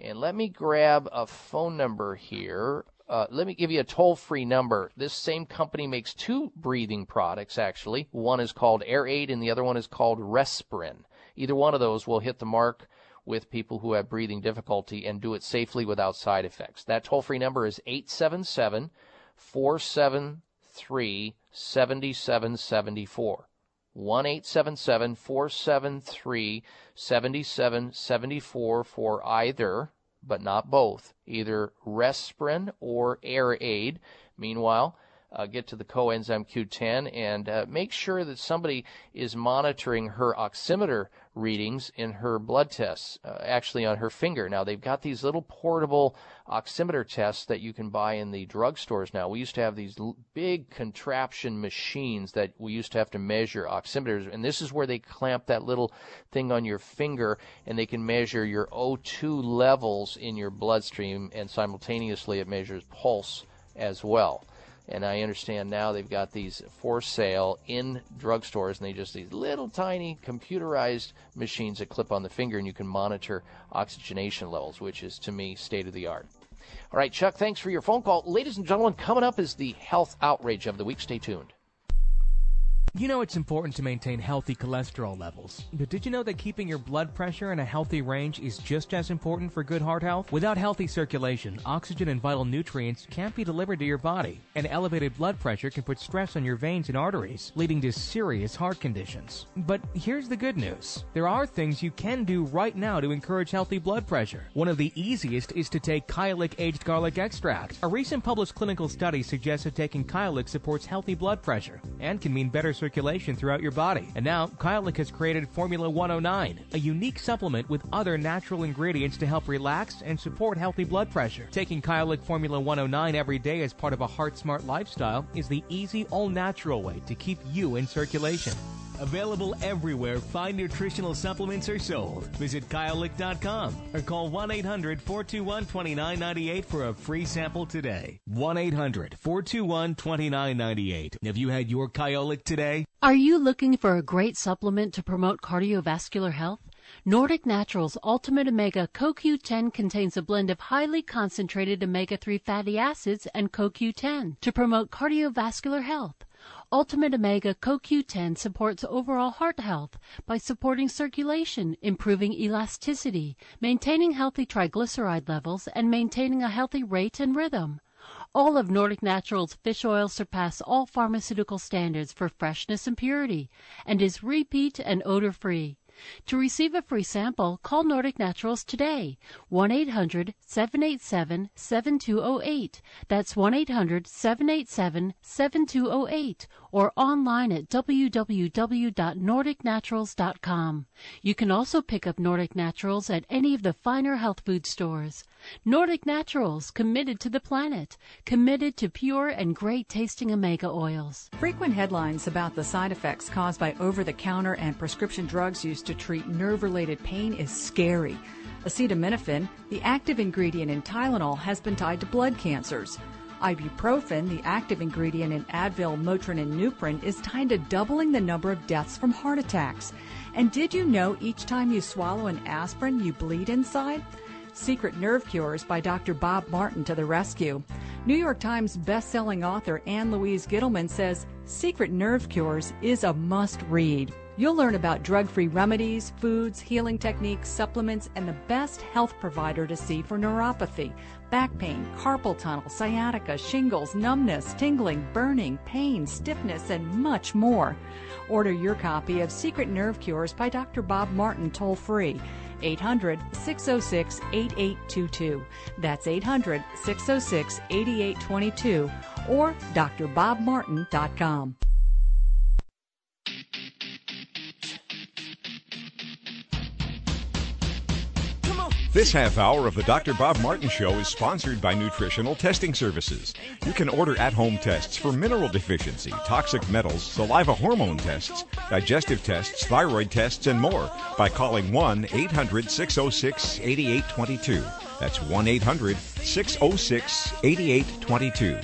And let me grab a phone number here. Uh, let me give you a toll free number. This same company makes two breathing products, actually. One is called Air Aid, and the other one is called Resprin. Either one of those will hit the mark with people who have breathing difficulty and do it safely without side effects. That toll free number is 877 473 7774. 1 877 473 7774 for either, but not both, either Resprin or Air Aid. Meanwhile, uh, get to the coenzyme Q10 and uh, make sure that somebody is monitoring her oximeter readings in her blood tests, uh, actually on her finger. Now, they've got these little portable oximeter tests that you can buy in the drugstores now. We used to have these l- big contraption machines that we used to have to measure oximeters, and this is where they clamp that little thing on your finger and they can measure your O2 levels in your bloodstream, and simultaneously it measures pulse as well and I understand now they've got these for sale in drugstores, and they just these little tiny computerized machines that clip on the finger, and you can monitor oxygenation levels, which is to me state of the art. All right, Chuck, thanks for your phone call. Ladies and gentlemen, coming up is the health outrage of the week. Stay tuned. You know it's important to maintain healthy cholesterol levels, but did you know that keeping your blood pressure in a healthy range is just as important for good heart health? Without healthy circulation, oxygen and vital nutrients can't be delivered to your body, and elevated blood pressure can put stress on your veins and arteries, leading to serious heart conditions. But here's the good news. There are things you can do right now to encourage healthy blood pressure. One of the easiest is to take Kyolic aged garlic extract. A recent published clinical study suggests that taking Kyolic supports healthy blood pressure and can mean better circulation throughout your body. And now, Kyolic has created Formula 109, a unique supplement with other natural ingredients to help relax and support healthy blood pressure. Taking Kyolic Formula 109 every day as part of a heart smart lifestyle is the easy, all natural way to keep you in circulation. Available everywhere fine nutritional supplements are sold. Visit Kyolic.com or call 1 800 421 2998 for a free sample today. 1 800 421 2998. Have you had your Kyolic today? Are you looking for a great supplement to promote cardiovascular health? Nordic Naturals Ultimate Omega CoQ10 contains a blend of highly concentrated omega 3 fatty acids and CoQ10 to promote cardiovascular health. Ultimate Omega CoQ10 supports overall heart health by supporting circulation, improving elasticity, maintaining healthy triglyceride levels, and maintaining a healthy rate and rhythm. All of Nordic Naturals fish oil surpass all pharmaceutical standards for freshness and purity and is repeat and odor free. To receive a free sample, call Nordic Naturals today. 1 800 787 7208. That's 1 800 787 7208 or online at www.nordicnaturals.com. You can also pick up Nordic Naturals at any of the finer health food stores. Nordic Naturals, committed to the planet, committed to pure and great tasting omega oils. Frequent headlines about the side effects caused by over the counter and prescription drugs used to treat nerve related pain is scary. Acetaminophen, the active ingredient in Tylenol, has been tied to blood cancers. Ibuprofen, the active ingredient in Advil, Motrin, and Nuprin, is tied to doubling the number of deaths from heart attacks. And did you know each time you swallow an aspirin, you bleed inside? Secret Nerve Cures by Dr. Bob Martin to the rescue. New York Times best-selling author Ann Louise Gittleman says Secret Nerve Cures is a must read. You'll learn about drug free remedies, foods, healing techniques, supplements, and the best health provider to see for neuropathy, back pain, carpal tunnel, sciatica, shingles, numbness, tingling, burning, pain, stiffness, and much more. Order your copy of Secret Nerve Cures by Dr. Bob Martin toll free. 800 606 8822. That's 800 606 8822 or drbobmartin.com. This half hour of the Dr. Bob Martin Show is sponsored by Nutritional Testing Services. You can order at home tests for mineral deficiency, toxic metals, saliva hormone tests, digestive tests, thyroid tests, and more by calling 1 800 606 8822. That's 1 800 606 8822.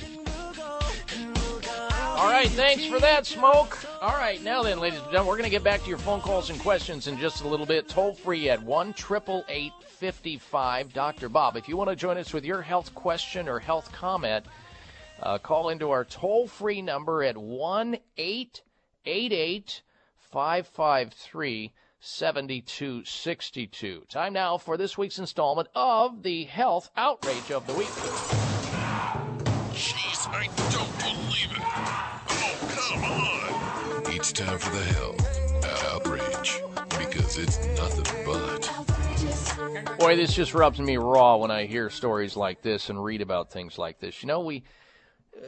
All right, thanks for that, Smoke. All right, now then, ladies and gentlemen, we're going to get back to your phone calls and questions in just a little bit. Toll free at 1 888 Dr. Bob. If you want to join us with your health question or health comment, uh, call into our toll free number at 1 888 553 7262. Time now for this week's installment of the Health Outrage of the Week. Jeez, I don't believe it. Oh, come on. It's time for the health outrage because it's nothing but. Boy, this just rubs me raw when I hear stories like this and read about things like this. You know, we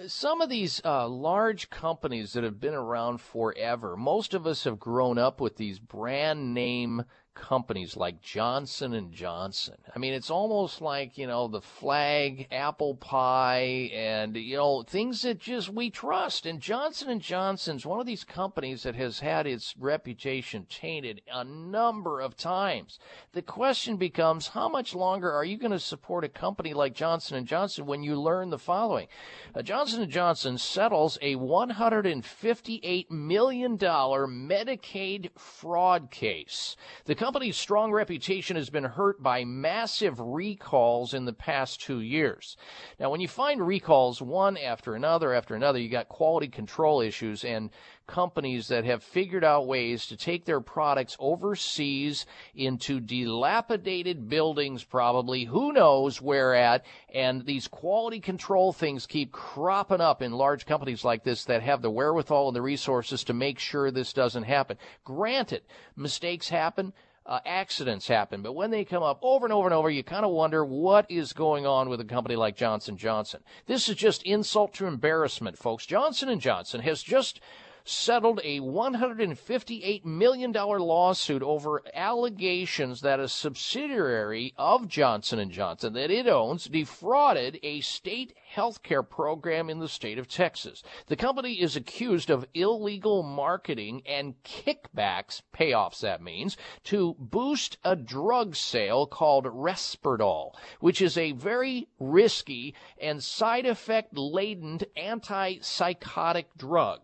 some of these uh, large companies that have been around forever. Most of us have grown up with these brand name companies like Johnson and Johnson. I mean, it's almost like, you know, the flag, apple pie and you know, things that just we trust. And Johnson and Johnson's one of these companies that has had its reputation tainted a number of times. The question becomes how much longer are you going to support a company like Johnson and Johnson when you learn the following? Uh, Johnson and Johnson settles a 158 million dollar Medicaid fraud case. The company's strong reputation has been hurt by massive recalls in the past two years. Now, when you find recalls one after another after another, you got quality control issues, and companies that have figured out ways to take their products overseas into dilapidated buildings, probably, who knows where at, and these quality control things keep cropping up in large companies like this that have the wherewithal and the resources to make sure this doesn't happen. Granted, mistakes happen uh, accidents happen. But when they come up over and over and over, you kind of wonder what is going on with a company like Johnson Johnson. This is just insult to embarrassment, folks. Johnson & Johnson has just settled a $158 million lawsuit over allegations that a subsidiary of Johnson & Johnson that it owns defrauded a state health care program in the state of Texas. The company is accused of illegal marketing and kickbacks, payoffs that means, to boost a drug sale called Risperdal, which is a very risky and side effect laden antipsychotic drug.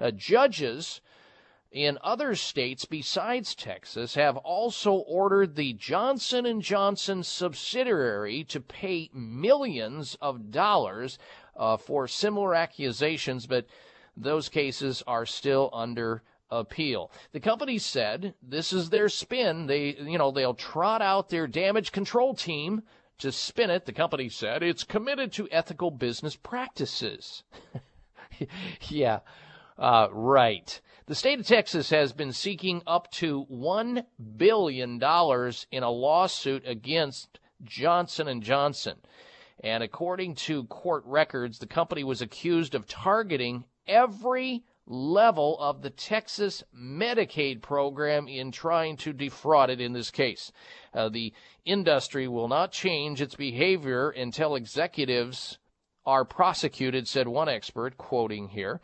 Uh, judges in other states besides Texas have also ordered the Johnson & Johnson subsidiary to pay millions of dollars uh, for similar accusations, but those cases are still under appeal. The company said this is their spin. They, you know, they'll trot out their damage control team to spin it. The company said it's committed to ethical business practices. yeah. Uh, right. The state of Texas has been seeking up to $1 billion in a lawsuit against Johnson & Johnson. And according to court records, the company was accused of targeting every level of the Texas Medicaid program in trying to defraud it in this case. Uh, the industry will not change its behavior until executives are prosecuted, said one expert, quoting here.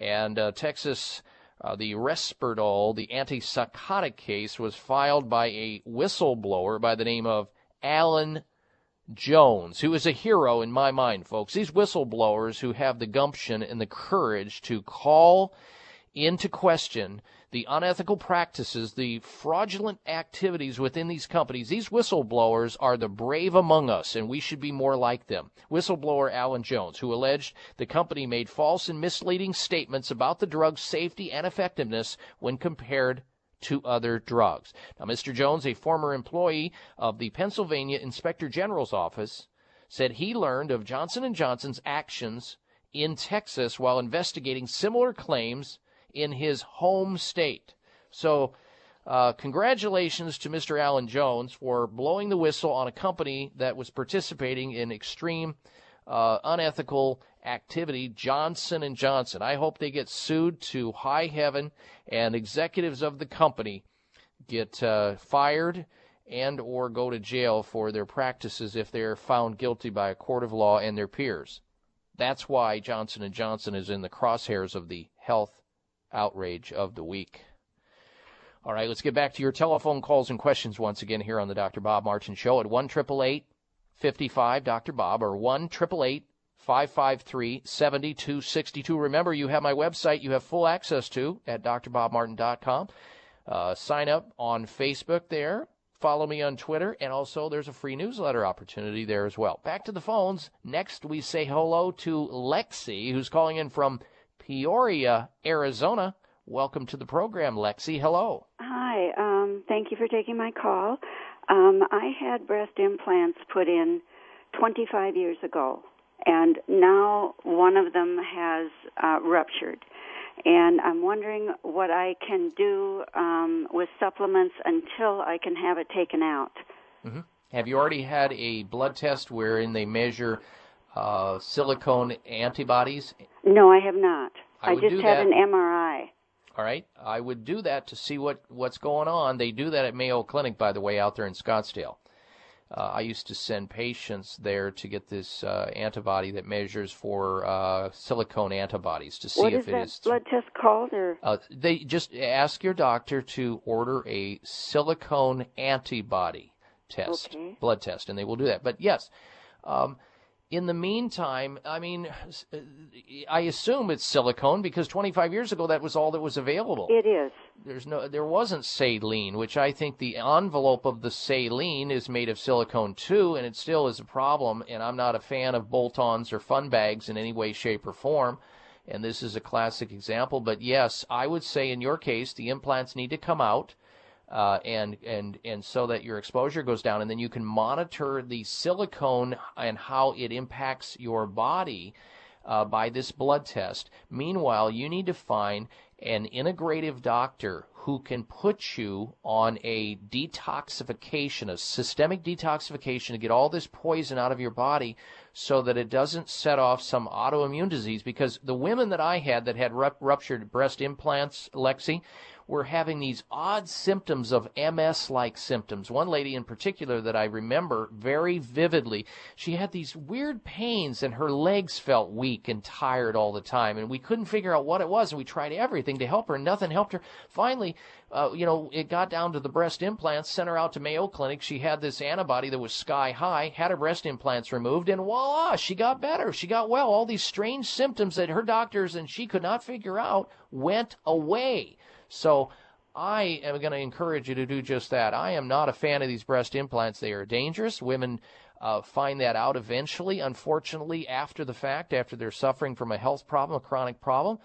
And uh, Texas, uh, the Risperdal, the antipsychotic case, was filed by a whistleblower by the name of Alan Jones, who is a hero in my mind, folks. These whistleblowers who have the gumption and the courage to call into question the unethical practices, the fraudulent activities within these companies. These whistleblowers are the brave among us, and we should be more like them. Whistleblower Alan Jones, who alleged the company made false and misleading statements about the drug's safety and effectiveness when compared to other drugs. Now, Mr. Jones, a former employee of the Pennsylvania Inspector General's office, said he learned of Johnson & Johnson's actions in Texas while investigating similar claims in his home state. So, uh, congratulations to Mr. Alan Jones for blowing the whistle on a company that was participating in extreme uh, unethical activity, Johnson and Johnson. I hope they get sued to high heaven and executives of the company get uh, fired and or go to jail for their practices if they're found guilty by a court of law and their peers. That's why Johnson and Johnson is in the crosshairs of the health outrage of the week. All right, let's get back to your telephone calls and questions once again here on the Dr. Bob Martin Show at 1 55 Dr. Bob or 1 553 7262. Remember, you have my website you have full access to at drbobmartin.com. Uh, sign up on Facebook there. Follow me on Twitter, and also there's a free newsletter opportunity there as well. Back to the phones. Next, we say hello to Lexi, who's calling in from Peoria, Arizona. Welcome to the program, Lexi. Hello. Hi. Um, thank you for taking my call. Um, I had breast implants put in 25 years ago, and now one of them has uh, ruptured. And I'm wondering what I can do um, with supplements until I can have it taken out. Mm-hmm. Have you already had a blood test wherein they measure uh, silicone antibodies? No, I have not. I, I just had that. an MRI. All right, I would do that to see what what's going on. They do that at Mayo Clinic, by the way, out there in Scottsdale. Uh, I used to send patients there to get this uh, antibody that measures for uh, silicone antibodies to see what if is it that is. blood test called? Or uh, they just ask your doctor to order a silicone antibody test, Okay. blood test, and they will do that. But yes, um, in the meantime, I mean, uh, I assume it's silicone because 25 years ago that was all that was available. It is. There's no, there wasn't saline, which I think the envelope of the saline is made of silicone too, and it still is a problem. And I'm not a fan of bolt-ons or fun bags in any way, shape, or form. and this is a classic example. But yes, I would say in your case, the implants need to come out. Uh, and and and so that your exposure goes down, and then you can monitor the silicone and how it impacts your body uh, by this blood test. Meanwhile, you need to find an integrative doctor who can put you on a detoxification, a systemic detoxification to get all this poison out of your body so that it doesn't set off some autoimmune disease. Because the women that I had that had ruptured breast implants, Lexi, were having these odd symptoms of MS like symptoms. One lady in particular that I remember very vividly, she had these weird pains and her legs felt weak and tired all the time. And we couldn't figure out what it was. And we tried everything to help her and nothing helped her. Finally, uh, you know, it got down to the breast implants, sent her out to Mayo Clinic. She had this antibody that was sky high, had her breast implants removed, and voila, she got better. She got well. All these strange symptoms that her doctors and she could not figure out went away. So I am going to encourage you to do just that. I am not a fan of these breast implants. They are dangerous. Women uh, find that out eventually, unfortunately, after the fact, after they're suffering from a health problem, a chronic problem.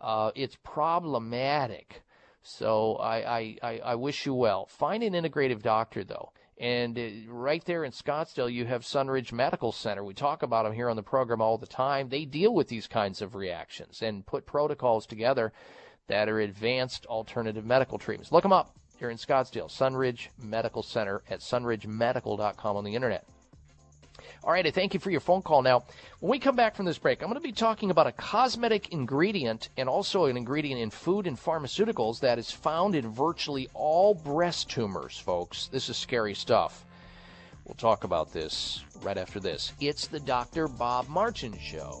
Uh, it's problematic. So I, I, I, I wish you well. Find an integrative doctor, though. And uh, right there in Scottsdale, you have Sunridge Medical Center. We talk about them here on the program all the time. They deal with these kinds of reactions and put protocols together that are advanced alternative medical treatments. Look them up here in Scottsdale, Sunridge Medical Center at sunridgemedical.com on the internet. All right, I thank you for your phone call. Now, when we come back from this break, I'm going to be talking about a cosmetic ingredient and also an ingredient in food and pharmaceuticals that is found in virtually all breast tumors, folks. This is scary stuff. We'll talk about this right after this. It's the Dr. Bob Martin Show.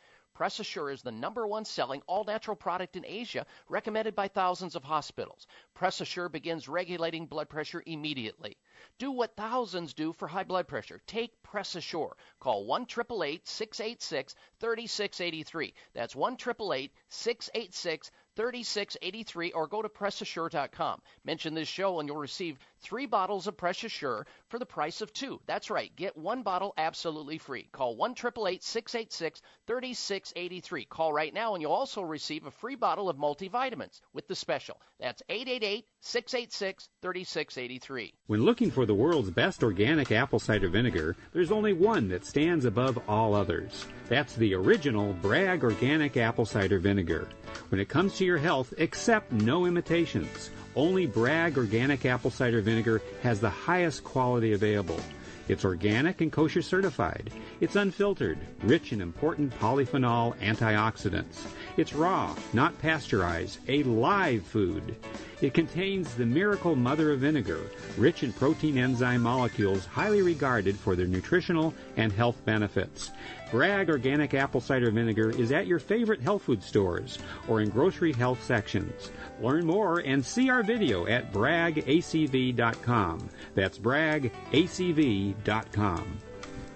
Press Assure is the number one selling all natural product in Asia, recommended by thousands of hospitals. Press Assure begins regulating blood pressure immediately. Do what thousands do for high blood pressure. Take Press Assure. Call 1 686 3683. That's 1 686 3683 or go to PressAssure.com. Mention this show and you'll receive three bottles of Press Assure for the price of two. That's right. Get one bottle absolutely free. Call 1 686 3683. Call right now and you'll also receive a free bottle of multivitamins with the special. That's 888 686 3683. When looking for the world's best organic apple cider vinegar, there's only one that stands above all others. That's the original Bragg Organic Apple Cider Vinegar. When it comes to your health, accept no imitations. Only Bragg Organic Apple Cider Vinegar has the highest quality available. It's organic and kosher certified. It's unfiltered, rich in important polyphenol antioxidants. It's raw, not pasteurized, a live food. It contains the miracle mother of vinegar, rich in protein enzyme molecules highly regarded for their nutritional and health benefits. Bragg Organic Apple Cider Vinegar is at your favorite health food stores or in grocery health sections. Learn more and see our video at braggacv.com. That's braggacv.com.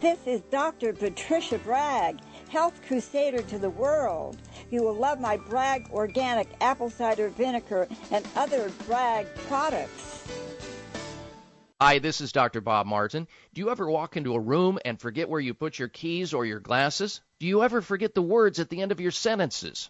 This is Dr. Patricia Bragg, health crusader to the world. You will love my Bragg Organic Apple Cider Vinegar and other Bragg products. Hi, this is Dr. Bob Martin. Do you ever walk into a room and forget where you put your keys or your glasses? Do you ever forget the words at the end of your sentences?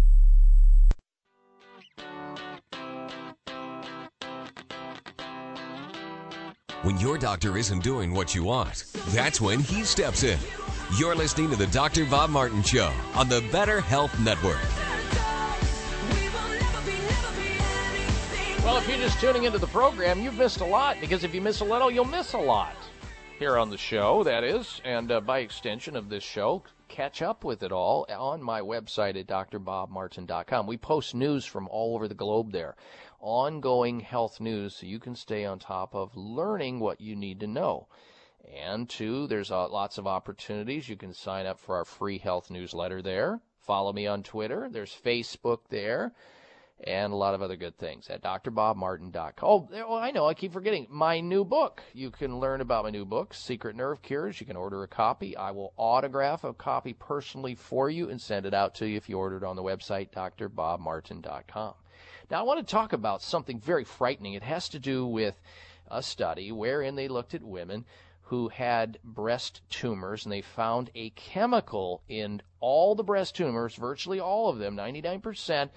When your doctor isn't doing what you want, that's when he steps in. You're listening to the Dr. Bob Martin Show on the Better Health Network. Well, if you're just tuning into the program, you've missed a lot because if you miss a little, you'll miss a lot here on the show, that is, and uh, by extension of this show, catch up with it all on my website at drbobmartin.com. We post news from all over the globe there ongoing health news so you can stay on top of learning what you need to know. And two, there's uh, lots of opportunities. You can sign up for our free health newsletter there. Follow me on Twitter. There's Facebook there. And a lot of other good things at drbobmartin.com. Oh, I know, I keep forgetting. My new book. You can learn about my new book, Secret Nerve Cures. You can order a copy. I will autograph a copy personally for you and send it out to you if you order it on the website, drbobmartin.com. Now, I want to talk about something very frightening. It has to do with a study wherein they looked at women who had breast tumors and they found a chemical in all the breast tumors, virtually all of them, 99%,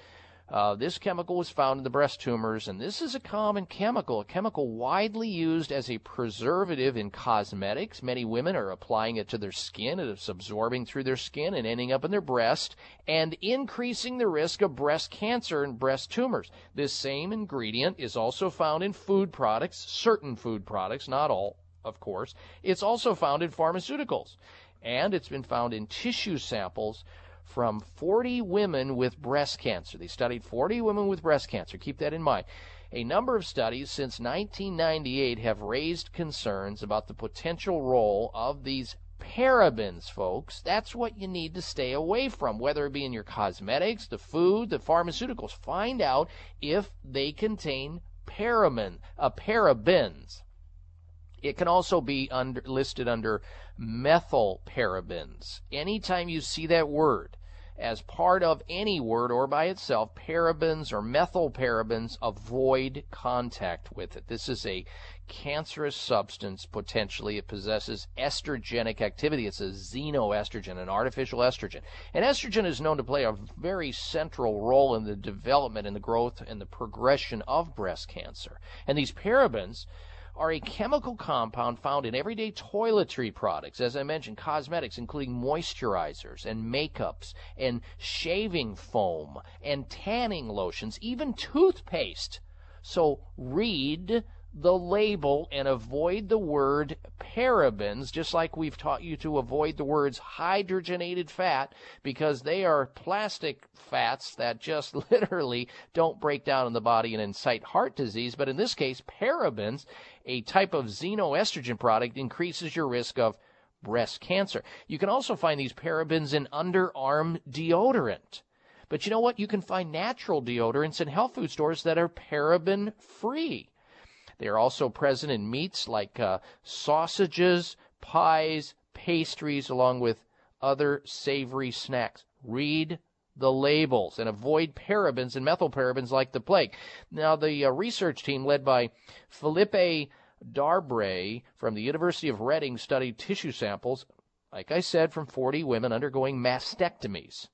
uh, this chemical was found in the breast tumors, and this is a common chemical, a chemical widely used as a preservative in cosmetics. Many women are applying it to their skin, and it's absorbing through their skin and ending up in their breast, and increasing the risk of breast cancer and breast tumors. This same ingredient is also found in food products, certain food products, not all, of course. It's also found in pharmaceuticals, and it's been found in tissue samples from 40 women with breast cancer. They studied 40 women with breast cancer. Keep that in mind. A number of studies since 1998 have raised concerns about the potential role of these parabens, folks. That's what you need to stay away from, whether it be in your cosmetics, the food, the pharmaceuticals. Find out if they contain paraben, uh, parabens. It can also be under, listed under methyl parabens. Anytime you see that word as part of any word or by itself, parabens or methyl parabens, avoid contact with it. This is a cancerous substance potentially. It possesses estrogenic activity. It's a xenoestrogen, an artificial estrogen. And estrogen is known to play a very central role in the development and the growth and the progression of breast cancer. And these parabens are a chemical compound found in everyday toiletry products, as I mentioned, cosmetics, including moisturizers and makeups and shaving foam and tanning lotions, even toothpaste. So read the label and avoid the word parabens, just like we've taught you to avoid the words hydrogenated fat, because they are plastic fats that just literally don't break down in the body and incite heart disease. But in this case, parabens, a type of xenoestrogen product, increases your risk of breast cancer. You can also find these parabens in underarm deodorant. But you know what? You can find natural deodorants in health food stores that are paraben free. They are also present in meats like uh, sausages, pies, pastries, along with other savory snacks. Read the labels and avoid parabens and methylparabens like the plague. Now, the uh, research team led by Philippe Darbre from the University of Reading studied tissue samples, like I said, from 40 women undergoing mastectomies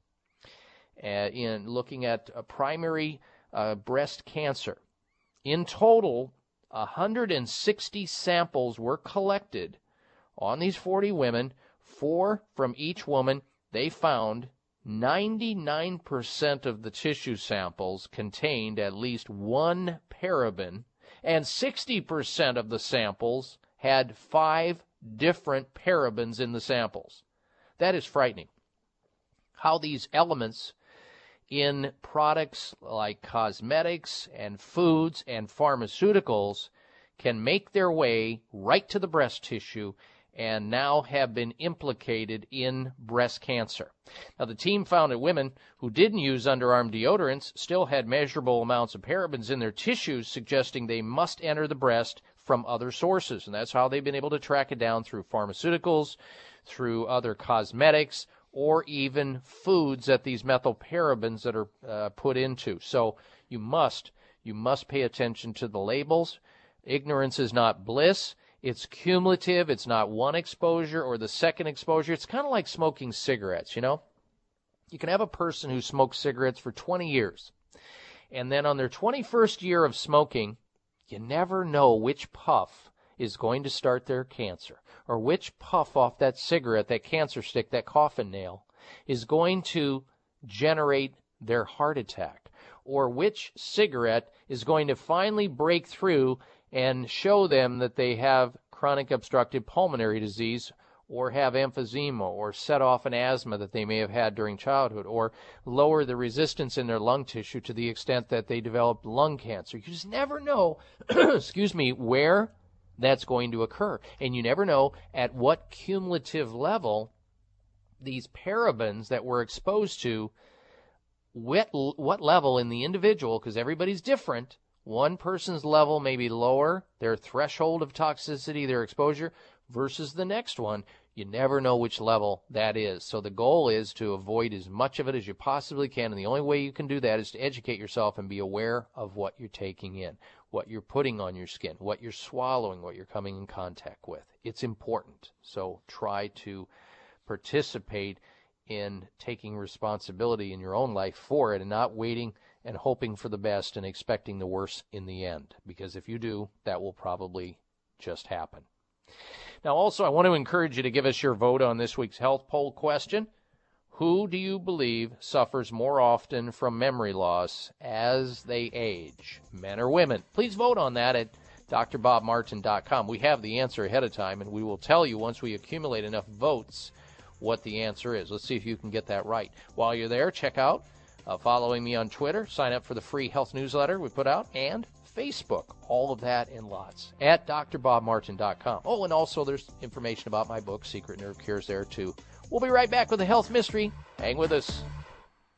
uh, in looking at primary uh, breast cancer. In total, 160 samples were collected on these 40 women, four from each woman. They found 99% of the tissue samples contained at least one paraben, and 60% of the samples had five different parabens in the samples. That is frightening. How these elements in products like cosmetics and foods and pharmaceuticals can make their way right to the breast tissue and now have been implicated in breast cancer. Now, the team found that women who didn't use underarm deodorants still had measurable amounts of parabens in their tissues, suggesting they must enter the breast from other sources. And that's how they've been able to track it down through pharmaceuticals, through other cosmetics, or even foods that these methylparabens that are uh, put into. So you must you must pay attention to the labels. Ignorance is not bliss. It's cumulative. It's not one exposure or the second exposure. It's kind of like smoking cigarettes, you know? You can have a person who smokes cigarettes for 20 years. And then on their 21st year of smoking, you never know which puff is going to start their cancer or which puff off that cigarette, that cancer stick, that coffin nail is going to generate their heart attack or which cigarette is going to finally break through and show them that they have chronic obstructive pulmonary disease or have emphysema or set off an asthma that they may have had during childhood or lower the resistance in their lung tissue to the extent that they develop lung cancer. You just never know, excuse me, where that's going to occur. And you never know at what cumulative level these parabens that we're exposed to, what, what level in the individual, because everybody's different, one person's level may be lower, their threshold of toxicity, their exposure, versus the next one. You never know which level that is. So the goal is to avoid as much of it as you possibly can. And the only way you can do that is to educate yourself and be aware of what you're taking in, what you're putting on your skin, what you're swallowing, what you're coming in contact with. It's important. So try to participate in taking responsibility in your own life for it and not waiting and hoping for the best and expecting the worst in the end. Because if you do, that will probably just happen. Now, also, I want to encourage you to give us your vote on this week's health poll question. Who do you believe suffers more often from memory loss as they age, men or women? Please vote on that at drbobmartin.com. We have the answer ahead of time, and we will tell you once we accumulate enough votes what the answer is. Let's see if you can get that right. While you're there, check out uh, following me on Twitter, sign up for the free health newsletter we put out, and Facebook. All of that in lots at drbobmartin.com. Oh, and also there's information about my book, Secret Nerve Cures, there too. We'll be right back with a health mystery. Hang with us.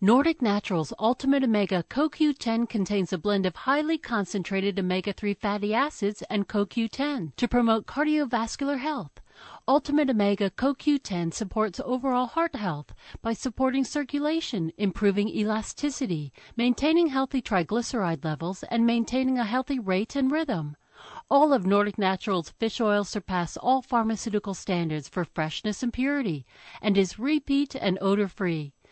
Nordic Naturals Ultimate Omega CoQ10 contains a blend of highly concentrated omega 3 fatty acids and CoQ10 to promote cardiovascular health. Ultimate Omega CoQ10 supports overall heart health by supporting circulation, improving elasticity, maintaining healthy triglyceride levels, and maintaining a healthy rate and rhythm. All of Nordic Naturals fish oil surpass all pharmaceutical standards for freshness and purity and is repeat and odor free.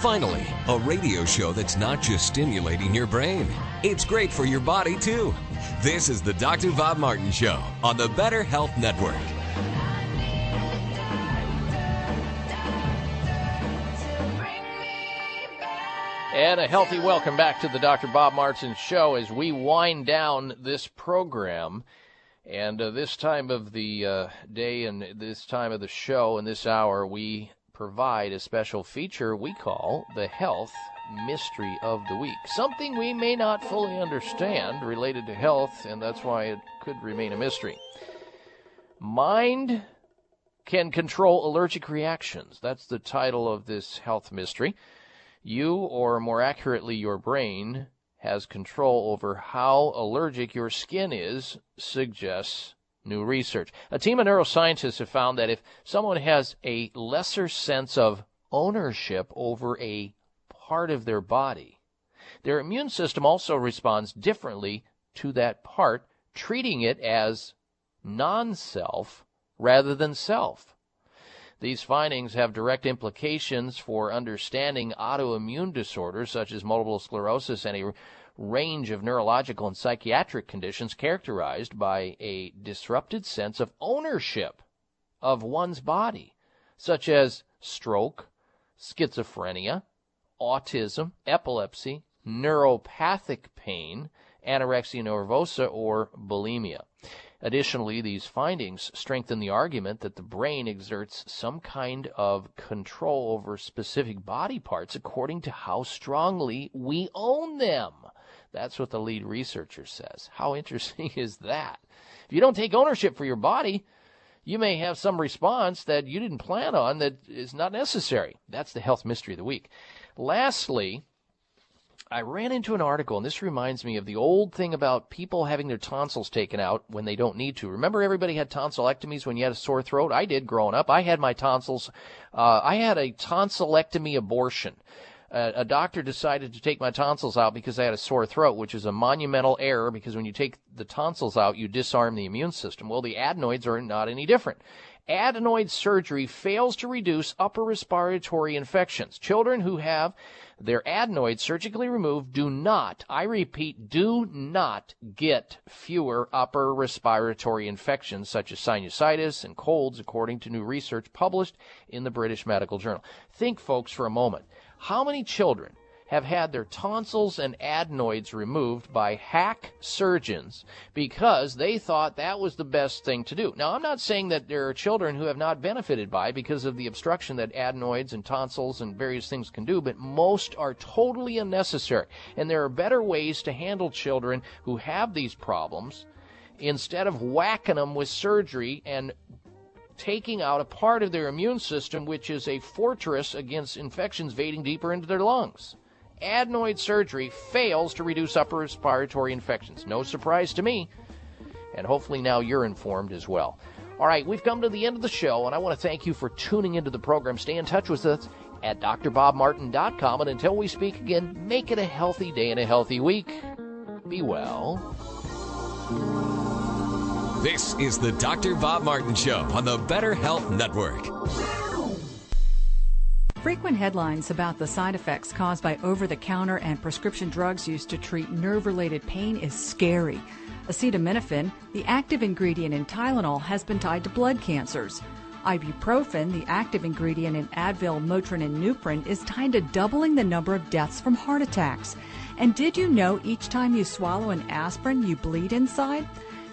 Finally, a radio show that's not just stimulating your brain, it's great for your body too. This is the Dr. Bob Martin Show on the Better Health Network. And a healthy welcome back to the Dr. Bob Martin Show as we wind down this program. And uh, this time of the uh, day and this time of the show and this hour, we provide a special feature we call the Health Mystery of the Week. Something we may not fully understand related to health, and that's why it could remain a mystery. Mind can control allergic reactions. That's the title of this health mystery. You, or more accurately, your brain, has control over how allergic your skin is, suggests new research. A team of neuroscientists have found that if someone has a lesser sense of ownership over a part of their body, their immune system also responds differently to that part, treating it as non self rather than self. These findings have direct implications for understanding autoimmune disorders such as multiple sclerosis and a range of neurological and psychiatric conditions characterized by a disrupted sense of ownership of one's body, such as stroke, schizophrenia, autism, epilepsy, neuropathic pain, anorexia nervosa, or bulimia. Additionally, these findings strengthen the argument that the brain exerts some kind of control over specific body parts according to how strongly we own them. That's what the lead researcher says. How interesting is that? If you don't take ownership for your body, you may have some response that you didn't plan on that is not necessary. That's the health mystery of the week. Lastly, I ran into an article, and this reminds me of the old thing about people having their tonsils taken out when they don't need to. Remember, everybody had tonsillectomies when you had a sore throat? I did growing up. I had my tonsils, uh, I had a tonsillectomy abortion. A doctor decided to take my tonsils out because I had a sore throat, which is a monumental error because when you take the tonsils out, you disarm the immune system. Well, the adenoids are not any different adenoid surgery fails to reduce upper respiratory infections. Children who have their adenoids surgically removed do not, I repeat, do not get fewer upper respiratory infections such as sinusitis and colds, according to new research published in the British Medical Journal. Think, folks, for a moment. How many children have had their tonsils and adenoids removed by hack surgeons because they thought that was the best thing to do. Now, I'm not saying that there are children who have not benefited by because of the obstruction that adenoids and tonsils and various things can do, but most are totally unnecessary. And there are better ways to handle children who have these problems instead of whacking them with surgery and taking out a part of their immune system, which is a fortress against infections vading deeper into their lungs adenoid surgery fails to reduce upper respiratory infections. No surprise to me. And hopefully now you're informed as well. All right, we've come to the end of the show, and I want to thank you for tuning into the program. Stay in touch with us at drbobmartin.com. And until we speak again, make it a healthy day and a healthy week. Be well. This is the Dr. Bob Martin Show on the Better Health Network. Frequent headlines about the side effects caused by over the counter and prescription drugs used to treat nerve related pain is scary. Acetaminophen, the active ingredient in Tylenol, has been tied to blood cancers. Ibuprofen, the active ingredient in Advil, Motrin, and Nuprin, is tied to doubling the number of deaths from heart attacks. And did you know each time you swallow an aspirin, you bleed inside?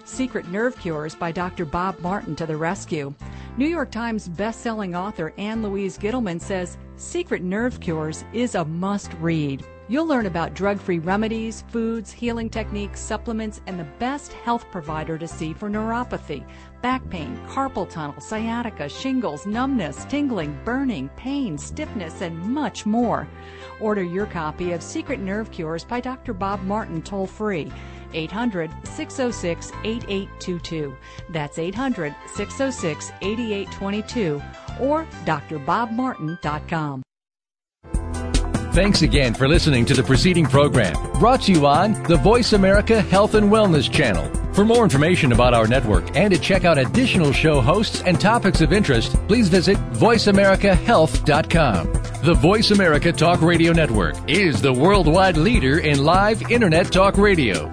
Secret Nerve Cures by Dr. Bob Martin to the rescue. New York Times best-selling author Ann Louise Gittleman says Secret Nerve Cures is a must read. You'll learn about drug free remedies, foods, healing techniques, supplements, and the best health provider to see for neuropathy, back pain, carpal tunnel, sciatica, shingles, numbness, tingling, burning, pain, stiffness, and much more. Order your copy of Secret Nerve Cures by Dr. Bob Martin toll free. 800 606 8822. That's 800 606 8822 or drbobmartin.com. Thanks again for listening to the preceding program brought to you on the Voice America Health and Wellness Channel. For more information about our network and to check out additional show hosts and topics of interest, please visit VoiceAmericaHealth.com. The Voice America Talk Radio Network is the worldwide leader in live Internet talk radio